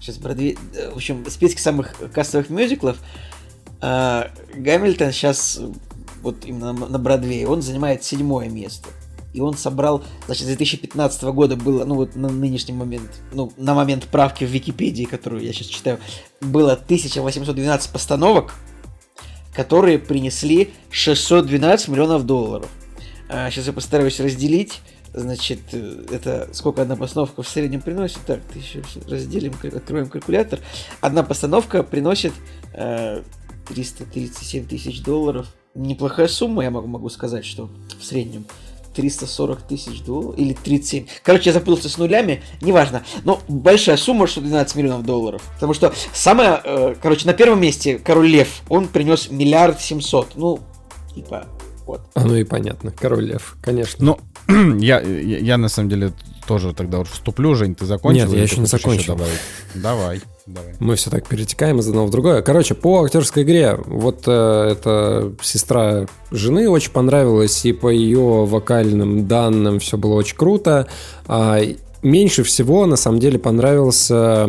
Сейчас Бродвей... Э, в общем, в списке самых кассовых мюзиклов Гамильтон сейчас вот именно на Бродвее, он занимает седьмое место. И он собрал, значит, с 2015 года было, ну вот на нынешний момент, ну, на момент правки в Википедии, которую я сейчас читаю, было 1812 постановок, которые принесли 612 миллионов долларов. А, сейчас я постараюсь разделить Значит, э, это сколько одна постановка в среднем приносит? Так, тысячу разделим, откроем калькулятор. Одна постановка приносит э, 337 тысяч долларов. Неплохая сумма, я могу, могу сказать, что в среднем. 340 тысяч долларов или 37. Короче, я запутался с нулями, неважно. Но большая сумма, что 12 миллионов долларов. Потому что самое, э, короче, на первом месте Король Лев, он принес миллиард семьсот. Ну, типа, вот. А ну и понятно, Король Лев, конечно. Ну, я, я, я на самом деле тоже тогда уж вступлю, Жень, ты закончил? Нет, я еще не закончил. Еще давай, давай. Мы все так перетекаем из одного в другое. Короче, по актерской игре, вот э, эта сестра жены очень понравилась, и по ее вокальным данным все было очень круто. А, меньше всего, на самом деле, понравился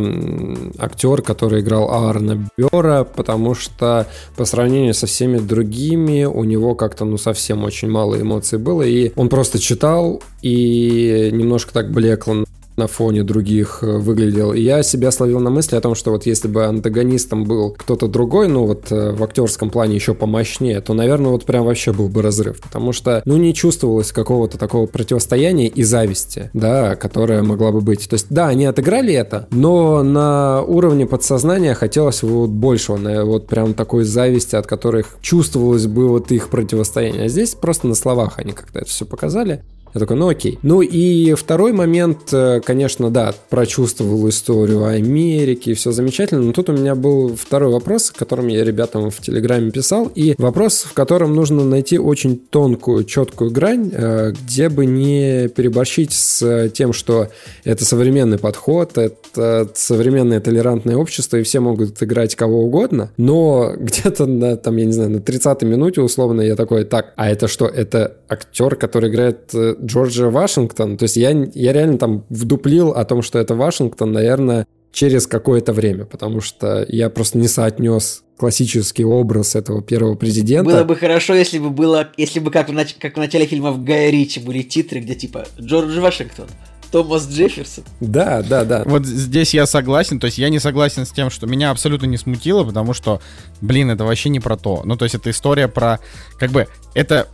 актер, который играл Аарона Бера, потому что по сравнению со всеми другими у него как-то, ну, совсем очень мало эмоций было, и он просто читал и немножко так блекло на фоне других э, выглядел. И я себя словил на мысли о том, что вот если бы антагонистом был кто-то другой, ну вот э, в актерском плане еще помощнее, то, наверное, вот прям вообще был бы разрыв. Потому что, ну, не чувствовалось какого-то такого противостояния и зависти, да, которая могла бы быть. То есть, да, они отыграли это, но на уровне подсознания хотелось вот большего, на вот прям такой зависти, от которых чувствовалось бы вот их противостояние. А здесь просто на словах они как-то это все показали. Я такой, ну окей. Ну и второй момент, э, конечно, да, прочувствовал историю Америки, все замечательно, но тут у меня был второй вопрос, которым я ребятам в Телеграме писал, и вопрос, в котором нужно найти очень тонкую, четкую грань, э, где бы не переборщить с тем, что это современный подход, это современное толерантное общество, и все могут играть кого угодно, но где-то на, там, я не знаю, на 30-й минуте условно я такой, так, а это что, это актер, который играет Джорджа Вашингтон. То есть я, я реально там вдуплил о том, что это Вашингтон, наверное, через какое-то время, потому что я просто не соотнес классический образ этого первого президента. Было бы хорошо, если бы было, если бы как в, нач- как в начале фильма в Гая Ричи были титры, где типа Джордж Вашингтон. Томас Джефферсон. Да, да, да. Вот здесь я согласен, то есть я не согласен с тем, что меня абсолютно не смутило, потому что, блин, это вообще не про то. Ну, то есть это история про, как бы, это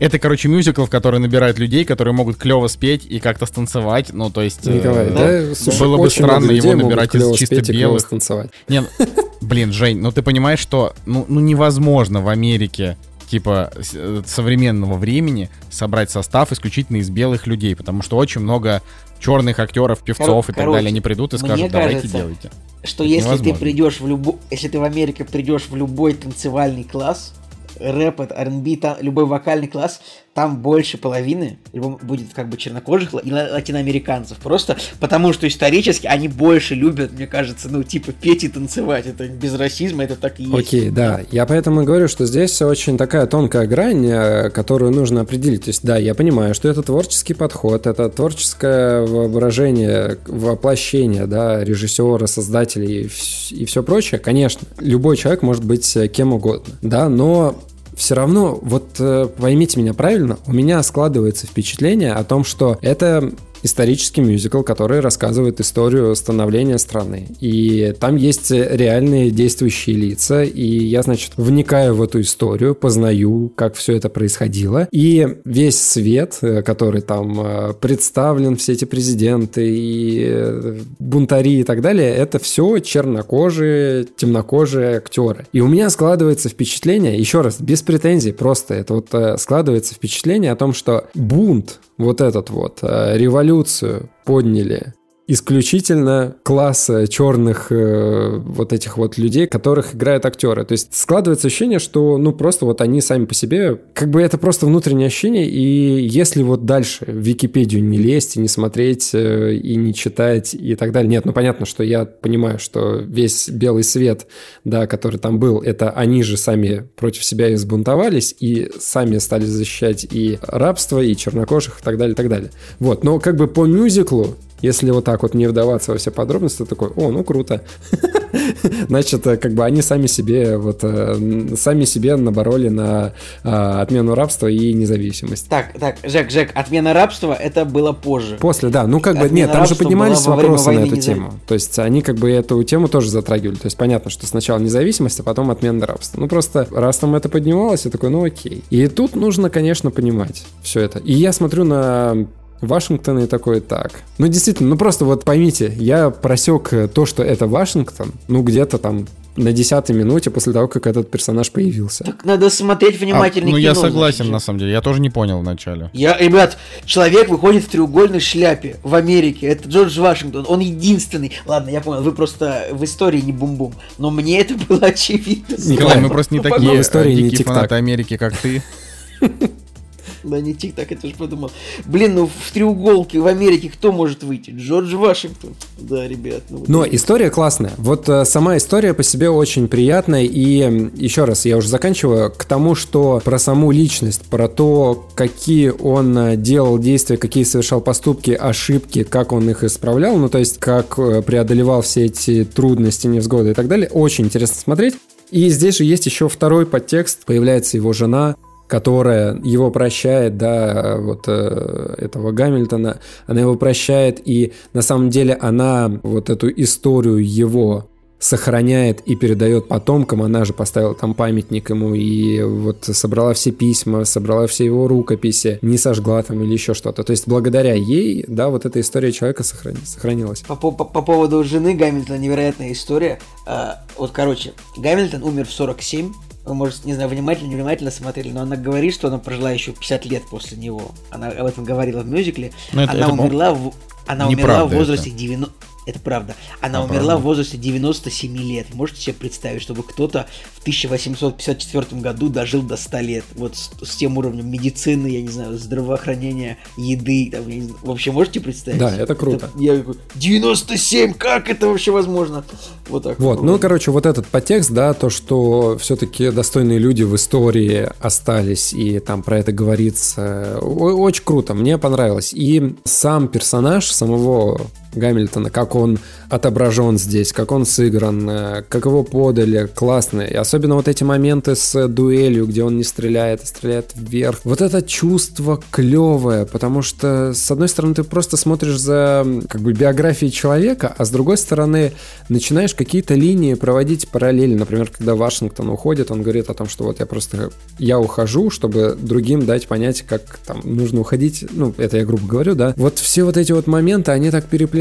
Это, короче, мюзикл, в который набирают людей, которые могут клево спеть и как-то станцевать. Ну, то есть... э, Николай, да, слушай, было бы странно его набирать из чисто спеть и клёво белых. станцевать. Не, ну, блин, Жень, ну ты понимаешь, что ну, ну невозможно в Америке типа э, современного времени собрать состав исключительно из белых людей, потому что очень много черных актеров, певцов и так короче, далее, они придут и мне скажут, давайте кажется, делайте. Что Это если ты невозможно. придешь в любой, если ты в Америке придешь в любой танцевальный класс, рэп, это R&B, та- любой вокальный класс, там больше половины будет как бы чернокожих и ла- латиноамериканцев. Просто потому что исторически они больше любят, мне кажется, ну типа петь и танцевать. Это без расизма, это так и есть. Окей, да. Я поэтому говорю, что здесь очень такая тонкая грань, э, которую нужно определить. То есть, да, я понимаю, что это творческий подход, это творческое воображение, воплощение, да, режиссера, создателей и все прочее. Конечно, любой человек может быть э, кем угодно, да, но все равно, вот э, поймите меня правильно, у меня складывается впечатление о том, что это исторический мюзикл, который рассказывает историю становления страны. И там есть реальные действующие лица, и я, значит, вникаю в эту историю, познаю, как все это происходило. И весь свет, э, который там э, представлен, все эти президенты и э, бунтари и так далее, это все чернокожие, темнокожие актеры. И у меня складывается впечатление, еще раз, без претензий, просто это вот складывается впечатление о том, что бунт, вот этот вот, э, революцию подняли исключительно класса черных э, вот этих вот людей, которых играют актеры. То есть складывается ощущение, что ну просто вот они сами по себе, как бы это просто внутреннее ощущение, и если вот дальше в Википедию не лезть и не смотреть э, и не читать и так далее, нет, ну понятно, что я понимаю, что весь белый свет, да, который там был, это они же сами против себя и взбунтовались и сами стали защищать и рабство, и чернокожих и так далее, и так далее. Вот, но как бы по мюзиклу если вот так вот не вдаваться во все подробности, то такой, о, ну круто. Значит, э, как бы они сами себе вот э, сами себе набороли на а, отмену рабства и независимость. Так, так, Жек, Жек, отмена рабства это было позже. После, да, ну как бы, нет, там же поднимались вопросы на эту тему. То есть они как бы эту тему тоже затрагивали. То есть понятно, что сначала независимость, а потом отмена рабства. Ну просто раз там это поднималось, я такой, ну окей. И тут нужно, конечно, понимать все это. И я смотрю на Вашингтон и такой, так. Ну, действительно, ну просто вот поймите, я просек э, то, что это Вашингтон, ну, где-то там на десятой минуте после того, как этот персонаж появился. Так надо смотреть А, внимательно ну, я кино, согласен, значит, на самом деле. Я тоже не понял вначале. Я, ребят, человек выходит в треугольной шляпе в Америке. Это Джордж Вашингтон. Он единственный. Ладно, я понял, вы просто в истории не бум-бум. Но мне это было очевидно. Николай, мы просто не Ну, такие в истории э, не дикие фанаты Америки, как ты. Да не тик, так я тоже подумал. Блин, ну в треуголке в Америке кто может выйти? Джордж Вашингтон. Да, ребят. Ну, вот Но это- история классная. Вот э, сама история по себе очень приятная. И еще раз, я уже заканчиваю к тому, что про саму личность, про то, какие он э, делал действия, какие совершал поступки, ошибки, как он их исправлял, ну то есть как э, преодолевал все эти трудности, невзгоды и так далее. Очень интересно смотреть. И здесь же есть еще второй подтекст. Появляется его жена, которая его прощает, да, вот э, этого Гамильтона, она его прощает, и на самом деле она вот эту историю его сохраняет и передает потомкам, она же поставила там памятник ему и вот собрала все письма, собрала все его рукописи, не сожгла там или еще что-то. То есть благодаря ей, да, вот эта история человека сохрани- сохранилась. По, по- по поводу жены Гамильтона невероятная история. А, вот, короче, Гамильтон умер в 47. Вы, может, не знаю, внимательно, невнимательно смотрели, но она говорит, что она прожила еще 50 лет после него. Она об этом говорила в мюзикле. Ну, это- она это, умерла в... Она умерла в возрасте 90... Это правда. Она А, умерла правда? в возрасте 97 лет. Можете себе представить, чтобы кто-то в 1854 году дожил до 100 лет. Вот с, с тем уровнем медицины, я не знаю, здравоохранения, еды. Там, я не знаю. Вообще можете представить? Да, это круто. я такой, 97, как это вообще возможно? Вот так. Вот, ну, короче, вот этот подтекст, да, то, что все-таки достойные люди в истории остались, и там про это говорится, очень круто, мне понравилось. И сам персонаж самого Гамильтона, как он отображен здесь, как он сыгран, э, как его подали, классно. И особенно вот эти моменты с дуэлью, где он не стреляет, а стреляет вверх. Вот это чувство клевое, потому что, с одной стороны, ты просто смотришь за как бы биографией человека, а с другой стороны, начинаешь какие-то линии проводить параллели. Например, когда Вашингтон уходит, он говорит о том, что вот я просто, я ухожу, чтобы другим дать понять, как там нужно уходить. Ну, это я грубо говорю, да. Вот все вот эти вот моменты, они так переплетаются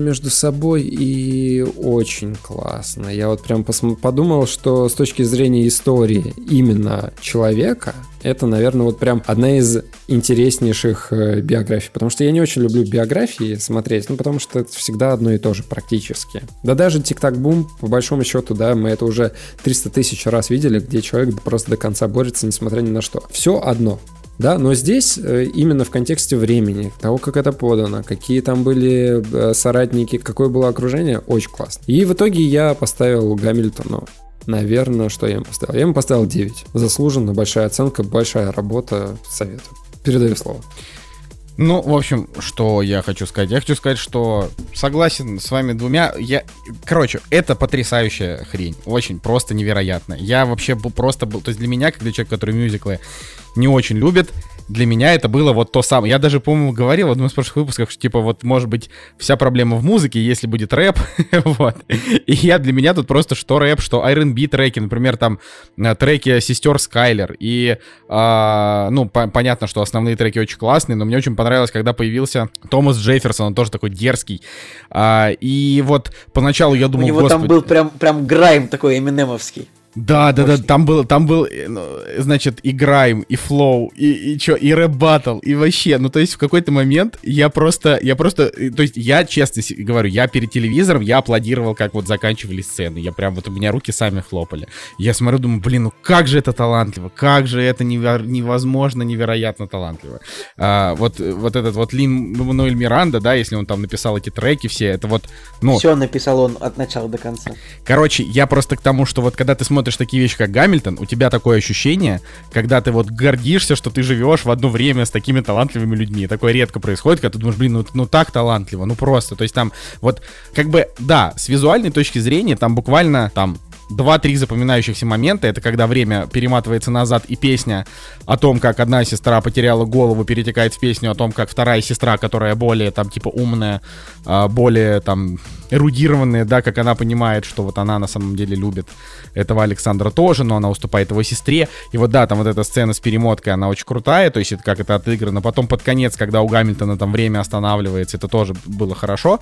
между собой и очень классно. Я вот прям подумал, что с точки зрения истории именно человека, это, наверное, вот прям одна из интереснейших э, биографий. Потому что я не очень люблю биографии смотреть, ну, потому что это всегда одно и то же практически. Да даже Тик-Так-Бум, по большому счету, да, мы это уже 300 тысяч раз видели, где человек просто до конца борется, несмотря ни на что. Все одно. Да, но здесь э, именно в контексте времени, того, как это подано, какие там были э, соратники, какое было окружение, очень классно. И в итоге я поставил Гамильтону Наверное, что я ему поставил? Я ему поставил 9. Заслуженно, большая оценка, большая работа, советую. Передаю слово. Ну, в общем, что я хочу сказать? Я хочу сказать, что согласен с вами двумя. Я, короче, это потрясающая хрень, очень просто невероятно. Я вообще просто был, то есть для меня, как для человека, который мюзиклы не очень любит, для меня это было вот то самое. Я даже, по-моему, говорил в одном из прошлых выпусков, что, типа, вот, может быть, вся проблема в музыке, если будет рэп, вот. И я для меня тут просто что рэп, что R&B треки, например, там, э, треки сестер Скайлер. И, а, ну, по- понятно, что основные треки очень классные, но мне очень понравилось, когда появился Томас Джефферсон, он тоже такой дерзкий. А, и вот поначалу я думал, У него Господи... там был прям, прям грайм такой эминемовский. Да, да, да, там был, там был, э, ну, значит, и грайм, и флоу, и, и чё, и рэп батл, и вообще, ну, то есть в какой-то момент я просто, я просто, э, то есть я честно говорю, я перед телевизором, я аплодировал, как вот заканчивали сцены, я прям, вот у меня руки сами хлопали. Я смотрю, думаю, блин, ну как же это талантливо, как же это невозможно, невероятно талантливо. А, вот, вот этот вот Лин Мануэль Миранда, да, если он там написал эти треки все, это вот, ну... Все написал он от начала до конца. Короче, я просто к тому, что вот когда ты смотришь смотришь такие вещи, как Гамильтон, у тебя такое ощущение, когда ты вот гордишься, что ты живешь в одно время с такими талантливыми людьми. Такое редко происходит, когда ты думаешь, блин, ну, ну так талантливо, ну просто. То есть там вот как бы, да, с визуальной точки зрения там буквально там два-три запоминающихся момента. Это когда время перематывается назад, и песня о том, как одна сестра потеряла голову, перетекает в песню о том, как вторая сестра, которая более там типа умная, а, более там эрудированная, да, как она понимает, что вот она на самом деле любит этого Александра тоже, но она уступает его сестре. И вот да, там вот эта сцена с перемоткой, она очень крутая, то есть это как это отыграно. Потом под конец, когда у Гамильтона там время останавливается, это тоже было хорошо.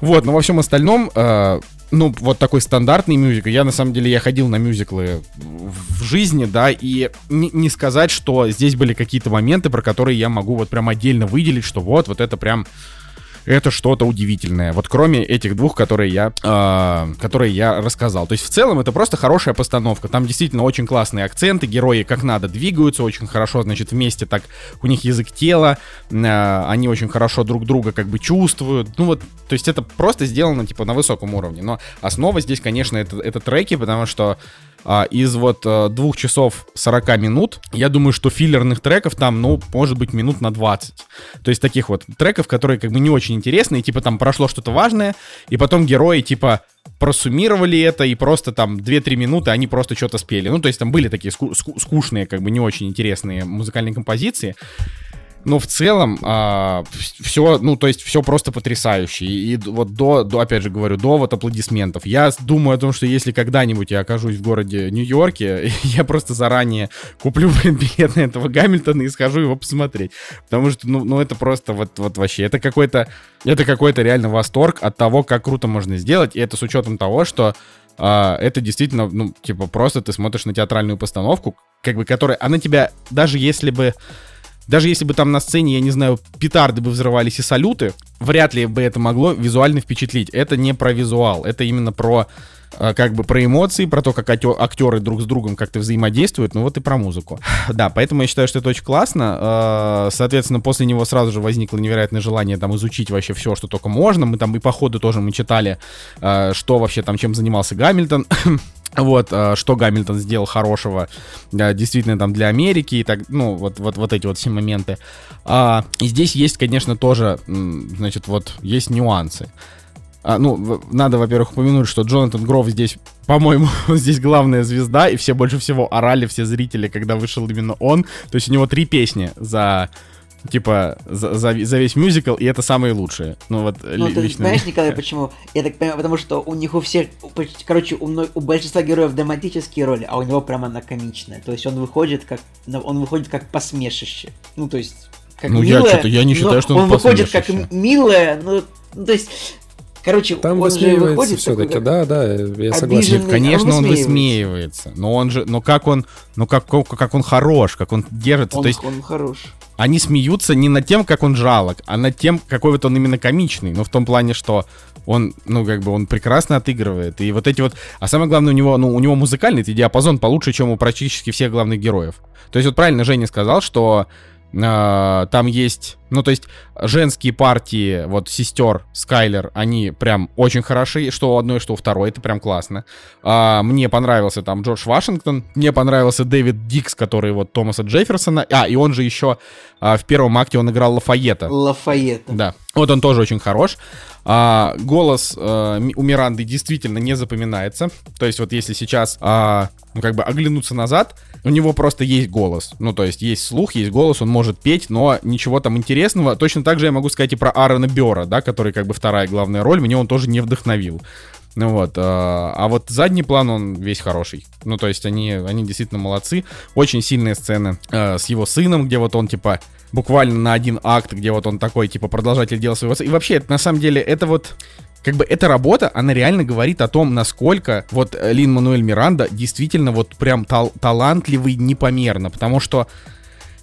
Вот, но во всем остальном э, ну, вот такой стандартный мюзикл. Я, на самом деле, я ходил на мюзиклы в жизни, да, и не, не сказать, что здесь были какие-то моменты, про которые я могу вот прям отдельно выделить, что вот, вот это прям это что-то удивительное. Вот кроме этих двух, которые я, э, которые я рассказал. То есть в целом это просто хорошая постановка. Там действительно очень классные акценты, герои как надо двигаются очень хорошо, значит вместе так у них язык тела, э, они очень хорошо друг друга как бы чувствуют. Ну вот, то есть это просто сделано типа на высоком уровне. Но основа здесь, конечно, это, это треки, потому что а, из вот а, двух часов 40 минут, я думаю, что филлерных треков там, ну, может быть, минут на 20. То есть таких вот треков, которые как бы не очень интересные, типа там прошло что-то важное, и потом герои типа просуммировали это, и просто там 2-3 минуты они просто что-то спели. Ну, то есть там были такие ску- ску- скучные, как бы не очень интересные музыкальные композиции. Но в целом а, все, ну, то есть все просто потрясающе. И, и вот до, до, опять же говорю, до вот аплодисментов. Я думаю о том, что если когда-нибудь я окажусь в городе Нью-Йорке, я просто заранее куплю билет на этого Гамильтона и схожу его посмотреть. Потому что, ну, ну это просто вот, вот вообще, это какой-то, это какой-то реально восторг от того, как круто можно сделать. И это с учетом того, что а, это действительно, ну, типа, просто ты смотришь на театральную постановку, как бы, которая, она тебя, даже если бы даже если бы там на сцене, я не знаю, петарды бы взрывались и салюты, вряд ли бы это могло визуально впечатлить. Это не про визуал, это именно про как бы про эмоции, про то, как актеры друг с другом как-то взаимодействуют, ну вот и про музыку. Да, поэтому я считаю, что это очень классно. Э, соответственно, после него сразу же возникло невероятное желание там изучить вообще все, что только можно. Мы там и по ходу тоже мы читали, э, что вообще там, чем занимался Гамильтон. Вот, э, что Гамильтон сделал хорошего, э, действительно, там, для Америки, и так, ну, вот, вот, вот эти вот все моменты. А, и здесь есть, конечно, тоже, значит, вот, есть нюансы. А, ну, надо, во-первых, упомянуть, что Джонатан Гров здесь, по-моему, здесь главная звезда, и все больше всего орали, все зрители, когда вышел именно он. То есть у него три песни за типа, за, за, за весь мюзикл, и это самые лучшие. Ну, вот, ну, ты лично... знаешь, Николай, почему? Я так понимаю, потому что у них у всех, короче, у, мной, у большинства героев драматические роли, а у него прямо она комичная. То есть он выходит как, он выходит как посмешище. Ну, то есть, как ну, милая, я что-то, я не считаю, что он Он выходит как милая, ну, ну, то есть, Короче, там он же выходит все-таки, да, да, я согласен. Конечно, он высмеивается, но он же, но как он, ну как, как он хорош, как он держится, он, то есть он хорош. Они смеются не над тем, как он жалок, а над тем, какой вот он именно комичный, но в том плане, что он, ну, как бы, он прекрасно отыгрывает. И вот эти вот... А самое главное, у него, ну, у него музыкальный диапазон получше, чем у практически всех главных героев. То есть вот правильно Женя сказал, что Uh, там есть, ну то есть женские партии, вот сестер Скайлер, они прям очень хороши, что у одной, что у второй, это прям классно. Uh, мне понравился там Джордж Вашингтон, мне понравился Дэвид Дикс, который вот Томаса Джефферсона, а, и он же еще uh, в первом акте он играл Лафайета. Лафайета. Да, вот он тоже очень хорош. А, голос а, у Миранды действительно не запоминается. То есть вот если сейчас, а, ну как бы оглянуться назад, у него просто есть голос. Ну то есть есть слух, есть голос, он может петь, но ничего там интересного. Точно так же я могу сказать и про Аарона Бера, да, который как бы вторая главная роль, мне он тоже не вдохновил. Ну вот, а, а вот задний план, он весь хороший. Ну, то есть они, они действительно молодцы. Очень сильные сцены э, с его сыном, где вот он, типа, буквально на один акт, где вот он такой, типа, продолжатель дела своего... И вообще, это, на самом деле, это вот как бы эта работа, она реально говорит о том, насколько вот Лин Мануэль Миранда действительно вот прям тал- талантливый непомерно, потому что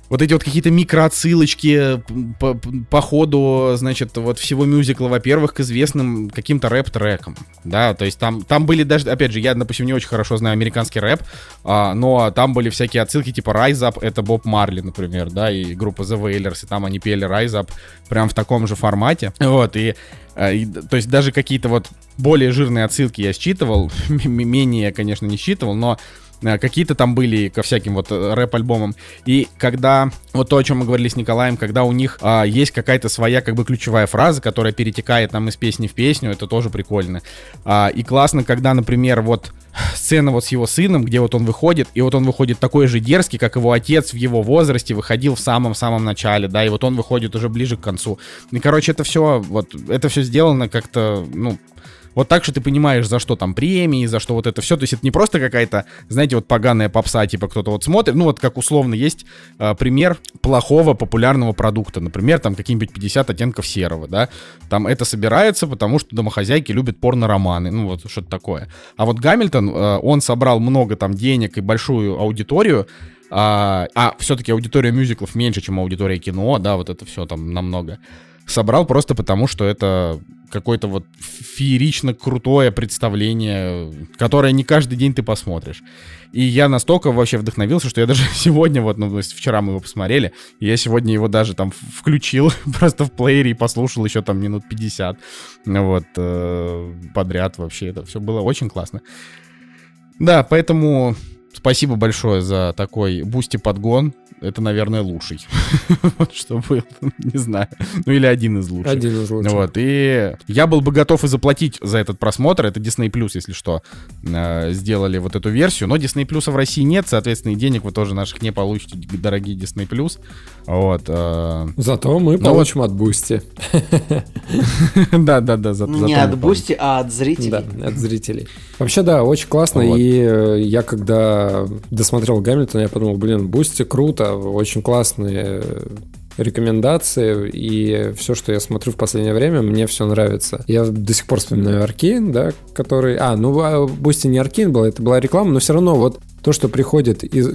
вот эти вот какие-то микроотсылочки по, по ходу, значит, вот всего мюзикла, во-первых, к известным каким-то рэп-трекам, да, то есть там, там были даже, опять же, я, допустим, не очень хорошо знаю американский рэп, а, но там были всякие отсылки, типа Rise Up, это Боб Марли, например, да, и группа The Wailers, и там они пели Rise Up прям в таком же формате, вот, и, а, и то есть даже какие-то вот более жирные отсылки я считывал, менее, конечно, не считывал, но Э, какие-то там были ко всяким вот э, рэп-альбомам. И когда, вот то, о чем мы говорили с Николаем, когда у них а, есть какая-то своя как бы ключевая фраза, которая перетекает там из песни в песню, это тоже прикольно. А, и классно, когда, например, вот сцена вот с его сыном, где вот он выходит, и вот он выходит такой же дерзкий, как его отец в его возрасте выходил в самом-самом начале, да, и вот он выходит уже ближе к концу. И, короче, это все, вот, это все сделано как-то, ну, вот так, что ты понимаешь, за что там премии, за что вот это все. То есть это не просто какая-то, знаете, вот поганая попса, типа кто-то вот смотрит. Ну вот как условно есть э, пример плохого популярного продукта. Например, там какие-нибудь 50 оттенков серого, да. Там это собирается, потому что домохозяйки любят порно-романы. Ну вот что-то такое. А вот Гамильтон, э, он собрал много там денег и большую аудиторию, а, а все-таки аудитория мюзиклов меньше, чем аудитория кино, да, вот это все там намного собрал просто потому, что это какое-то вот феерично крутое представление, которое не каждый день ты посмотришь. И я настолько вообще вдохновился, что я даже сегодня, вот, ну, вчера мы его посмотрели, я сегодня его даже там включил просто в плеере и послушал еще там минут 50, вот, э, подряд вообще. Это все было очень классно. Да, поэтому спасибо большое за такой бусти-подгон это, наверное, лучший. вот что был, не знаю. Ну или один из лучших. Один из лучших. Вот, и я был бы готов и заплатить за этот просмотр. Это Disney Plus, если что, э, сделали вот эту версию. Но Disney Plus в России нет, соответственно, и денег вы тоже наших не получите, дорогие Disney Plus. Вот. Э... Зато мы ну, получим вот... от Boosty. Да, да, да. Не от Boosty, а от зрителей. Да, от зрителей. Вообще, да, очень классно. И э, я когда досмотрел Гамильтон, я подумал, блин, Boosty круто, очень классные рекомендации, и все, что я смотрю в последнее время, мне все нравится. Я до сих пор вспоминаю Аркейн, да, который... А, ну, Бусти не Аркейн был, это была реклама, но все равно вот то, что приходит из...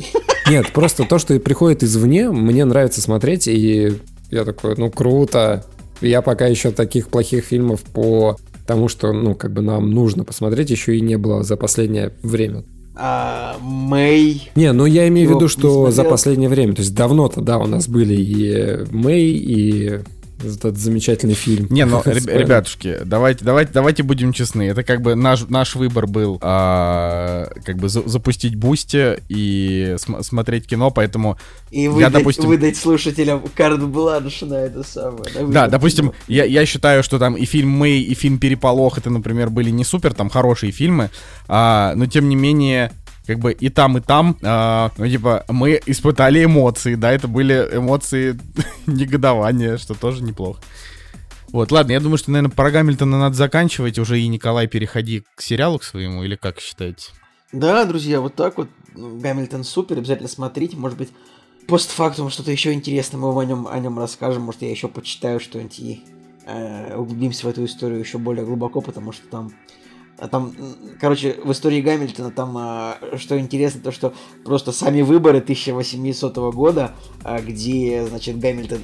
Нет, просто то, что приходит извне, мне нравится смотреть, и я такой, ну, круто. Я пока еще таких плохих фильмов по тому, что, ну, как бы нам нужно посмотреть, еще и не было за последнее время а, Мэй. Не, ну я имею в виду, что за последнее время, то есть давно-то, да, у нас были и Мэй, и этот замечательный фильм. Не, ну, ребятушки, давайте, давайте, давайте будем честны. Это как бы наш, наш выбор был а, как бы за- запустить Бусти и см- смотреть кино, поэтому И Я, выдать, допустим- выдать слушателям карт бланш на это самое. на Да, допустим, кино. я, я считаю, что там и фильм «Мы», и фильм «Переполох» это, например, были не супер, там хорошие фильмы, а, но тем не менее, как бы и там, и там, а, ну, типа, мы испытали эмоции, да, это были эмоции негодования, что тоже неплохо. Вот, ладно, я думаю, что, наверное, про Гамильтона надо заканчивать уже, и, Николай, переходи к сериалу к своему, или как считаете? Да, друзья, вот так вот. Ну, Гамильтон супер, обязательно смотрите. Может быть, постфактум что-то еще интересное, мы о нем, о нем расскажем. Может, я еще почитаю что-нибудь и э, углубимся в эту историю еще более глубоко, потому что там там, м, короче, в истории Гамильтона там, а, что интересно, то что просто сами выборы 1800 года, а, где, значит, Гамильтон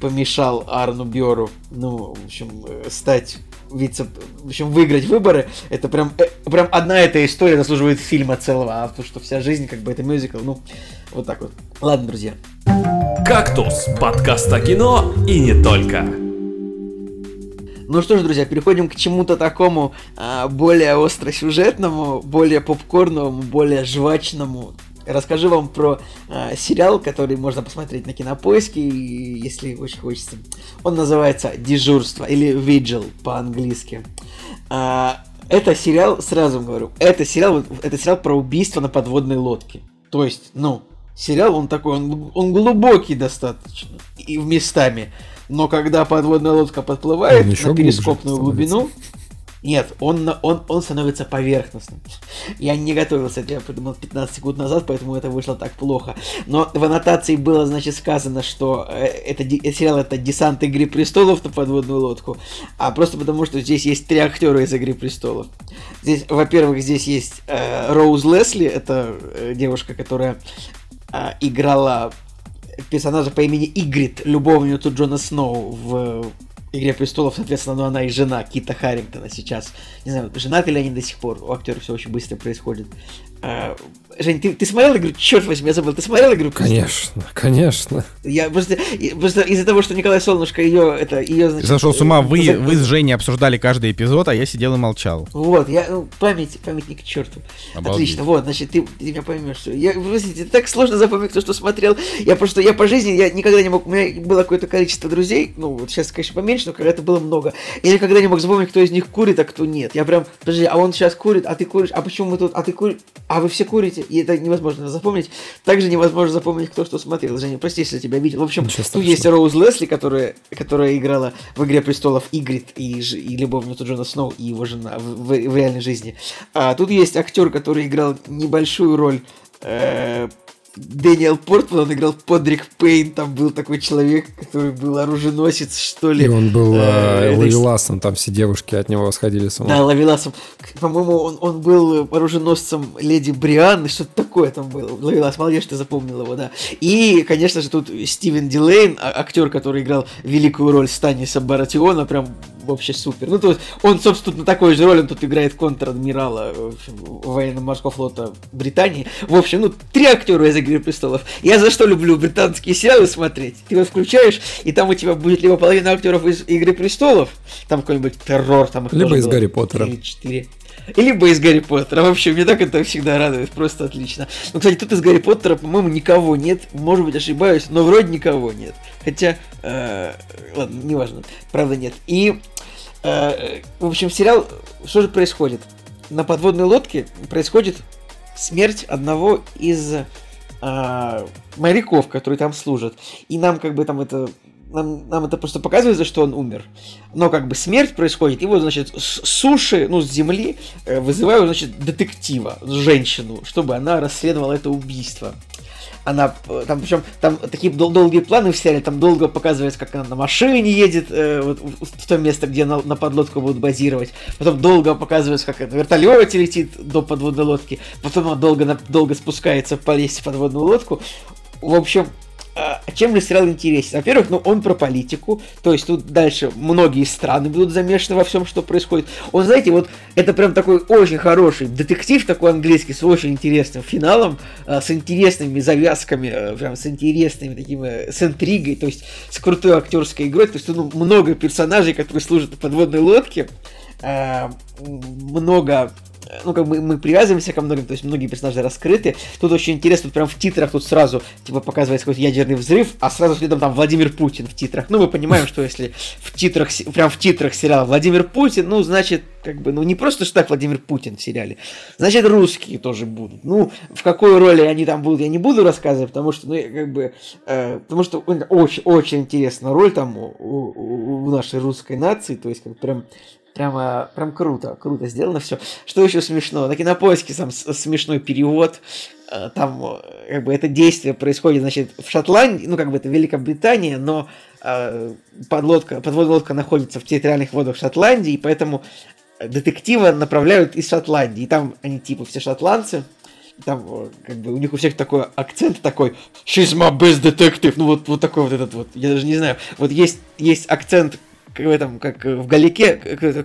помешал Арну Бьору, ну, в общем, э, стать вице... В общем, выиграть выборы, это прям, э, прям одна эта история заслуживает фильма целого, а то, что вся жизнь, как бы, это мюзикл, ну, вот так вот. Ладно, друзья. «Кактус» – подкаст о кино и не только. Ну что ж, друзья, переходим к чему-то такому а, более остросюжетному, более попкорновому, более жвачному. Расскажу вам про а, сериал, который можно посмотреть на Кинопоиске, если очень хочется. Он называется «Дежурство» или «Vigil» по-английски. А, это сериал, сразу говорю, это сериал, это сериал про убийство на подводной лодке. То есть, ну, сериал, он такой, он, он глубокий достаточно, и местами. Но когда подводная лодка подплывает на перископную глубину, нет, он, он, он становится поверхностным. Я не готовился, это я придумал 15 секунд назад, поэтому это вышло так плохо. Но в аннотации было, значит, сказано, что э, это, э, сериал это «Десант Игры Престолов» на подводную лодку, а просто потому, что здесь есть три актера из «Игры Престолов». Здесь, во-первых, здесь есть э, Роуз Лесли, это э, девушка, которая э, играла персонажа по имени Игрит, любовницу Джона Сноу в Игре престолов, соответственно, ну, она и жена Кита Харрингтона сейчас. Не знаю, женаты ли они до сих пор, у актеров все очень быстро происходит. Жень, ты, ты смотрел игру? Черт возьми, я забыл, ты смотрел игру? Конечно, конечно. Я просто, просто из-за того, что Николай Солнышко ее, это, ее, значит, Сошел с ума, вы, за- вы с Женей обсуждали каждый эпизод, а я сидел и молчал. Вот, я, ну, память, не к черту. Обалдеть. Отлично, вот, значит, ты, ты меня поймешь. что Я, вы знаете, это так сложно запомнить, кто что смотрел. Я просто, я по жизни, я никогда не мог, у меня было какое-то количество друзей, ну, вот сейчас, конечно, поменьше, но когда-то было много. Я никогда не мог запомнить, кто из них курит, а кто нет. Я прям, подожди, а он сейчас курит, а ты куришь, а почему мы тут, а ты куришь, а вы все курите, и это невозможно запомнить. Также невозможно запомнить, кто что смотрел. Женя, прости, если тебя обидел. В общем, тут есть Роуз Лесли, которая, которая играла в «Игре престолов» Игрит и, и любовницу Джона Сноу и его жена в, в- в реальной жизни. А тут есть актер, который играл небольшую роль э, Дэниел Портман, он играл Подрик Пейн, там был такой человек, который был оруженосец, что ли. И он был Э, э, ловеласом, там все девушки от него сходили с ума. Да, Лавеласом. По-моему, он, он был оруженосцем леди Брианны, что-то такое там было. Лавелас, молодец, что ты запомнил его, да. И, конечно же, тут Стивен Дилейн, а- актер, который играл великую роль Станиса Баратиона, прям вообще супер. Ну, то есть, он, собственно, на такой же роли, он тут играет контр-адмирала общем, военно-морского флота Британии. В общем, ну, три актера из «Игры престолов». Я за что люблю британские сериалы смотреть? Ты его включаешь, и там у тебя будет либо половина актеров из «Игры престолов», там какой-нибудь террор, там их Либо из было Гарри Поттера. три или четыре. И либо из Гарри Поттера. Вообще, мне так это всегда радует, просто отлично. Ну, кстати, тут из Гарри Поттера, по-моему, никого нет. Может быть, ошибаюсь, но вроде никого нет. Хотя, э, ладно, неважно. Правда, нет. И, э, в общем, сериал, что же происходит? На подводной лодке происходит смерть одного из а, моряков, которые там служат. И нам как бы там это... Нам, нам это просто показывает, за что он умер. Но как бы смерть происходит, и вот, значит, с суши, ну, с земли э, вызывают, значит, детектива, женщину, чтобы она расследовала это убийство. Она, э, там, причем, там такие дол- долгие планы в сериале, там долго показывается, как она на машине едет, э, вот в, в то место, где на, на подлодку будут базировать. Потом долго показывается, как на вертолете летит до подводной лодки. Потом она долго, долго спускается по в подводную лодку. В общем, чем же сериал интересен? Во-первых, ну, он про политику, то есть тут дальше многие страны будут замешаны во всем, что происходит. Он, знаете, вот это прям такой очень хороший детектив, такой английский, с очень интересным финалом, а, с интересными завязками, а, прям с интересными такими, с интригой, то есть с крутой актерской игрой, то есть ну, много персонажей, которые служат подводной лодке, много ну, как бы мы привязываемся ко многим, то есть многие персонажи раскрыты. Тут очень интересно, тут прям в титрах тут сразу, типа, показывается какой-то ядерный взрыв, а сразу следом там Владимир Путин в титрах. Ну, мы понимаем, что если в титрах, прям в титрах сериала Владимир Путин, ну, значит, как бы, ну, не просто что так Владимир Путин в сериале, значит, русские тоже будут. Ну, в какой роли они там будут, я не буду рассказывать, потому что, ну, как бы, э, потому что очень, очень интересная роль там у, нашей русской нации, то есть, как прям Прямо, прям круто, круто сделано все. Что еще смешно? На кинопоиске сам смешной перевод. Э, там, э, как бы, это действие происходит, значит, в Шотландии, ну, как бы, это Великобритания, но э, подлодка, подводная лодка находится в территориальных водах Шотландии, и поэтому детектива направляют из Шотландии. И там они, типа, все шотландцы, там, как бы, у них у всех такой акцент такой, she's my best detective, ну, вот, вот такой вот этот вот, я даже не знаю, вот есть, есть акцент в этом, как в Галике,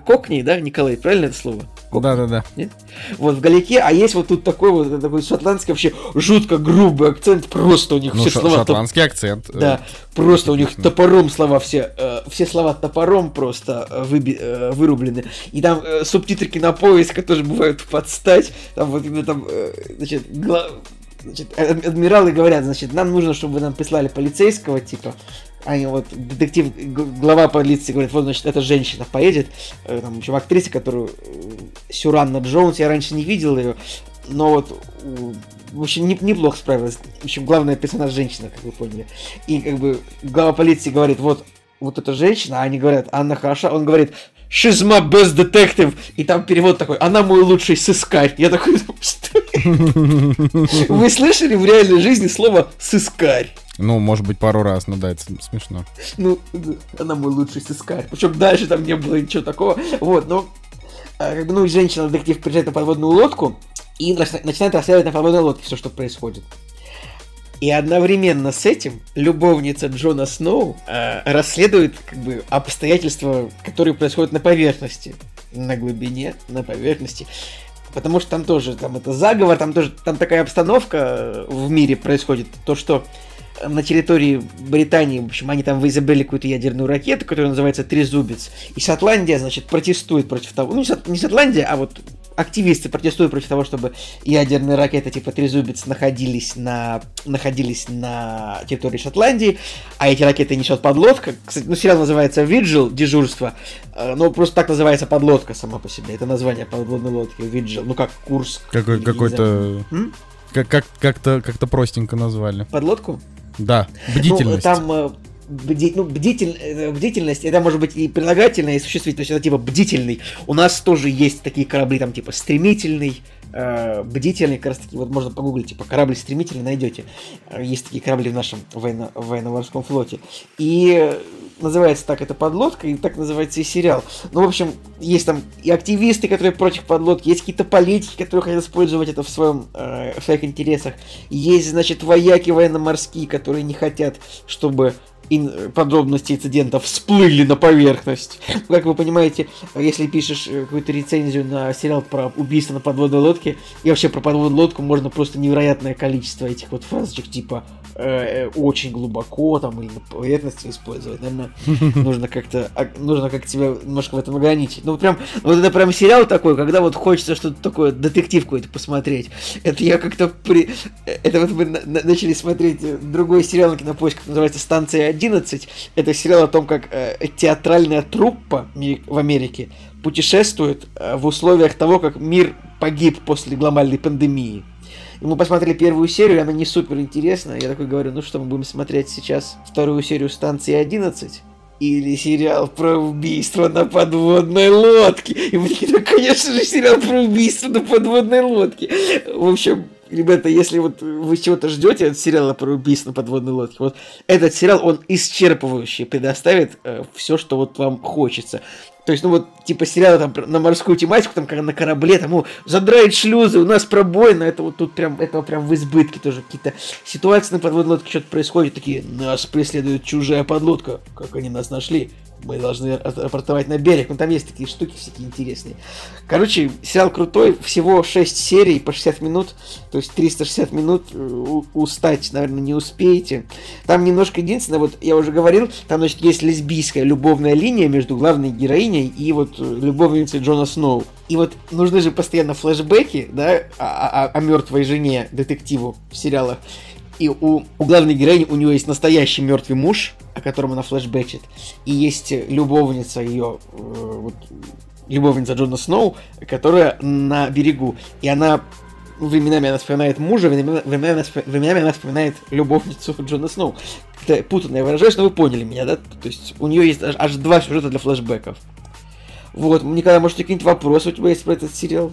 кокни, да, Николай, правильно это слово? Да, да, да. Нет? Вот в Галике, а есть вот тут такой вот такой шотландский вообще жутко грубый акцент, просто у них ну, все слова. Шотландский топ... акцент. Э, да, просто у них топором слова все, э, все слова топором просто э, выби, э, вырублены. И там э, субтитры кинопоиска тоже бывают подстать. Там вот именно там, э, значит, гла... Значит, адмиралы говорят, значит, нам нужно, чтобы вы нам прислали полицейского, типа, они вот, детектив, глава полиции говорит, вот, значит, эта женщина поедет, э, там, еще актриса, которую э, Сюранна Джонс, я раньше не видел ее, но вот, в общем, не, неплохо справилась. В общем, главная персонаж женщина, как вы поняли. И, как бы, глава полиции говорит, вот, вот эта женщина, а они говорят, она хороша, он говорит, she's my best detective, и там перевод такой, она мой лучший сыскарь. Я такой, что? Вы слышали в реальной жизни слово сыскарь? Ну, может быть, пару раз, но да, это смешно. Ну, она мой лучший сыскарь. Причем дальше там не было ничего такого. Вот, но а, как бы, ну, женщина-детектив приезжает на подводную лодку и начинает расследовать на подводной лодке все, что происходит. И одновременно с этим любовница Джона Сноу э, расследует как бы обстоятельства, которые происходят на поверхности. На глубине, на поверхности. Потому что там тоже, там это заговор, там тоже, там такая обстановка в мире происходит. То, что на территории Британии, в общем, они там изобрели какую-то ядерную ракету, которая называется Трезубец. И Шотландия, значит, протестует против того, ну, не Шотландия, а вот активисты протестуют против того, чтобы ядерные ракеты типа Трезубец находились на, находились на территории Шотландии, а эти ракеты несет подлодка. Кстати, ну, сериал называется Vigil, дежурство, э, но просто так называется подлодка сама по себе. Это название подводной лодки, Vigil, ну как курс. Какой, какой-то... Как, как, как-то, как-то простенько назвали. Подлодку? Да, бдительность. Ну, там э, бди, ну, бдитель, э, бдительность, это может быть и прилагательное, и существительное, то есть это типа бдительный. У нас тоже есть такие корабли, там типа стремительный, э, бдительный, как раз таки, вот можно погуглить, типа корабль стремительный найдете. Э, есть такие корабли в нашем военно- военно-морском флоте. И называется так эта подлодка, и так называется и сериал. Ну, в общем, есть там и активисты, которые против подлодки, есть какие-то политики, которые хотят использовать это в, своем, э, в своих интересах. Есть, значит, вояки военно-морские, которые не хотят, чтобы подробности инцидента всплыли на поверхность. Как вы понимаете, если пишешь э, какую-то рецензию на сериал про убийство на подводной лодке, и вообще про подводную лодку можно просто невероятное количество этих вот фразочек, типа э, очень глубоко там или на поверхности использовать. Наверное, нужно как-то а, нужно как тебя немножко в этом ограничить. Ну, прям, вот это прям сериал такой, когда вот хочется что-то такое, детектив какой-то посмотреть. Это я как-то при... Это вот мы начали смотреть другой сериал на кинопоиске, называется «Станция 1», 11 это сериал о том, как э, театральная труппа в Америке путешествует э, в условиях того, как мир погиб после глобальной пандемии. И мы посмотрели первую серию, она не супер интересная. Я такой говорю, ну что, мы будем смотреть сейчас вторую серию станции 11? Или сериал про убийство на подводной лодке? И мы такие, ну, конечно же, сериал про убийство на подводной лодке. В общем, ребята, если вот вы чего-то ждете от сериала про убийство на подводной лодке, вот этот сериал, он исчерпывающий предоставит э, все, что вот вам хочется. То есть, ну вот, типа сериалы там на морскую тематику, там как на корабле, там, о, задраить шлюзы, у нас пробоина, это вот тут прям, этого прям в избытке тоже какие-то ситуации на подводной лодке, что-то происходит, такие, нас преследует чужая подлодка, как они нас нашли, мы должны рапортовать на берег, ну там есть такие штуки всякие интересные. Короче, сериал крутой, всего 6 серий по 60 минут, то есть 360 минут, э, устать, наверное, не успеете. Там немножко единственное, вот я уже говорил, там, значит, есть лесбийская любовная линия между главной героиней и вот э, любовницей Джона Сноу. И вот нужны же постоянно флешбеки, да, о, о- о мертвой жене детективу в сериалах. И у, у главной героини у нее есть настоящий мертвый муж, о котором она флешбэчит. И есть э, любовница ее, э, вот, любовница Джона Сноу, которая на берегу. И она ну, временами она вспоминает мужа, временами, временами временами она вспоминает любовницу Джона Сноу. Это путанно я выражаюсь, но вы поняли меня, да? То есть у нее есть аж, аж два сюжета для флешбеков. Вот, Николай, может, какие-нибудь вопросы у тебя есть про этот сериал?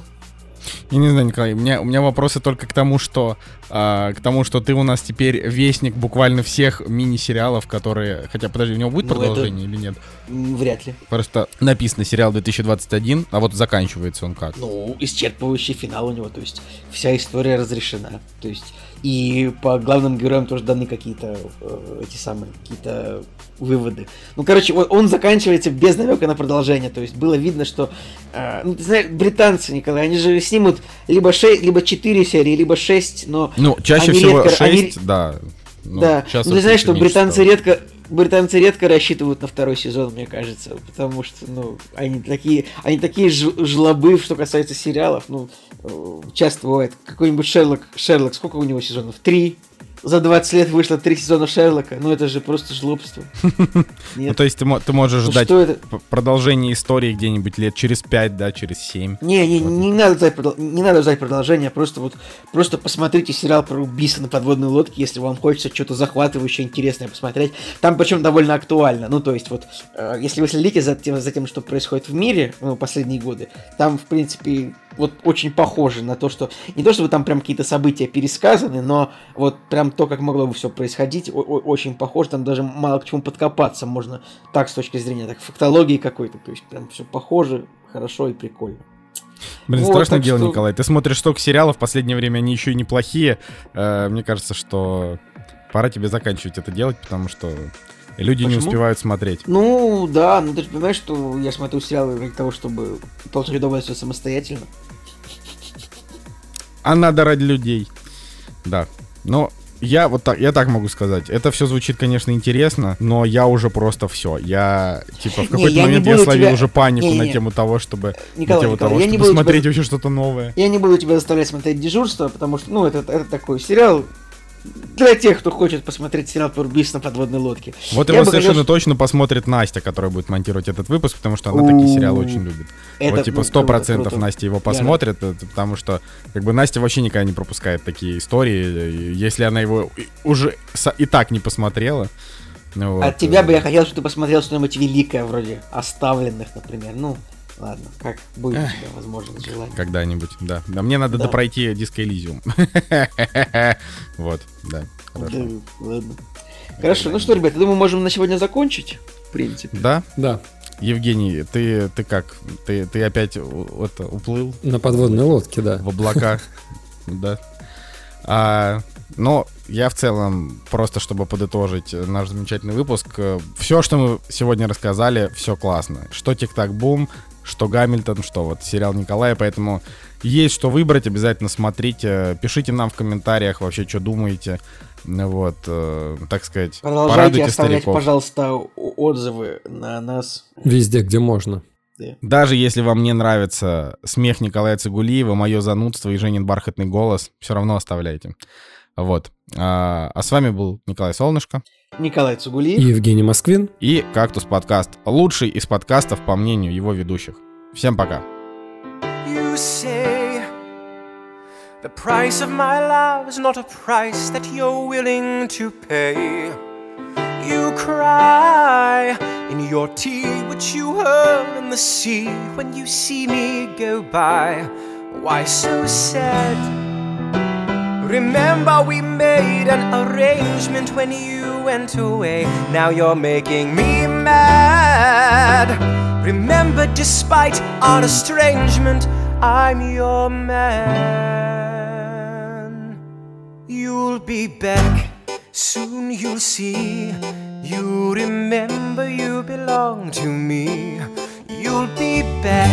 Я не знаю, Николай, у меня, у меня вопросы только к тому, что а, к тому, что ты у нас теперь вестник буквально всех мини-сериалов, которые... Хотя, подожди, у него будет Ну, это- продолжение или нет? Вряд ли. Просто написано сериал 2021, а вот заканчивается он как? Ну, исчерпывающий финал у него, то есть вся история разрешена. То есть и по главным героям тоже даны какие-то э, эти самые, какие-то выводы. Ну, короче, он, он заканчивается без намека на продолжение. То есть было видно, что, э, ну, ты знаешь, британцы, Николай, они же снимут либо 6, либо 4 серии, либо 6, но... Ну, чаще они всего редко- 6, они- да. Ну, да, щас ну ты знаешь, что британцы стало. редко, британцы редко рассчитывают на второй сезон, мне кажется, потому что, ну, они такие, они такие ж- жлобы, что касается сериалов, ну, э, часто бывает, какой-нибудь Шерлок, Шерлок, сколько у него сезонов? Три? За 20 лет вышло три сезона Шерлока, ну это же просто жлобство. Ну, то есть ты, мо- ты можешь Ну, ждать продолжение истории где-нибудь лет через 5, да, через 7. Не, не, не надо ждать, не надо ждать продолжения, просто вот просто посмотрите сериал про убийство на подводной лодке, если вам хочется что-то захватывающее, интересное посмотреть. Там причем довольно актуально. Ну, то есть, вот, э, если вы следите за тем, за тем, что происходит в мире ну, последние годы, там, в принципе, вот очень похоже на то, что не то, чтобы там прям какие-то события пересказаны, но вот прям то, как могло бы все происходить, очень похоже, там даже мало к чему подкопаться можно так с точки зрения так фактологии какой-то, то есть прям все похоже, хорошо и прикольно. Блин, Вот, страшное дело, что- Николай. Ты смотришь столько сериалов, в последнее время они еще и неплохие. Э, мне кажется, что пора тебе заканчивать это делать, потому что люди не Почему? успевают смотреть. Ну, да, ну ты же понимаешь, что я смотрю сериалы ради того, чтобы получить удовольствие самостоятельно. А надо ради людей. Да. Но я вот так, я так могу сказать. Это все звучит, конечно, интересно, но я уже просто все. Я типа в Не, какой-то я не момент я буду словил тебя- уже панику на Не-не-не. тему того, чтобы Николай, на тему Николай, того, я не чтобы буду смотреть тебя- вообще что-то новое. Я не буду тебя заставлять смотреть дежурство, потому что, ну, это, это такой сериал для тех, кто хочет посмотреть сериал про убийство на подводной лодке. Вот Я его бы, совершенно конечно, точно посмотрит Настя, которая будет монтировать этот выпуск, потому что она такие сериалы очень любит. Это, вот типа сто процентов. Настя его посмотрит, это потому что как бы Настя вообще никогда не пропускает такие истории. Если она его уже и так не посмотрела. ну вот, От тебя э, бы я хотел, чтобы ты посмотрел что-нибудь великое, вроде «Оставленных», например. Ну, ладно, как будет у тебя возможность, желание. Когда-нибудь, да. Да, мне надо Да. допройти диско Элизиум. Вот, да. Хорошо. Ладно. Хорошо, ну что, ребята, я думаю, можем на сегодня закончить, в принципе. Да, Да, Евгений, ты, ты как? Ты, ты опять это, уплыл на подводной лодке, да. в облака? Да. А, но я в целом, просто чтобы подытожить наш замечательный выпуск, все, что мы сегодня рассказали, все классно. Что Тик-Так Бум, что Гамильтон, что вот сериал Николая, поэтому есть что выбрать, обязательно смотрите, пишите нам в комментариях вообще, что думаете, вот, э, так сказать, Продолжайте порадуйте оставлять, стариков. пожалуйста, отзывы на нас. Везде, где можно. Даже если вам не нравится смех Николая Цигулиева, мое занудство и Женин бархатный голос, все равно оставляйте. Вот. А, а с вами был Николай Солнышко Николай Цугулиев. Евгений Москвин. и Кактус Подкаст. Лучший из подкастов, по мнению его ведущих. Всем пока. You say the price of my love is not a price that you're willing to pay. You cry in your tea, which you hurl in the sea when you see me go by. Why so sad? Remember, we made an arrangement when you went away. Now you're making me mad. Remember, despite our estrangement, I'm your man. You'll be back, soon you'll see. You remember you belong to me. You'll be back,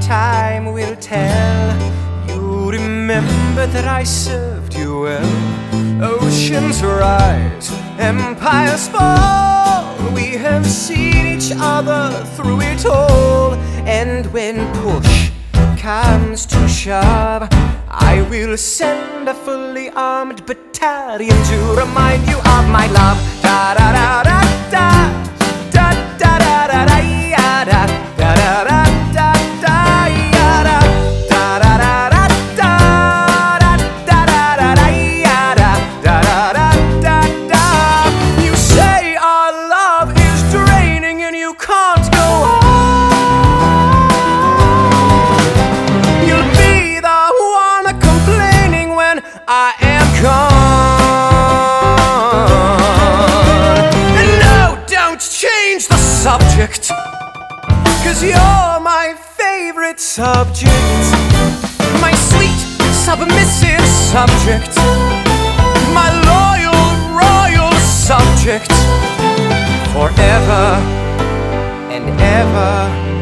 time will tell. You remember that I served you well. Oceans rise, empires fall. We have seen each other through it all. And when push comes to shove, I will send a fully armed battalion to remind you of my love. Da da da da da. Da da da da da ya, da da da da da subject. Cause you're my favorite subject. My sweet, submissive subject. My loyal, royal subject. Forever and ever